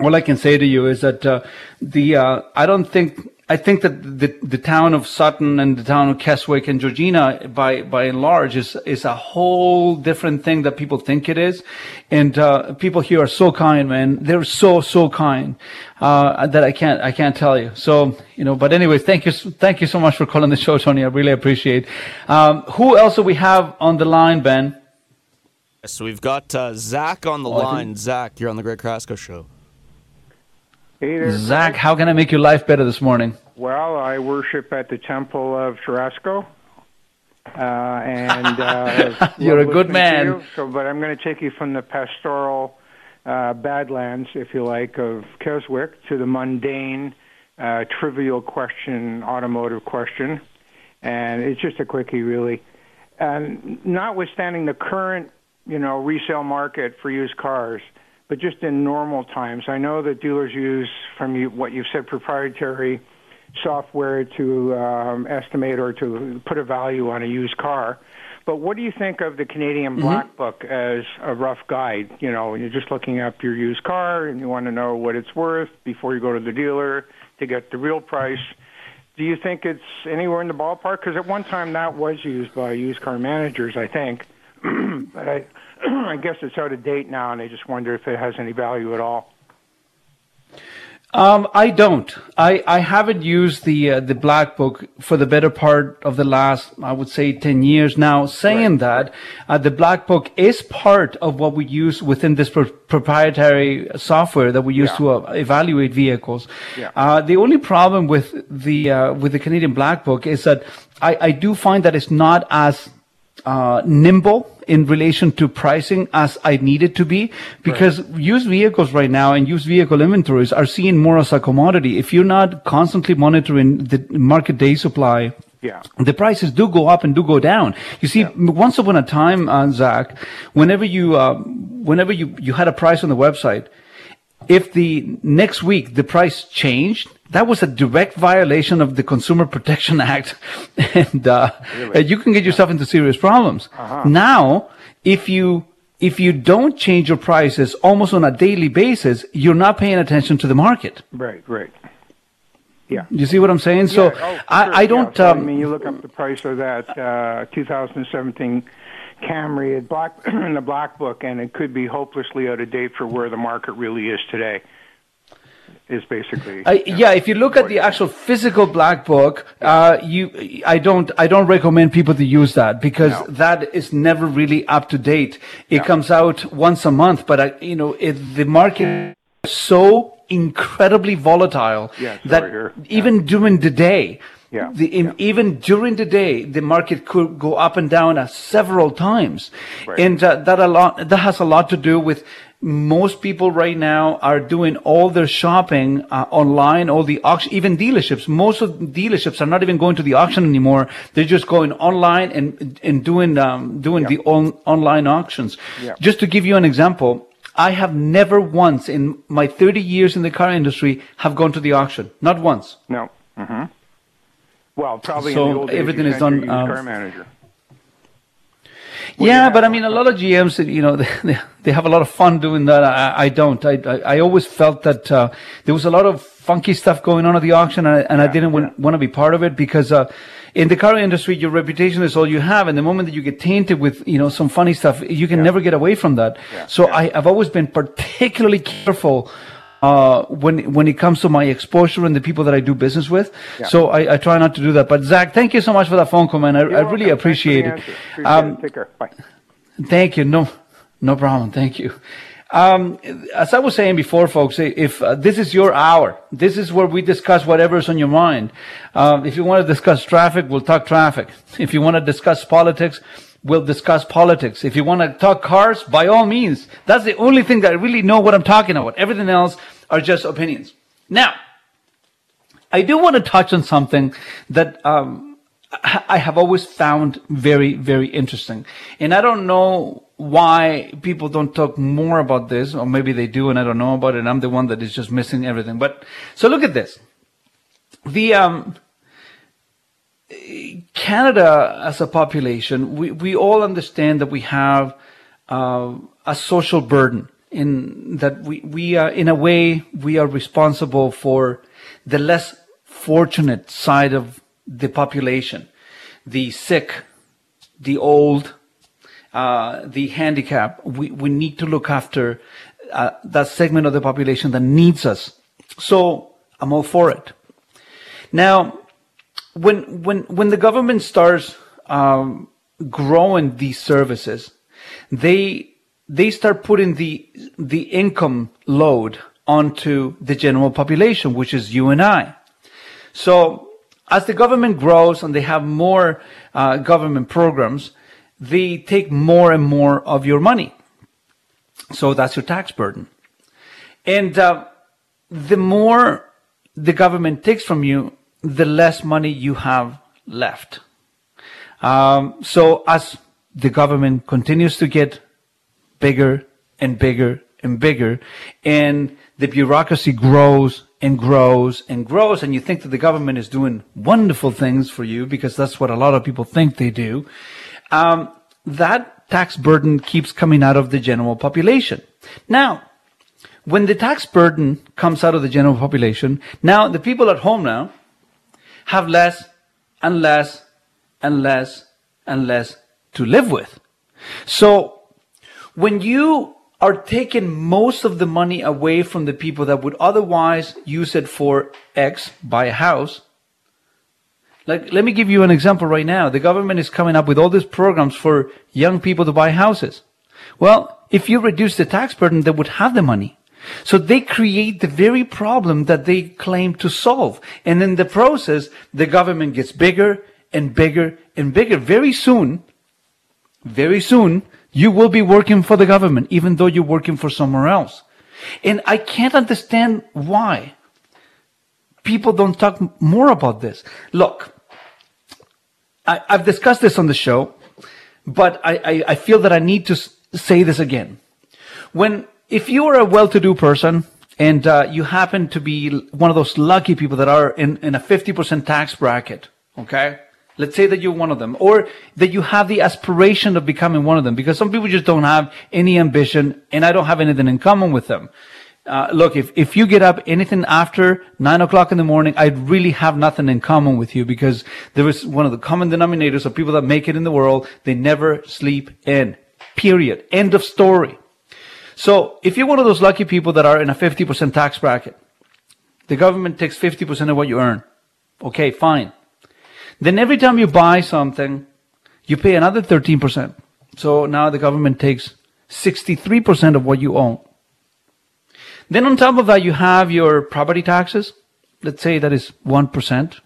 all I can say to you is that uh, the uh, I don't think. I think that the the town of Sutton and the town of Keswick and Georgina, by by and large, is is a whole different thing that people think it is, and uh, people here are so kind, man. They're so so kind uh, that I can't I can't tell you. So you know, but anyway, thank you thank you so much for calling the show, Tony. I really appreciate. Um, who else do we have on the line, Ben? So we've got uh, Zach on the Oh, line. Zach, you're on the Greg Carrasco show. Hey there, Zach, how can I make your life better this morning? Well, I worship at the Temple of Carrasco. Uh, and uh, [LAUGHS] You're a good man. you. So, but I'm going to take you from the pastoral uh, badlands, if you like, of Keswick to the mundane, uh, trivial question, automotive question, and it's just a quickie, really. And notwithstanding the current, you know, resale market for used cars, but just in normal times, I know that dealers use, from you, what you've said, proprietary software to um, estimate or to put a value on a used car. But what do you think of the Canadian Black Book as a rough guide? You know, when you're just looking up your used car and you want to know what it's worth before you go to the dealer to get the real price. Do you think it's anywhere in the ballpark? Because at one time that was used by used car managers, I think. [CLEARS THROAT] but I, [CLEARS THROAT] I guess it's out of date now, and I just wonder if it has any value at all. Um, I don't. I, I haven't used the uh, the black book for the better part of the last, I would say, ten years now. Saying that, uh, the black book is part of what we use within this pro- proprietary software that we use Yeah. to uh, evaluate vehicles. Yeah. Uh, the only problem with the uh, with the Canadian black book is that I, I do find that it's not as uh, nimble in relation to pricing as I need it to be because used vehicles right now and used vehicle inventories are seen more as a commodity. If you're not constantly monitoring the market day supply, Yeah. the prices do go up and do go down. You see, once upon a time, uh, Zach, whenever you, uh, whenever you, you had a price on the website, if the next week the price changed, that was a direct violation of the Consumer Protection [LAUGHS] Act, and uh, and you can get yourself into serious problems. Now, if you if you don't change your prices almost on a daily basis, you're not paying attention to the market. Right, right. Yeah. You see what I'm saying? So Yeah, oh, sure, I, I don't. So, I um, mean, you look up the price of that uh, 2017 Camry at black [CLEARS THROAT] in the black book, and it could be hopelessly out of date for where the market really is today. Is basically I, yeah, if you look at the actual physical black book, uh, you, I don't, I don't recommend people to use that because that is never really up to date. It comes out once a month, but I, you know, it, the market is so incredibly volatile Yeah, that even during the day, Yeah, the, in, even during the day, the market could go up and down uh, several times, Right. and uh, that a lot that has a lot to do with most people right now are doing all their shopping uh, online, all the auction, even dealerships. Most of the dealerships are not even going to the auction anymore. They're just going online and and doing um, doing the on, online auctions. Yeah. Just to give you an example. I have never once in my 30 years in the car industry have gone to the auction. Not once. no. hmm Well, probably So in the old days, everything is done, um, car manager. yeah, but I mean, a lot of GMs, you know, [LAUGHS] they, they have a lot of fun doing that. I, I don't. I, I, I always felt that uh, there was a lot of funky stuff going on at the auction, and I, and I didn't want to be part of it because uh, in the car industry, your reputation is all you have, and the moment that you get tainted with, you know, some funny stuff, you can never get away from that. so I, I've always been particularly careful. Uh, when when it comes to my exposure and the people that I do business with, Yeah. so I, I try not to do that. But Zach, thank you so much for that phone call, man. I, I really welcome. Thanks for the appreciate it. Appreciate Um, it. Take care. Bye. Thank you. No, no problem. Thank you. Um, as I was saying before, folks, if uh, this is your hour, this is where we discuss whatever's on your mind. Um, if you want to discuss traffic, we'll talk traffic. If you want to discuss politics, we'll discuss politics. If you want to talk cars, by all means. That's the only thing that I really know what I'm talking about. Everything else are just opinions. Now, I do want to touch on something that um, I have always found very, very interesting. And I don't know why people don't talk more about this, or maybe they do and I don't know about it. I'm the one that is just missing everything. But so look at this. The um, Canada as a population, we, we all understand that we have uh, a social burden in that we, we are, in a way, we are responsible for the less fortunate side of the population, the sick, the old, uh, the handicap. We, we need to look after uh, that segment of the population that needs us. So I'm all for it. Now, when when when the government starts um, growing these services, they they start putting the the income load onto the general population, which is you and I. So as the government grows and they have more uh, government programs, they take more and more of your money. So that's your tax burden, and uh, the more the government takes from you, the less money you have left. Um, so as the government continues to get bigger and bigger and bigger, and the bureaucracy grows and grows and grows, and you think that the government is doing wonderful things for you because that's what a lot of people think they do. Um, that tax burden keeps coming out of the general population. Now, when the tax burden comes out of the general population, now the people at home now have less and less and less and less to live with. So when you are taking most of the money away from the people that would otherwise use it for X, buy a house, like, let me give you an example right now. The government is coming up with all these programs for young people to buy houses. Well, if you reduce the tax burden, they would have the money. So they create the very problem that they claim to solve. And in the process, the government gets bigger and bigger and bigger. Very soon, very soon, you will be working for the government, even though you're working for somewhere else. And I can't understand why people don't talk more about this. Look, I, have discussed this on the show, but I, I, I feel that I need to say this again. When, if you are a well-to-do person and uh, you happen to be one of those lucky people that are in, in a 50% tax bracket, okay? Let's say that you're one of them, or that you have the aspiration of becoming one of them, because some people just don't have any ambition, and I don't have anything in common with them. Uh, look, if, if you get up anything after nine o'clock in the morning, I really have nothing in common with you because there is one of the common denominators of people that make it in the world. They never sleep in. Period. End of story. So if you're one of those lucky people that are in a 50% tax bracket, the government takes 50% of what you earn. Okay, fine. Then every time you buy something, you pay another 13%. So now the government takes 63% of what you own. Then on top of that, you have your property taxes. Let's say that is 1%.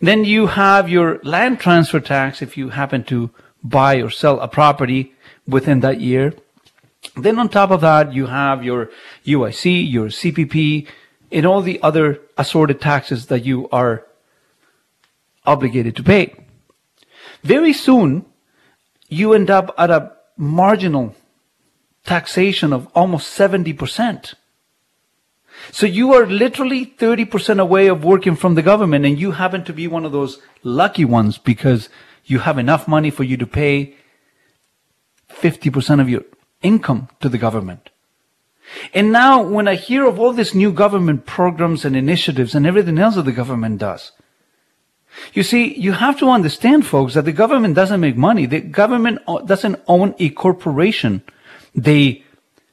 Then you have your land transfer tax if you happen to buy or sell a property within that year. Then on top of that, you have your UIC, your CPP, and all the other assorted taxes that you are obligated to pay. Very soon, you end up at a marginal taxation of almost 70%. So you are literally 30% away of working from the government and you happen to be one of those lucky ones because you have enough money for you to pay 50% of your income to the government. And now when I hear of all these new government programs and initiatives and everything else that the government does, you see, you have to understand, folks, that the government doesn't make money. The government uh, doesn't own a corporation. They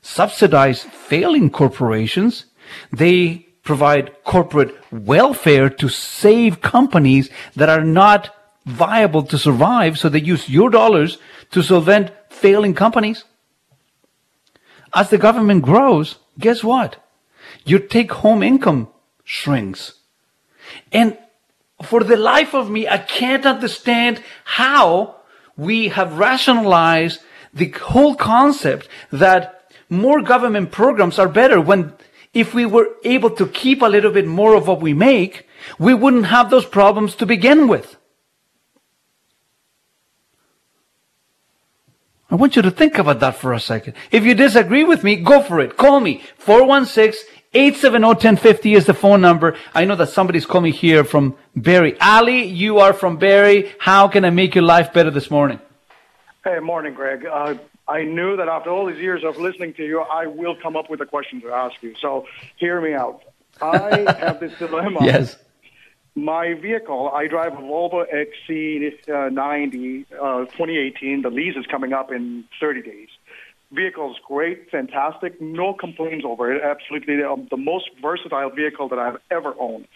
subsidize failing corporations. They provide corporate welfare to save companies that are not viable to survive. So they use your dollars to solvent failing companies. As the government grows, guess what? Your take home income shrinks. And for the life of me, I can't understand how we have rationalized the whole concept that more government programs are better when if we were able to keep a little bit more of what we make, we wouldn't have those problems to begin with. I want you to think about that for a second. If you disagree with me, go for it. Call me. 416-870-1050 is the phone number. I know that somebody's calling here from Barrie. Ali, you are from Barrie. How can I make your life better this morning? Hey, morning, Greg. Uh, I knew that after all these years of listening to you, I will come up with a question to ask you. So hear me out. I [LAUGHS] have this dilemma. Yes. My vehicle, I drive a Volvo XC90 uh, 2018. The lease is coming up in 30 days. Vehicle's great, fantastic, no complaints over it. Absolutely um, the most versatile vehicle that I've ever owned.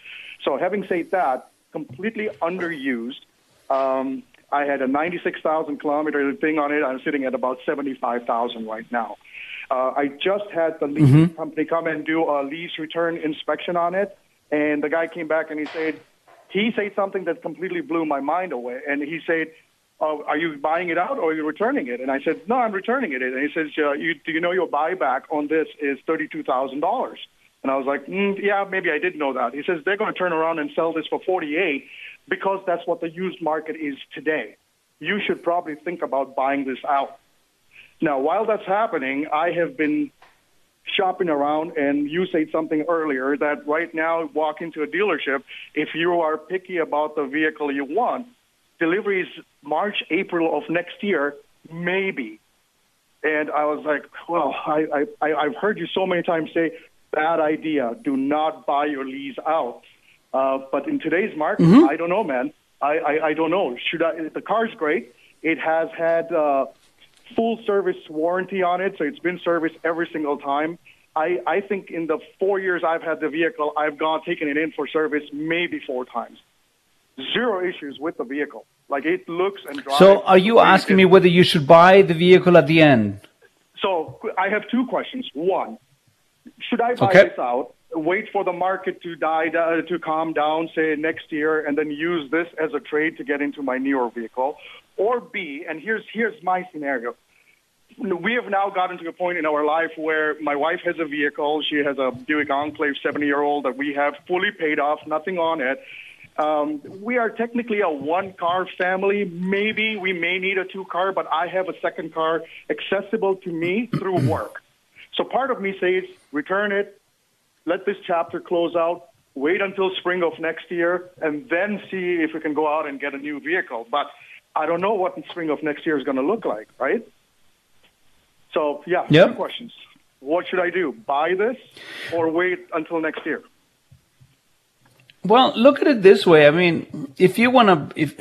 So having said that, completely underused. Um, I had a 96,000 kilometer thing on it. I'm sitting at about 75,000 right now. Uh, I just had the lease Mhm. company come and do a lease return inspection on it, and the guy came back and he said he said something that completely blew my mind away. And he said, oh, "Are you buying it out or are you returning it?" And I said, "No, I'm returning it." And he says, uh, you, "Do you know your buyback on this is thirty-two thousand dollars?" And I was like, mm, "Yeah, maybe I did know that." He says they're going to turn around and sell this for forty-eight because that's what the used market is today. You should probably think about buying this out. Now, while that's happening, I have been shopping around, and you said something earlier that right now, walk into a dealership, if you are picky about the vehicle you want, deliveries March, April of next year, maybe. And I was like, well, I, I, I- I've heard you so many times say, bad idea, do not buy your lease out. Uh, but in today's market, Mhm. I don't know, man. I, I, I don't know. Should I? The car's great. It has had uh, full service warranty on it, so it's been serviced every single time. I, I think in the four years I've had the vehicle, I've gone taken it in for service maybe four times. Zero issues with the vehicle. Like it looks and drives. So, are you asking me whether you should buy the vehicle at the end? So I have two questions. One, should I buy Okay. this out, wait for the market to die uh, to calm down, say next year, and then use this as a trade to get into my newer vehicle, or B, and here's here's my scenario. We have now gotten to a point in our life where my wife has a vehicle. She has a Buick Enclave 70 year old that we have fully paid off, nothing on it. Um, we are technically a one car family. Maybe we may need a two car, but I have a second car accessible to me through work. So part of me says return it, let this chapter close out, wait until spring of next year, and then see if we can go out and get a new vehicle. But I don't know what the spring of next year is going to look like, right? So, yeah, Yep. two questions. What should I do? Buy this or wait until next year? Well, look at it this way. I mean, if you want to, if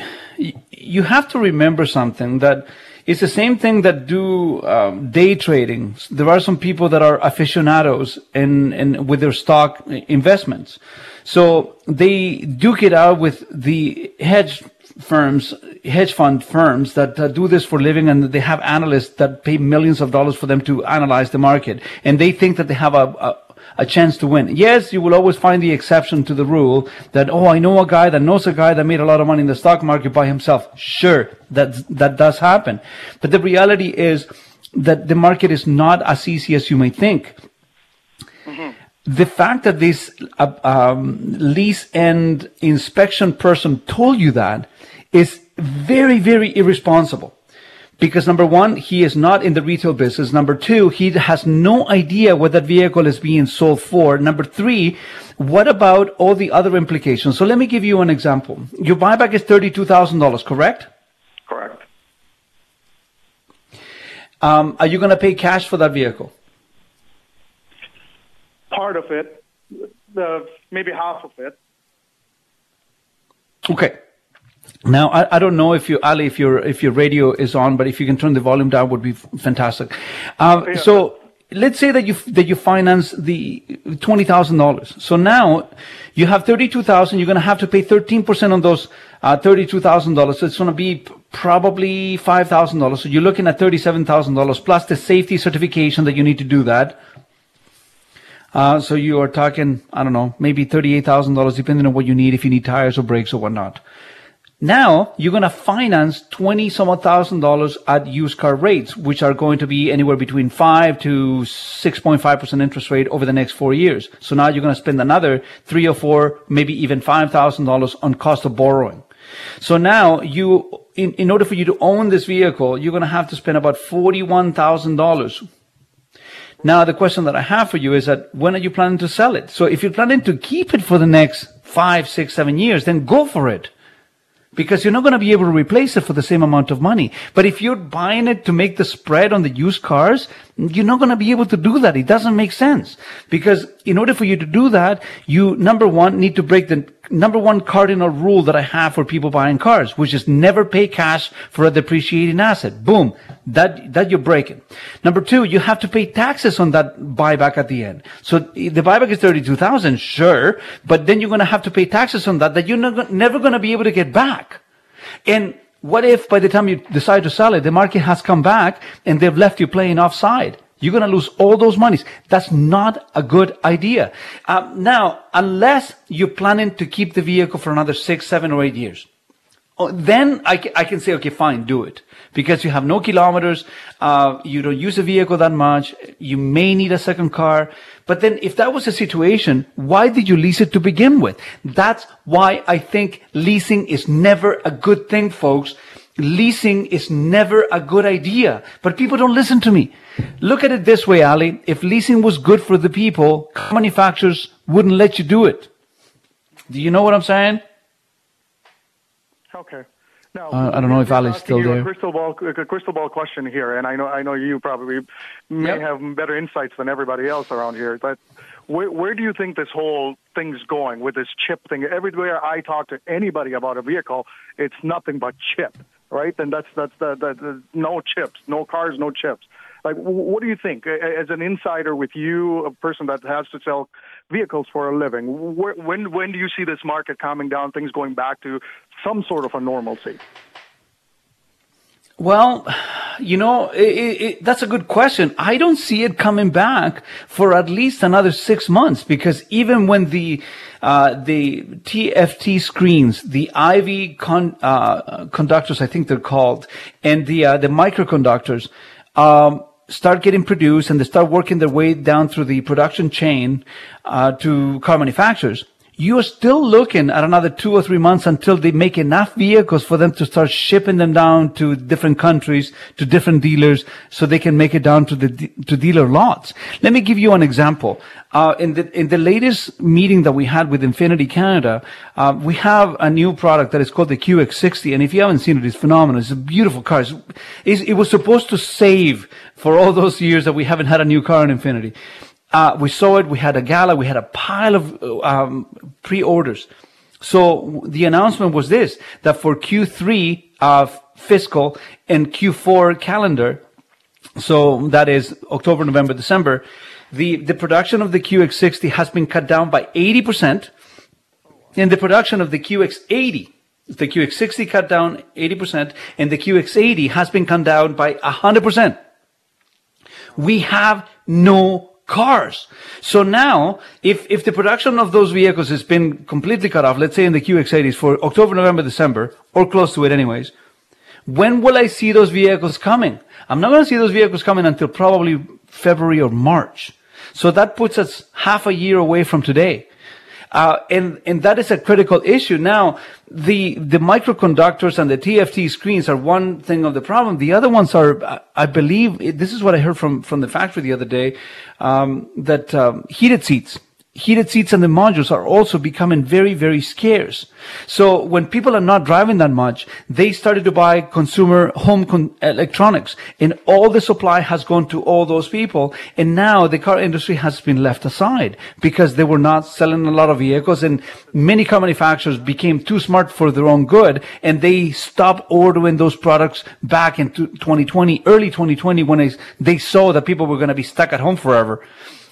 you have to remember something that it's the same thing that do um, day trading. There are some people that are aficionados in, in with their stock investments, so they duke it out with the hedge firms, hedge fund firms that do this for a living, and they have analysts that pay millions of dollars for them to analyze the market, and they think that they have a, a a chance to win. Yes, you will always find the exception to the rule that, oh, I know a guy that knows a guy that made a lot of money in the stock market by himself. Sure, that, that does happen. But the reality is that the market is not as easy as you may think. The fact that this uh, um, lease end inspection person told you that is very, very irresponsible. Because number one, he is not in the retail business. Number two, he has no idea what that vehicle is being sold for. Number three, what about all the other implications? So let me give you an example. Your buyback is $32,000, correct? Correct. Um, are you going to pay cash for that vehicle? Part of it, the, maybe half of it. Okay. Now I, I don't know if you Ali if your if your radio is on, but if you can turn the volume down would be fantastic. Um, Yeah. So let's say that you that you finance the twenty thousand dollars. So now you have thirty two thousand. You're going to have to pay thirteen percent on those uh, thirty two thousand dollars. So it's going to be probably five thousand dollars. So you're looking at thirty seven thousand dollars plus the safety certification that you need to do that. Uh, so you are talking, I don't know, maybe thirty-eight thousand dollars, depending on what you need, if you need tires or brakes or whatnot. Now you're going to finance twenty some thousand dollars at used car rates, which are going to be anywhere between five to six point five percent interest rate over the next four years. So now you're going to spend another three or four, maybe even five thousand dollars on cost of borrowing. So now you, in, in order for you to own this vehicle, you're going to have to spend about forty-one thousand dollars now, the question that I have for you is that when are you planning to sell it? So if you're planning to keep it for the next five, six, seven years, then go for it. Because you're not going to be able to replace it for the same amount of money. But if you're buying it to make the spread on the used cars, you're not going to be able to do that. It doesn't make sense. Because in order for you to do that, you, number one, need to break the number one cardinal rule that I have for people buying cars, which is never pay cash for a depreciating asset. Boom. That, that you're breaking. Number two, you have to pay taxes on that buyback at the end. So the buyback is 32,000, sure, but then you're going to have to pay taxes on that that you're not, never going to be able to get back. And what if by the time you decide to sell it, the market has come back and they've left you playing offside? You're going to lose all those monies. That's not a good idea. Um, now, unless you're planning to keep the vehicle for another six, seven, or eight years, oh, then I, I can say, okay, fine, do it. Because you have no kilometers, uh, you don't use the vehicle that much, you may need a second car. But then if that was the situation, why did you lease it to begin with? That's why I think leasing is never a good thing, folks. Leasing is never a good idea. But people don't listen to me. Look at it this way, Ali. If leasing was good for the people, car manufacturers wouldn't let you do it. Do you know what I'm saying? Okay. Uh, I don't know if Ali's asking still you A there. crystal ball, a crystal ball question here, and I know I know you probably may have better insights than everybody else around here. But where, where do you think this whole thing's going with this chip thing? Everywhere I talk to anybody about a vehicle, it's nothing but chip, right? And that's that's the, the, the no chips, no cars, no chips. Like, what do you think, as an insider with you, a person that has to sell vehicles for a living? Where, when when do you see this market calming down, things going back to some sort of a normalcy? Well, you know, it, it, that's a good question. I don't see it coming back for at least another six months because even when the uh, the TFT screens, the IV con, uh, conductors, I think they're called, and the uh, the microconductors. Um, start getting produced and they start working their way down through the production chain uh, to car manufacturers you are still looking at another two or three months until they make enough vehicles for them to start shipping them down to different countries, to different dealers, so they can make it down to the to dealer lots. Let me give you an example. Uh, in the in the latest meeting that we had with Infiniti Canada, uh, we have a new product that is called the QX60, and if you haven't seen it, it's phenomenal. It's a beautiful car. It's, it was supposed to save for all those years that we haven't had a new car in Infiniti. Uh, we saw it. We had a gala. We had a pile of um, pre-orders. So the announcement was this: that for Q3 of fiscal and Q4 calendar, so that is October, November, December, the the production of the QX60 has been cut down by 80 percent, and the production of the QX80. The QX60 cut down 80%, and the QX80 has been cut down by 100%. We have no cars. So now, if, if the production of those vehicles has been completely cut off, let's say in the QX80s for October, November, December, or close to it anyways, when will I see those vehicles coming? I'm not going to see those vehicles coming until probably February or March. So that puts us half a year away from today. Uh, and, and that is a critical issue. Now, the, the microconductors and the TFT screens are one thing of the problem. The other ones are, I- believe, this is what I heard from, from the factory the other day, um, that um, heated seats heated seats and the modules are also becoming very, very scarce. So when people are not driving that much, they started to buy consumer home con- electronics and all the supply has gone to all those people. And now the car industry has been left aside because they were not selling a lot of vehicles and many car manufacturers became too smart for their own good and they stopped ordering those products back in 2020, early 2020 when they, they saw that people were going to be stuck at home forever.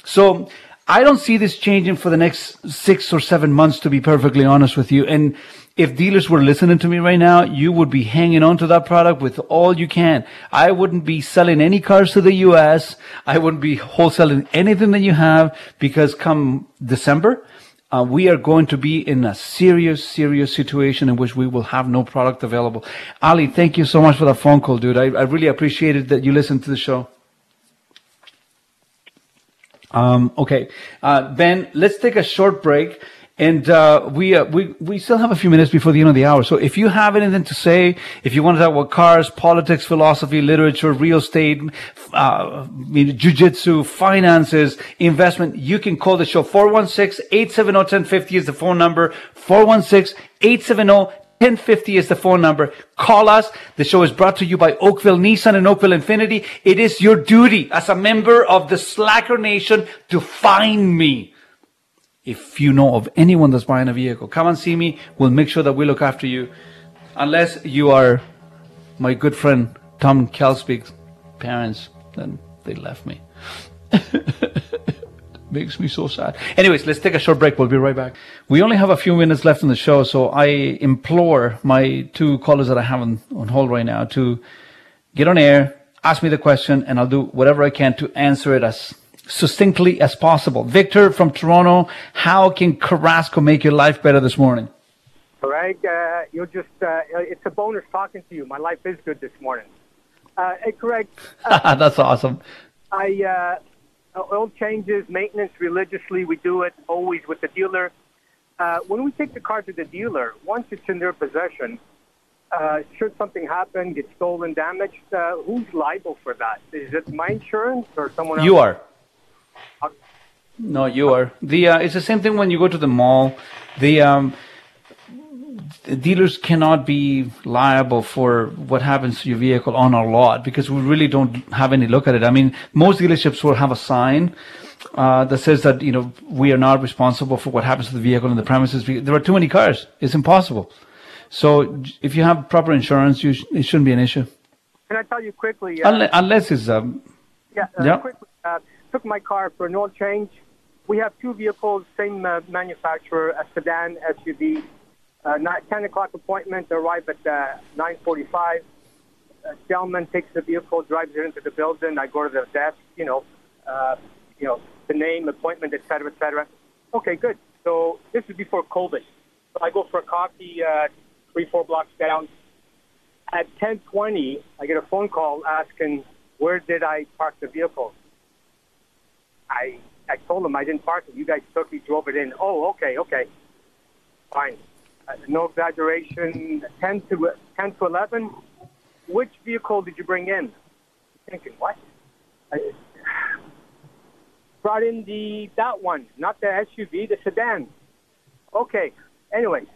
So I don't see this changing for the next six or seven months, to be perfectly honest with you. And if dealers were listening to me right now, you would be hanging on to that product with all you can. I wouldn't be selling any cars to the U.S. I wouldn't be wholesaling anything that you have because come December, uh, we are going to be in a serious, serious situation in which we will have no product available. Ali, thank you so much for that phone call, dude. I, I really appreciated that you listened to the show. Um, okay, uh, Ben, let's take a short break, and uh, we uh, we we still have a few minutes before the end of the hour. So if you have anything to say, if you want to talk about cars, politics, philosophy, literature, real estate, uh, jujitsu, finances, investment, you can call the show 416-870-1050 is the phone number. 416-870 1050 is the phone number. Call us. The show is brought to you by Oakville Nissan and Oakville Infiniti. It is your duty as a member of the Slacker Nation to find me. If you know of anyone that's buying a vehicle, come and see me. We'll make sure that we look after you. Unless you are my good friend Tom Kelspeak's parents, then they left me. [LAUGHS] Makes me so sad. Anyways, let's take a short break. We'll be right back. We only have a few minutes left in the show, so I implore my two callers that I have on, on hold right now to get on air, ask me the question, and I'll do whatever I can to answer it as succinctly as possible. Victor from Toronto, how can Carrasco make your life better this morning? Greg, uh, you're just, uh, it's a bonus talking to you. My life is good this morning. Uh, hey, Greg, [LAUGHS] That's awesome. I, uh, oil changes, maintenance religiously. We do it always with the dealer. Uh, when we take the car to the dealer, once it's in their possession, uh, should something happen, get stolen, damaged, uh, who's liable for that? Is it my insurance or someone else? You are. No, you are. The uh, it's the same thing when you go to the mall. The um, dealers cannot be liable for what happens to your vehicle on our lot because we really don't have any look at it. I mean, most dealerships will have a sign uh, that says that you know we are not responsible for what happens to the vehicle in the premises. There are too many cars; it's impossible. So if you have proper insurance, you sh- it shouldn't be an issue. Can I tell you quickly? Uh, Unless, unless it's um, yeah, uh, yeah. quickly. Uh, took my car for an oil change. We have two vehicles, same uh, manufacturer, a sedan SUV. Uh, not 10 o'clock appointment, arrive at uh, 9.45. A gentleman takes the vehicle, drives it into the building. I go to the desk, you know, uh, you know, the name, appointment, et cetera, et cetera. Okay, good. So this is before COVID. So I go for a coffee uh, three, four blocks down. At 10:20, I get a phone call asking where did I park the vehicle. I I told him I didn't park it. You guys took it, drove it in. Oh, okay, okay, fine. Uh, no exaggeration. 10 to 10 to 11. Which vehicle did you bring in? thinking what? I, [SIGHS] brought in the that one, not the SUV, the sedan. Okay. Anyways,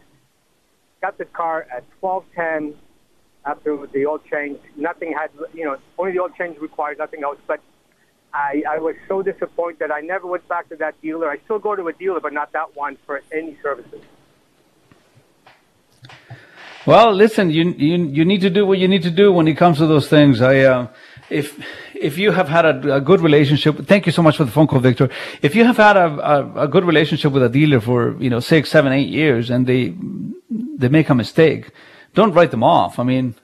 got the car at 12:10 after the oil change. Nothing had, you know, only the oil change required, nothing else. But I, I was so disappointed. I never went back to that dealer. I still go to a dealer, but not that one for any services. Well, listen, you you you need to do what you need to do when it comes to those things. I uh, if if you have had a, a, good relationship, thank you so much for the phone call, Victor. If you have had a, a, a good relationship with a dealer for you know six, seven, eight years, and they they make a mistake, don't write them off. I mean,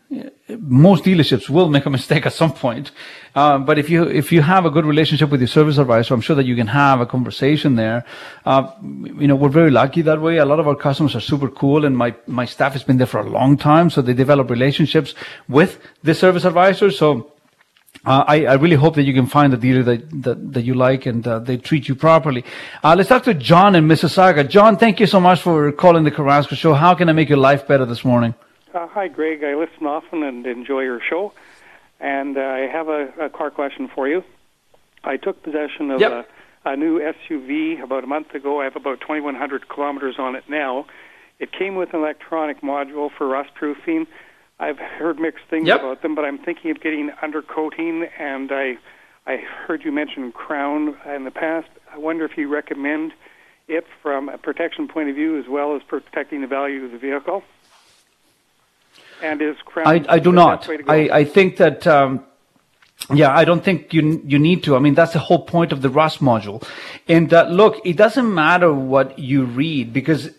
most dealerships will make a [LAUGHS] mistake at some point. Uh, but if you if you have a good relationship with your service advisor, I'm sure that you can have a conversation there. Uh, you know, we're very lucky that way. A lot of our customers are super cool, and my my staff has been there for a long time, so they develop relationships with the service advisor. So. Uh, I, I, really hope that you can find a dealer that, that, that you like and uh, they treat you properly. Uh, let's talk to John in Mississauga. John, thank you so much for calling the Carrasco Show. How can I make your life better this morning? Uh, hi, Greg. I listen often and enjoy your show. And uh, I have a, a, car question for you. I took possession of yep. a, a, new SUV about a month ago. I have about 2,100 kilometers on it now. It came with an electronic module for rust proofing. I've heard mixed things yep. about them, but I'm thinking of getting undercoating. And I, I heard you mention Krown in the past. I wonder if you recommend it from a protection point of view as well as protecting the value of the vehicle. And is? I, I do not. I, I think that. Um, yeah, I don't think you you need to. I mean, that's the whole point of the Rust module. And uh, look, it doesn't matter what you read because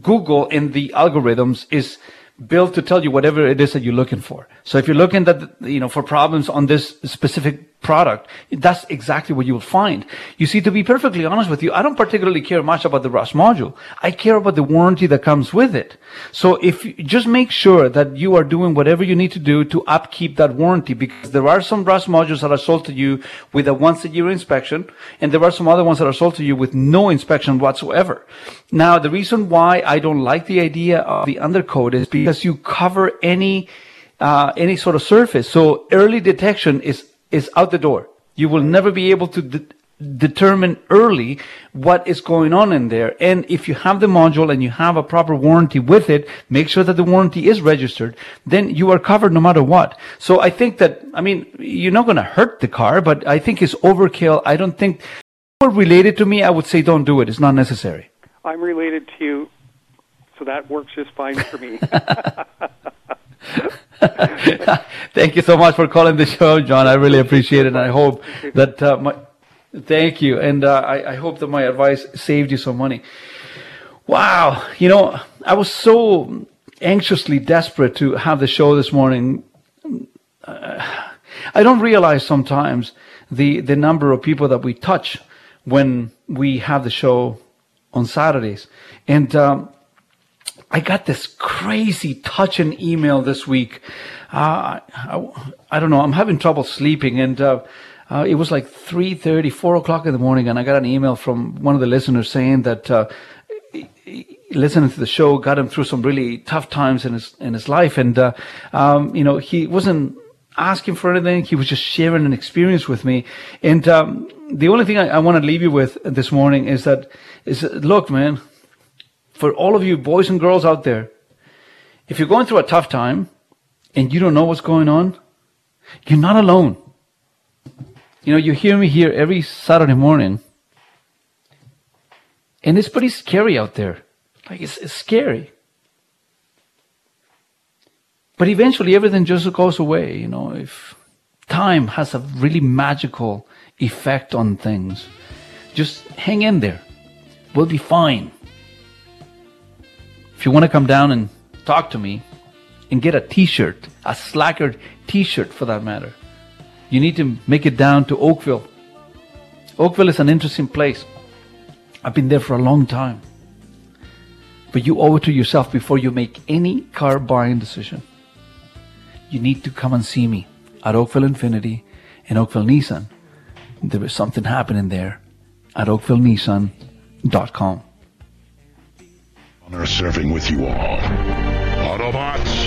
Google in the algorithms is built to tell you whatever it is that you're looking for. So if you're looking that you know for problems on this specific product, that's exactly what you will find. You see, to be perfectly honest with you, I don't particularly care much about the Rust module. I care about the warranty that comes with it. So if you just make sure that you are doing whatever you need to do to upkeep that warranty, because there are some Rust modules that are sold to you with a once a year inspection, and there are some other ones that are sold to you with no inspection whatsoever. Now, the reason why I don't like the idea of the undercoat is because you cover any uh, any sort of surface. So early detection is is out the door. You will never be able to de- determine early what is going on in there. And if you have the module and you have a proper warranty with it, make sure that the warranty is registered, then you are covered no matter what. So I think that, I mean, you're not going to hurt the car, but I think it's overkill. I don't think, or related to me, I would say don't do it. It's not necessary. I'm related to you, so that works just fine for me. [LAUGHS] [LAUGHS] thank you so much for calling the show, John. I really appreciate it, and I hope that uh, my thank you, and uh, I, I hope that my advice saved you some money. Wow, you know, I was so anxiously desperate to have the show this morning. Uh, I don't realize sometimes the the number of people that we touch when we have the show on Saturdays, and. Um, I got this crazy touching email this week. Uh, I, I, don't know. I'm having trouble sleeping, and uh, uh, it was like 3:30, 4 o'clock in the morning, and I got an email from one of the listeners saying that uh, listening to the show got him through some really tough times in his in his life, and uh, um, you know he wasn't asking for anything. He was just sharing an experience with me, and um, the only thing I, I want to leave you with this morning is that is look, man for all of you boys and girls out there, If you're going through a tough time and you don't know what's going on, you're not alone. You know, you hear me here every Saturday morning, and it's pretty scary out there. Like, it's, it's scary. But eventually everything just goes away, you know, if time has a really magical effect on things. Just hang in there. We'll be fine. If you want to come down and talk to me and get a t-shirt, a slacker t-shirt for that matter, you need to make it down to Oakville. Oakville is an interesting place. I've been there for a long time. But you owe it to yourself before you make any car buying decision. You need to come and see me at Oakville Infiniti and Oakville Nissan. There is something happening there at oakvillenissan.com. Honor serving with you all. Autobots.